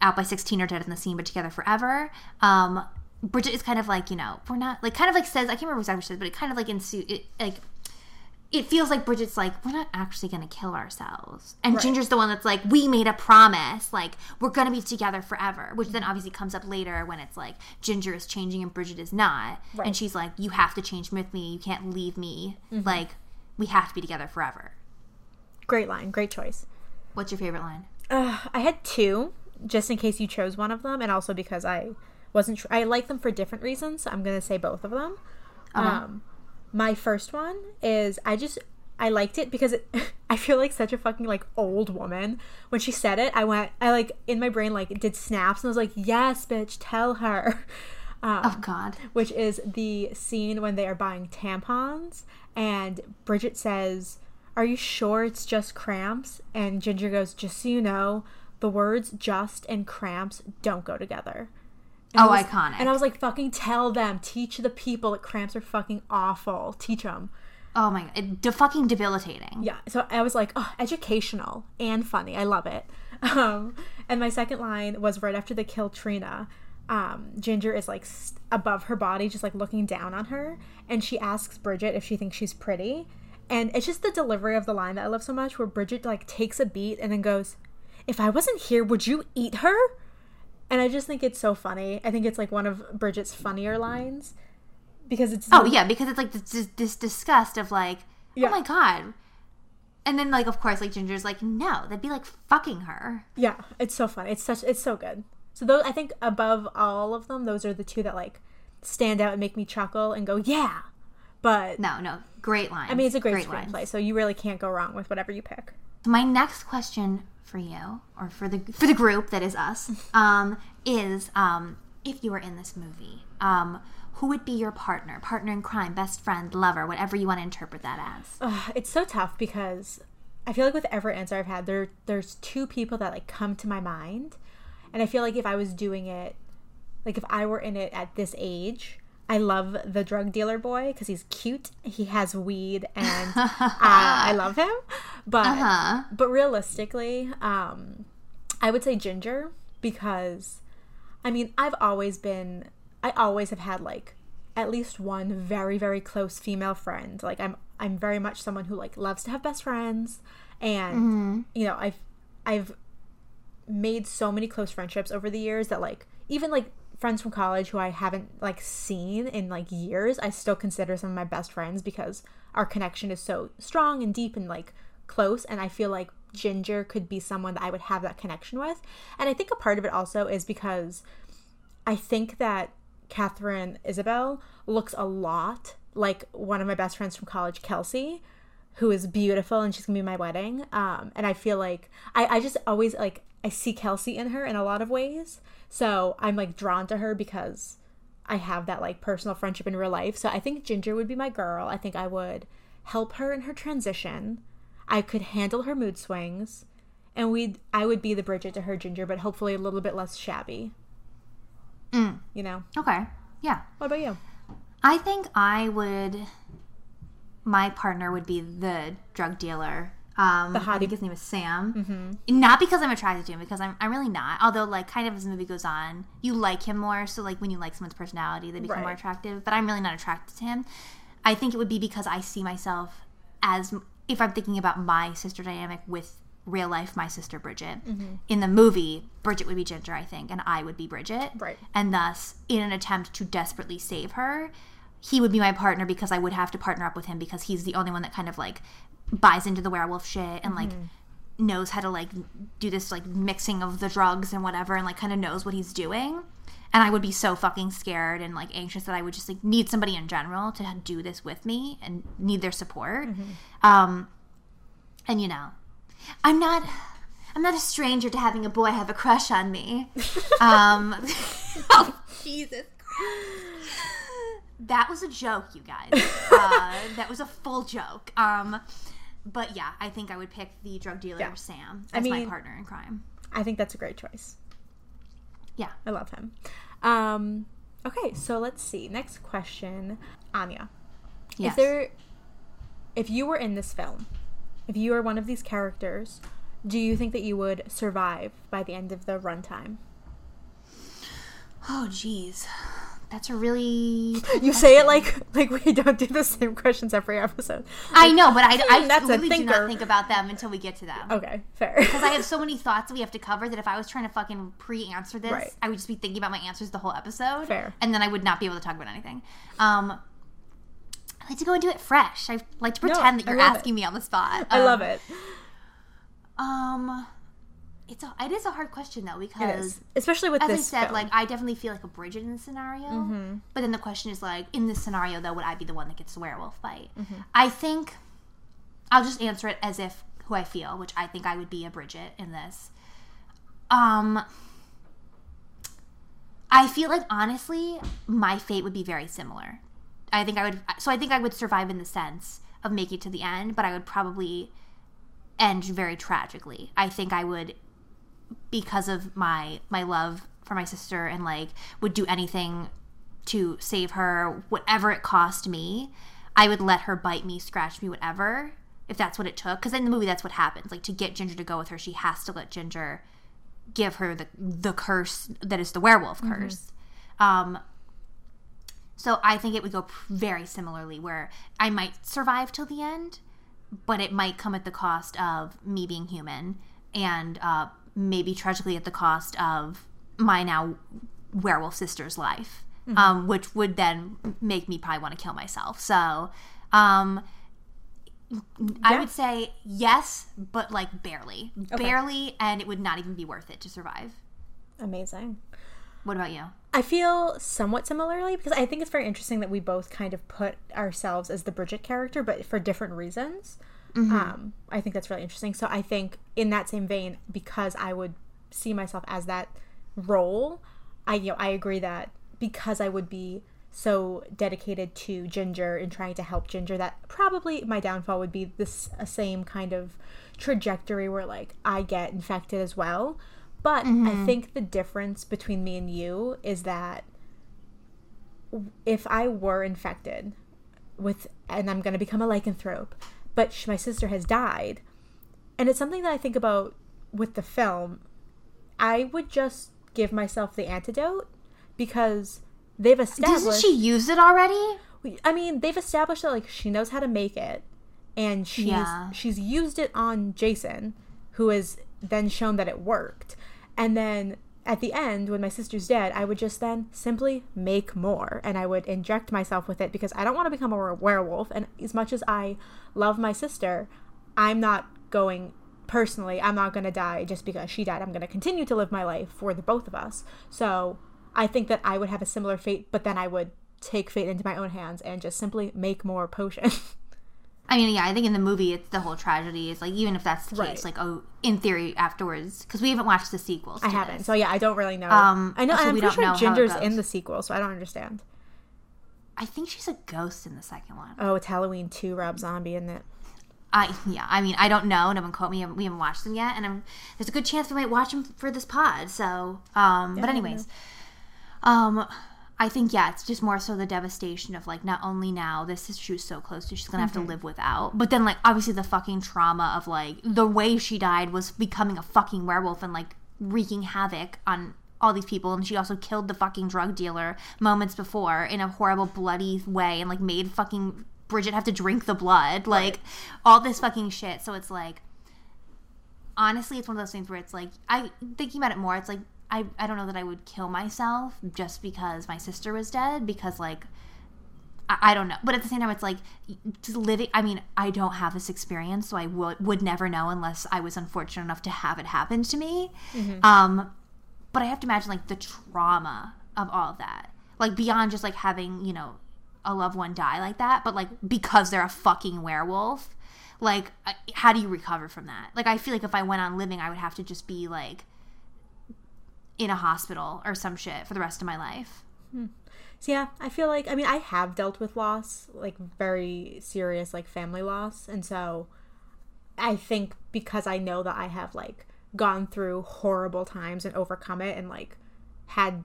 out by 16 or dead in the scene, but together forever. Um, Brigitte is kind of like, you know, we're not like kind of like says, I can't remember exactly what she says, but it kind of like ensues, it like, it feels like Brigitte's like, we're not actually going to kill ourselves. And Ginger's the one that's like, we made a promise. Like, we're going to be together forever. Which then obviously comes up later when it's like, Ginger is changing and Brigitte is not. And she's like, you have to change with me. You can't leave me. Like, we have to be together forever. Great line, great choice. What's your favorite line? Uh, I had two, just in case you chose one of them, and also because I wasn't. Tr- I like them for different reasons. So I'm gonna say both of them. Um, my first one is I just I liked it because it, *laughs* I feel like such a fucking like old woman when she said it. I went I like in my brain like did snaps and I was like yes bitch tell her. *laughs* Um, Oh, God. which is the scene when they are buying tampons and Brigitte says, "Are you sure it's just cramps?" And Ginger goes, "Just so you know, the words just and cramps don't go together." And Oh, was- iconic. And I was like, "Fucking tell them, teach the people that cramps are fucking awful. Teach them." Oh, my God. De- fucking debilitating. Yeah, so I was like, oh, educational and funny. I love it. *laughs* Um, and my second line was right after they kill Trina. Um, Ginger is like st- above her body, just like looking down on her, and she asks Brigitte if she thinks she's pretty. And it's just the delivery of the line that I love so much, where Brigitte like takes a beat and then goes, "If I wasn't here, would you eat her?" And I just think it's so funny. I think it's like one of Brigitte's funnier lines because it's Oh, yeah, because it's like this, this disgust of like, oh Yeah. oh, my God. And then, like, of course, like, Ginger's like, no, that'd be like fucking her. Yeah, it's so fun. It's such it's so good. So those I think above all of them, those are the two that like stand out and make me chuckle and go, yeah. But No, no, great line. I mean, it's a great, line. screenplay, so you really can't go wrong with whatever you pick. My next question for you, or for the for the group that is us, *laughs* um, is um, if you were in this movie, um, who would be your partner, partner in crime, best friend, lover, whatever you want to interpret that as? Ugh, it's so tough because I feel like with every answer I've had, there there's two people that like come to my mind, and I feel like if I was doing it, like if I were in it at this age. I love the drug dealer boy because he's cute. He has weed, and *laughs* uh, I love him. But Uh-huh. but realistically, um, I would say Ginger because, I mean, I've always been, I always have had like at least one very very close female friend. Like I'm I'm very much someone who like loves to have best friends, and you know I've I've made so many close friendships over the years that like even like friends from college who I haven't like seen in like years, I still consider some of my best friends because our connection is so strong and deep and like close and I feel like Ginger could be someone that I would have that connection with. And I think a part of it also is because I think that Katharine Isabelle looks a lot like one of my best friends from college, Kelsey, who is beautiful and she's gonna be my wedding. Um, and I feel like I, I just always like I see Kelsey in her in a lot of ways. So I'm like drawn to her because I have that like personal friendship in real life. So I think Ginger would be my girl. I think I would help her in her transition. I could handle her mood swings. And we'd I would be the Brigitte to her Ginger, but hopefully a little bit less shabby. Mm. You know? Okay, yeah. What about you? I think I would. My partner would be the drug dealer. Um, The I hottie. think his name is Sam. Not because I'm attracted to him, because I'm, I'm really not. Although, like, kind of as the movie goes on, you like him more. So, like, when you like someone's personality, they become more attractive. But I'm really not attracted to him. I think it would be because I see myself as if I'm thinking about my sister dynamic with real life my sister Bridget. Mm-hmm. In the movie, Bridget would be Ginger, I think, and I would be Brigitte. Right. And thus, in an attempt to desperately save her, he would be my partner because I would have to partner up with him because he's the only one that kind of like buys into the werewolf shit and like knows how to like do this like mixing of the drugs and whatever and like kind of knows what he's doing. And I would be so fucking scared and like anxious that I would just like need somebody in general to do this with me and need their support. Um, and you know, I'm not. I'm not a stranger to having a boy have a crush on me. *laughs* Um, oh, *laughs* Jesus. That was a joke, you guys. *laughs* Uh, that was a full joke. Um, but yeah, I think I would pick the drug dealer Yeah. Sam I as my partner in crime. I think that's a great choice. Yeah. I love him. Um, okay, so let's see. Next question, Aine. Yes. If there, if you were in this film, if you were one of these characters, do you think that you would survive by the end of the runtime? oh, jeez. That's a really. *laughs* You say it like like we don't do the same questions every episode. I know, but I, I *laughs* That's really do not think about them until we get to them. Okay, fair. *laughs* Because I have so many thoughts that we have to cover that if I was trying to fucking pre-answer this, Right. I would just be thinking about my answers the whole episode. Fair. And then I would not be able to talk about anything. Um, I like to go and do it fresh. I like to pretend that you're love it. asking me on the spot. I Um, love it. Um, it's a it is a hard question though because especially with as I said, film. like I definitely feel like a Brigitte in the scenario. But then the question is like, in this scenario though, would I be the one that gets the werewolf bite? I think I'll just answer it as if who I feel, which I think I would be a Brigitte in this. Um, I feel like honestly, my fate would be very similar. I think I would. So I think I would survive in the sense of making it to the end, but I would probably end very tragically. I think I would because of my my love for my sister and like would do anything to save her whatever it cost me i would let her bite me scratch me whatever if that's what it took. Because in the movie that's what happens. Like to get ginger to go with her she has to let ginger give her the the curse that is the werewolf curse. Um so i think it would go very similarly where i might survive till the end but it might come at the cost of me being human and uh, maybe tragically at the cost of my now werewolf sister's life, um, which would then make me probably want to kill myself. So um, I would say yes, but like barely. Barely, and it would not even be worth it to survive. Amazing. What about you? I feel somewhat similarly because I think it's very interesting that we both kind of put ourselves as the Brigitte character, but for different reasons. Um, I think that's really interesting. So I think in that same vein, because I would see myself as that role, I you know I agree that because I would be so dedicated to Ginger and trying to help Ginger, that probably my downfall would be this a same kind of trajectory where like I get infected as well. But I think the difference between me and you is that if I were infected with, and I'm going to become a lycanthrope, but sh- my sister has died, and it's something that I think about with the film, I would just give myself the antidote because they've established. Doesn't she use it already? I mean, they've established that like she knows how to make it, and she's Yeah. she's used it on Jason, who has then shown that it worked. And then at the end, when my sister's dead, I would just then simply make more, and I would inject myself with it because I don't want to become a werewolf. And as much as I love my sister, I'm not going personally. I'm not going to die just because she died. I'm going to continue to live my life for the both of us. So I think that I would have a similar fate, but then I would take fate into my own hands and just simply make more potion. *laughs* I mean, yeah, I think in the movie, it's the whole tragedy is like, even if that's the case, like, oh, in theory, afterwards, because we haven't watched the sequels. I haven't. this. So yeah, I don't really know. Um, I know so and I'm we pretty don't know sure Ginger's in the sequel, so I don't understand. I think she's a ghost in the second one. Oh, it's Halloween 2 Rob Zombie in it. I yeah, I mean, I don't know. No one quote me. We haven't watched them yet, and I'm, there's a good chance we might watch them for this pod. So, um, but I anyways, um, I think yeah, it's just more so the devastation of like not only now this is she was so close to she's gonna have to live without, but then like obviously the fucking trauma of like the way she died was becoming a fucking werewolf and like wreaking havoc on all these people and she also killed the fucking drug dealer moments before in a horrible bloody way and like made fucking Brigitte have to drink the blood like all this fucking shit. So it's like honestly it's one of those things where it's like I thinking about it more it's like I, I don't know that I would kill myself just because my sister was dead because like I, I don't know. But at the same time it's like just living I mean I don't have this experience so I would would never know unless I was unfortunate enough to have it happen to me. Um but I have to imagine like the trauma of all of that. Like beyond just like having you know a loved one die like that but like because they're a fucking werewolf like how do you recover from that? Like i feel like if i went on living i would have to just be like in a hospital or some shit for the rest of my life. Hmm. So yeah, I feel like I mean I have dealt with loss, like very serious like family loss, and so I think because I know that I have like gone through horrible times and overcome it and like had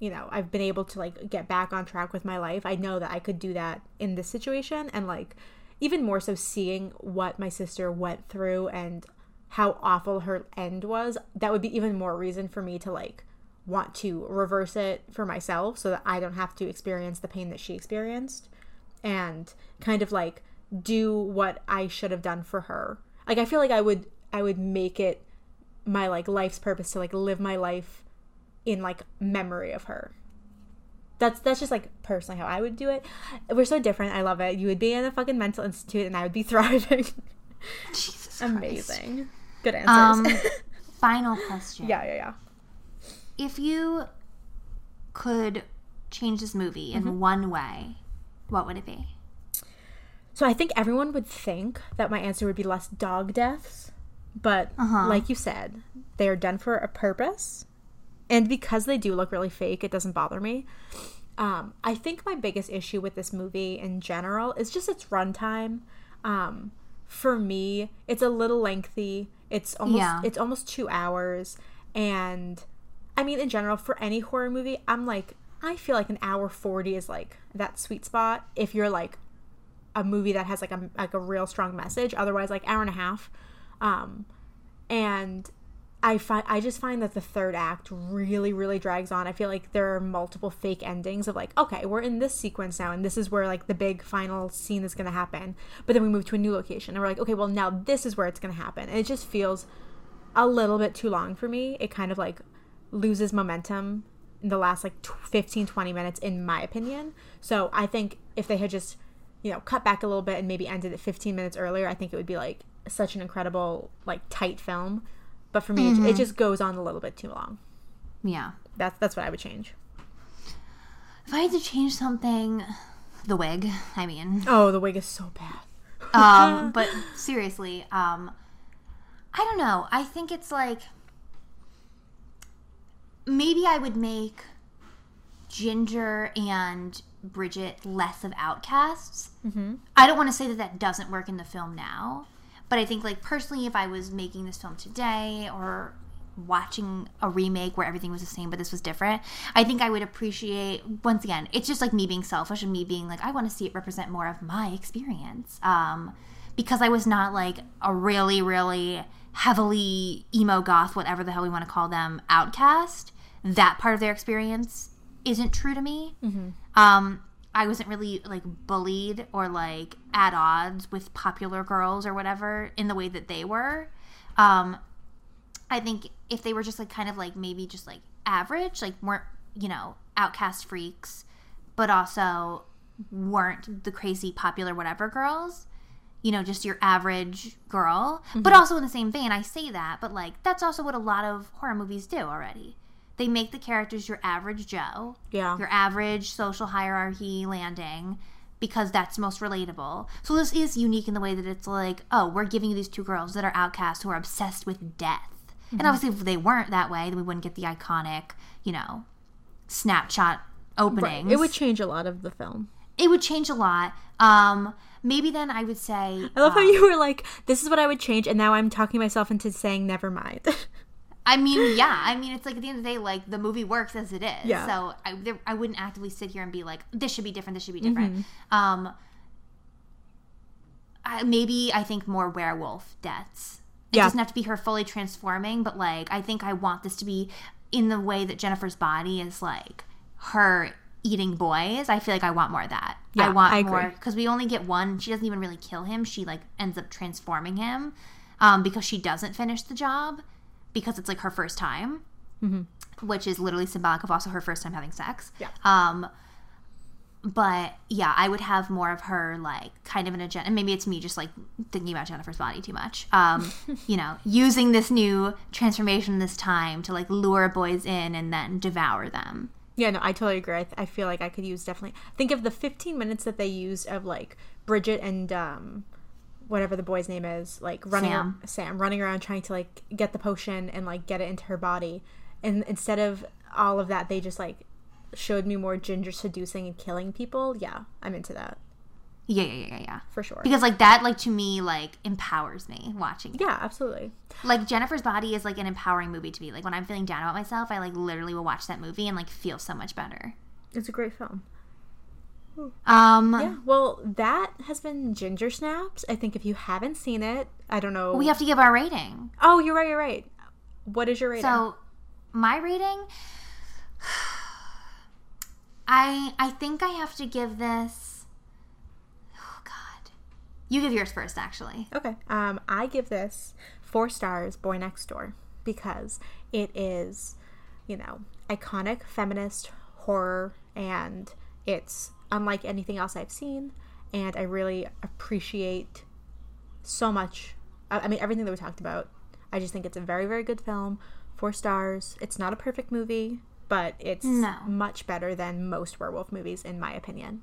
you know, I've been able to like get back on track with my life. I know that I could do that in this situation and like even more so seeing what my sister went through and how awful her end was, that would be even more reason for me to like want to reverse it for myself so that I don't have to experience the pain that she experienced and kind of like do what I should have done for her. Like I feel like I would I would make it my like life's purpose to like live my life in like memory of her. That's that's just like personally how I would do it. We're so different. I love it. You would be in a fucking mental institute and I would be *laughs* thriving. jesus Christ. Amazing. Good answers. um *laughs* final question yeah, yeah, yeah. if you could change this movie in one way what would it be So I think everyone would think that my answer would be less dog deaths, but like you said, they are done for a purpose, and because they do look really fake, it doesn't bother me. Um, I think my biggest issue with this movie in general is just its runtime. Um, for me, it's a little lengthy. It's almost Yeah. it's almost two hours, and I mean, in general, for any horror movie, I'm like, I feel like an hour forty is like that sweet spot. If you're like a movie that has like a like a real strong message. Otherwise, like hour and a half. Um, and I find I just find that the third act really really drags on. I feel like there are multiple fake endings of like, okay, we're in this sequence now, and this is where like the big final scene is gonna happen. But then we move to a new location, and we're like, okay, well now this is where it's gonna happen, and it just feels a little bit too long for me. It kind of like loses momentum in the last like tw 15 20 minutes in my opinion. So I think if they had just you know cut back a little bit and maybe ended it 15 minutes earlier, I think it would be like such an incredible like tight film. But for me, it, it just goes on a little bit too long. yeah That's that's what I would change. if i had to change something the wig i mean Oh, the wig is so bad. um *laughs* but seriously um i don't know i think it's like maybe i would make ginger and brigitte less of outcasts mm-hmm. i don't want to say that that doesn't work in the film now but i think like personally if i was making this film today or watching a remake where everything was the same but this was different i think i would appreciate once again it's just like me being selfish and me being like i want to see it represent more of my experience. Um because i was not like a really really heavily emo goth whatever the hell we want to call them outcast. That part of their experience isn't true to me. Um i wasn't really like bullied or like at odds with popular girls or whatever in the way that they were um I think if they were just like kind of like maybe just like average, like weren't, you know, outcast freaks, but also weren't the crazy popular whatever girls, you know, just your average girl. But also in the same vein, I say that, but like that's also what a lot of horror movies do already. They make the characters your average Joe, Yeah. your average social hierarchy landing because that's most relatable. So this is unique in the way that it's like, oh, we're giving you these two girls that are outcasts who are obsessed with death. And obviously if they weren't that way, then we wouldn't get the iconic, you know, snapshot openings. It would change a lot of the film. it would change a lot. Um maybe then I would say I love how you were like, "This is what I would change," and now I'm talking myself into saying, "Never mind." *laughs* I mean, yeah. I mean, it's like at the end of the day, like the movie works as it is. Yeah. So I, there, I wouldn't actively sit here and be like, this should be different. This should be different. Mm-hmm. Um, I, maybe I think more werewolf deaths. It Yeah. doesn't have to be her fully transforming, but like I think I want this to be in the way that Jennifer's body is like her eating boys. I feel like I want more of that. I Yeah, want I more because we only get one. She doesn't even really kill him. She like ends up transforming him um, because she doesn't finish the job because it's like her first time, which is literally symbolic of also her first time having sex. Yeah. Um, but yeah, I would have more of her like kind of an agenda. And maybe it's me just like thinking about Jennifer's body too much. Um, *laughs* you know, using this new transformation this time to like lure boys in and then devour them. Yeah, no, I totally agree. I, I feel like I could use definitely think of the 15 minutes that they used of like Brigitte and um whatever the boy's name is, like running Sam. Sam running around trying to like get the potion and like get it into her body. And instead of all of that, they just like showed me more Ginger seducing and killing people. Yeah, I'm into that Yeah, yeah, yeah, yeah, yeah. for sure. Because like that, like to me, like empowers me watching. it. yeah, absolutely. Like Jennifer's Body is like an empowering movie to me. Like when I'm feeling down about myself, I like literally will watch that movie and like feel so much better. It's a great film. Um, Yeah. Well, that has been Ginger Snaps. I think if you haven't seen it, I don't know. we have to give our rating. oh, you're right. You're right. What is your rating? So, my rating, *sighs* I I think I have to give this. Oh God, you give yours first, actually. Okay. Um, I give this four stars, Boy Next Door, because it is, you know, iconic feminist horror, and it's unlike anything else I've seen, and I really appreciate so much. I I mean, everything that we talked about. I just think it's a very, very good film. Four stars. It's not a perfect movie, but it's No. much better than most werewolf movies, in my opinion.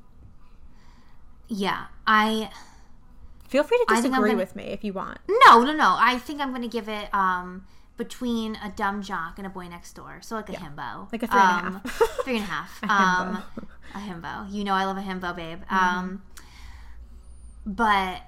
Yeah, I Feel free to I think I'm disagree gonna- with me if you want. no no no. I think I'm gonna give it um between a dumb jock and a boy next door, so like a himbo, Like a three and a um, half. three and a half. *laughs* A um. A himbo. You know I love a himbo, babe. Mm-hmm. Um, but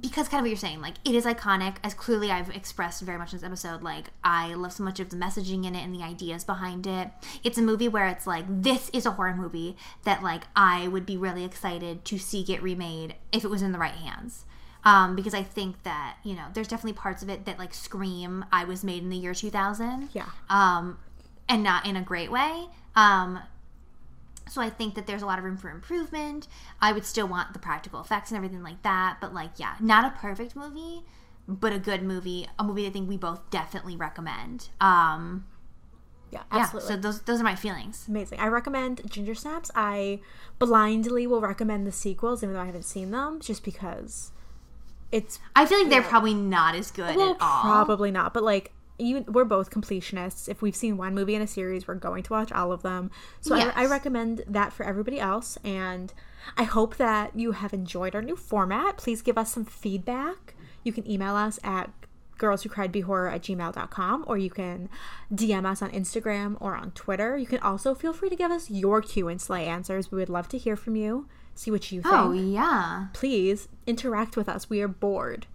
because kind of what you're saying, like it is iconic, as clearly I've expressed very much in this episode. Like I love so much of the messaging in it and the ideas behind it. It's a movie where it's like this is a horror movie that like I would be really excited to see get remade if it was in the right hands. Um, because I think that you know there's definitely parts of it that like scream I was made in the year 2000 Yeah. um, and not in a great way. Um, so I think that there's a lot of room for improvement. I would still want the practical effects and everything like that, but like, yeah, not a perfect movie, but a good movie. A movie I think we both definitely recommend. Um, Yeah, yeah, absolutely. so those those are my feelings. Amazing. I recommend Ginger Snaps. I blindly will recommend the sequels, even though I haven't seen them, just because it's I feel like they're probably not as good well, at all. probably not. But like, you, we're both completionists. If we've seen one movie in a series, we're going to watch all of them. So Yes. I, I recommend that for everybody else. And I hope that you have enjoyed our new format. Please give us some feedback. You can email us at girls who cried horror at gmail.com or you can dm us on instagram or on twitter you can also feel free to give us your q and slay answers we would love to hear from you see what you oh, think Oh yeah, please interact with us we are bored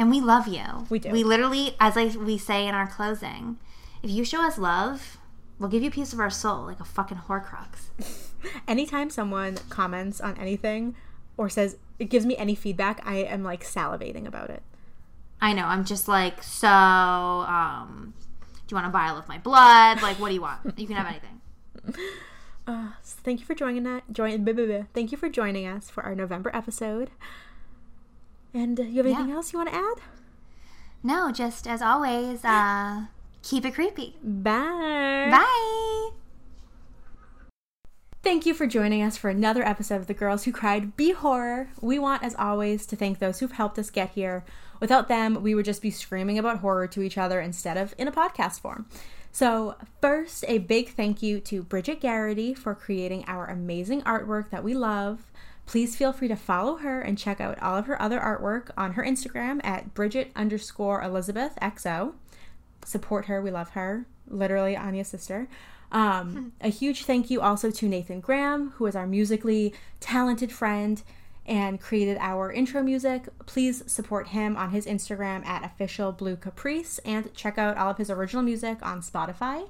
and we love you. We do. We literally, as I we say in our closing, if you show us love, we'll give you a piece of our soul, like a fucking horcrux. *laughs* anytime someone comments on anything or says it gives me any feedback i am like salivating about it I know. I'm just like, so, um, do you want a vial of my blood? Like, what do you want? You can have *laughs* anything. uh, so thank you for joining that join blah, blah, blah. thank you for joining us for our november episode and uh, you have anything Yeah. else you want to add No, just as always, uh, keep it creepy. bye Bye. Thank you for joining us for another episode of The Girls Who Cried B-Horror. We want, as always, to thank those who've helped us get here. Without them, we would just be screaming about horror to each other instead of in a podcast form. So, first, a big thank you to Bridget Garrity for creating our amazing artwork that we love. Please feel free to follow her and check out all of her other artwork on her Instagram at Bridget underscore Elizabeth XO support her. We love her. Literally Aine's sister. Um, *laughs* a huge thank you also to Nathan Graham, who is our musically talented friend. and created our intro music. Please support him on his Instagram at official blue caprice and check out all of his original music on Spotify.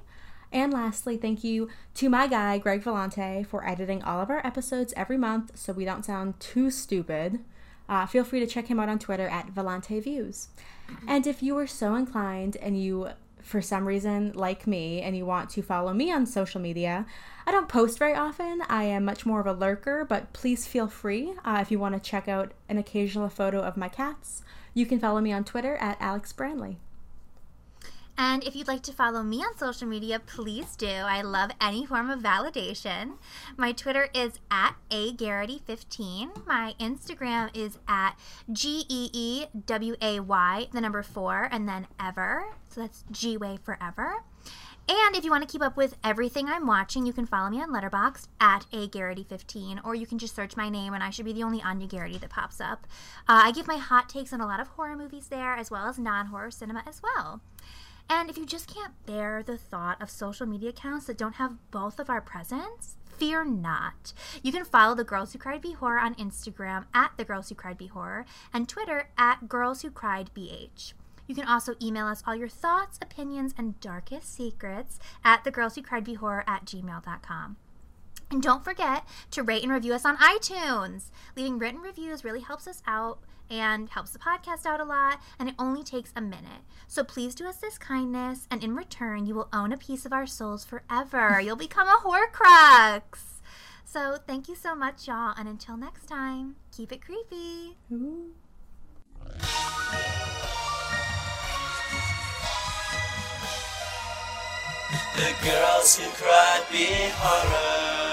And lastly, thank you to my guy, Greg Vellante, for editing all of our episodes every month so we don't sound too stupid. Uh, feel free to check him out on Twitter at Vellante Views. And if you are so inclined and you, for some reason, like me, and you want to follow me on social media, I don't post very often. I am much more of a lurker, but please feel free uh, if you want to check out an occasional photo of my cats. You can follow me on Twitter at Alex Brandley. And if you'd like to follow me on social media, please do. I love any form of validation. My Twitter is at a agarrity15. My Instagram is at G E E W A Y, the number four, and then ever. So that's G Way Forever. And if you want to keep up with everything I'm watching, you can follow me on Letterboxd at a agarrity15, or you can just search my name, and I should be the only Aine Garrity that pops up. Uh, I give my hot takes on a lot of horror movies there, as well as non-horror cinema as well. And if you just can't bear the thought of social media accounts that don't have both of our presents, fear not. You can follow the Girls Who Cried B-Horror on Instagram at the Girls Who Cried B-Horror and Twitter at Girls Who Cried BH. You can also email us all your thoughts, opinions, and darkest secrets at the Girls Who Cried B-Horror at gmail.com. And don't forget to rate and review us on iTunes. Leaving written reviews really helps us out and helps the podcast out a lot, and it only takes a minute. So please do us this kindness, and in return, you will own a piece of our souls forever. *laughs* You'll become a Horcrux. So thank you so much, y'all, and until next time, keep it creepy. The girls who cried B-horror.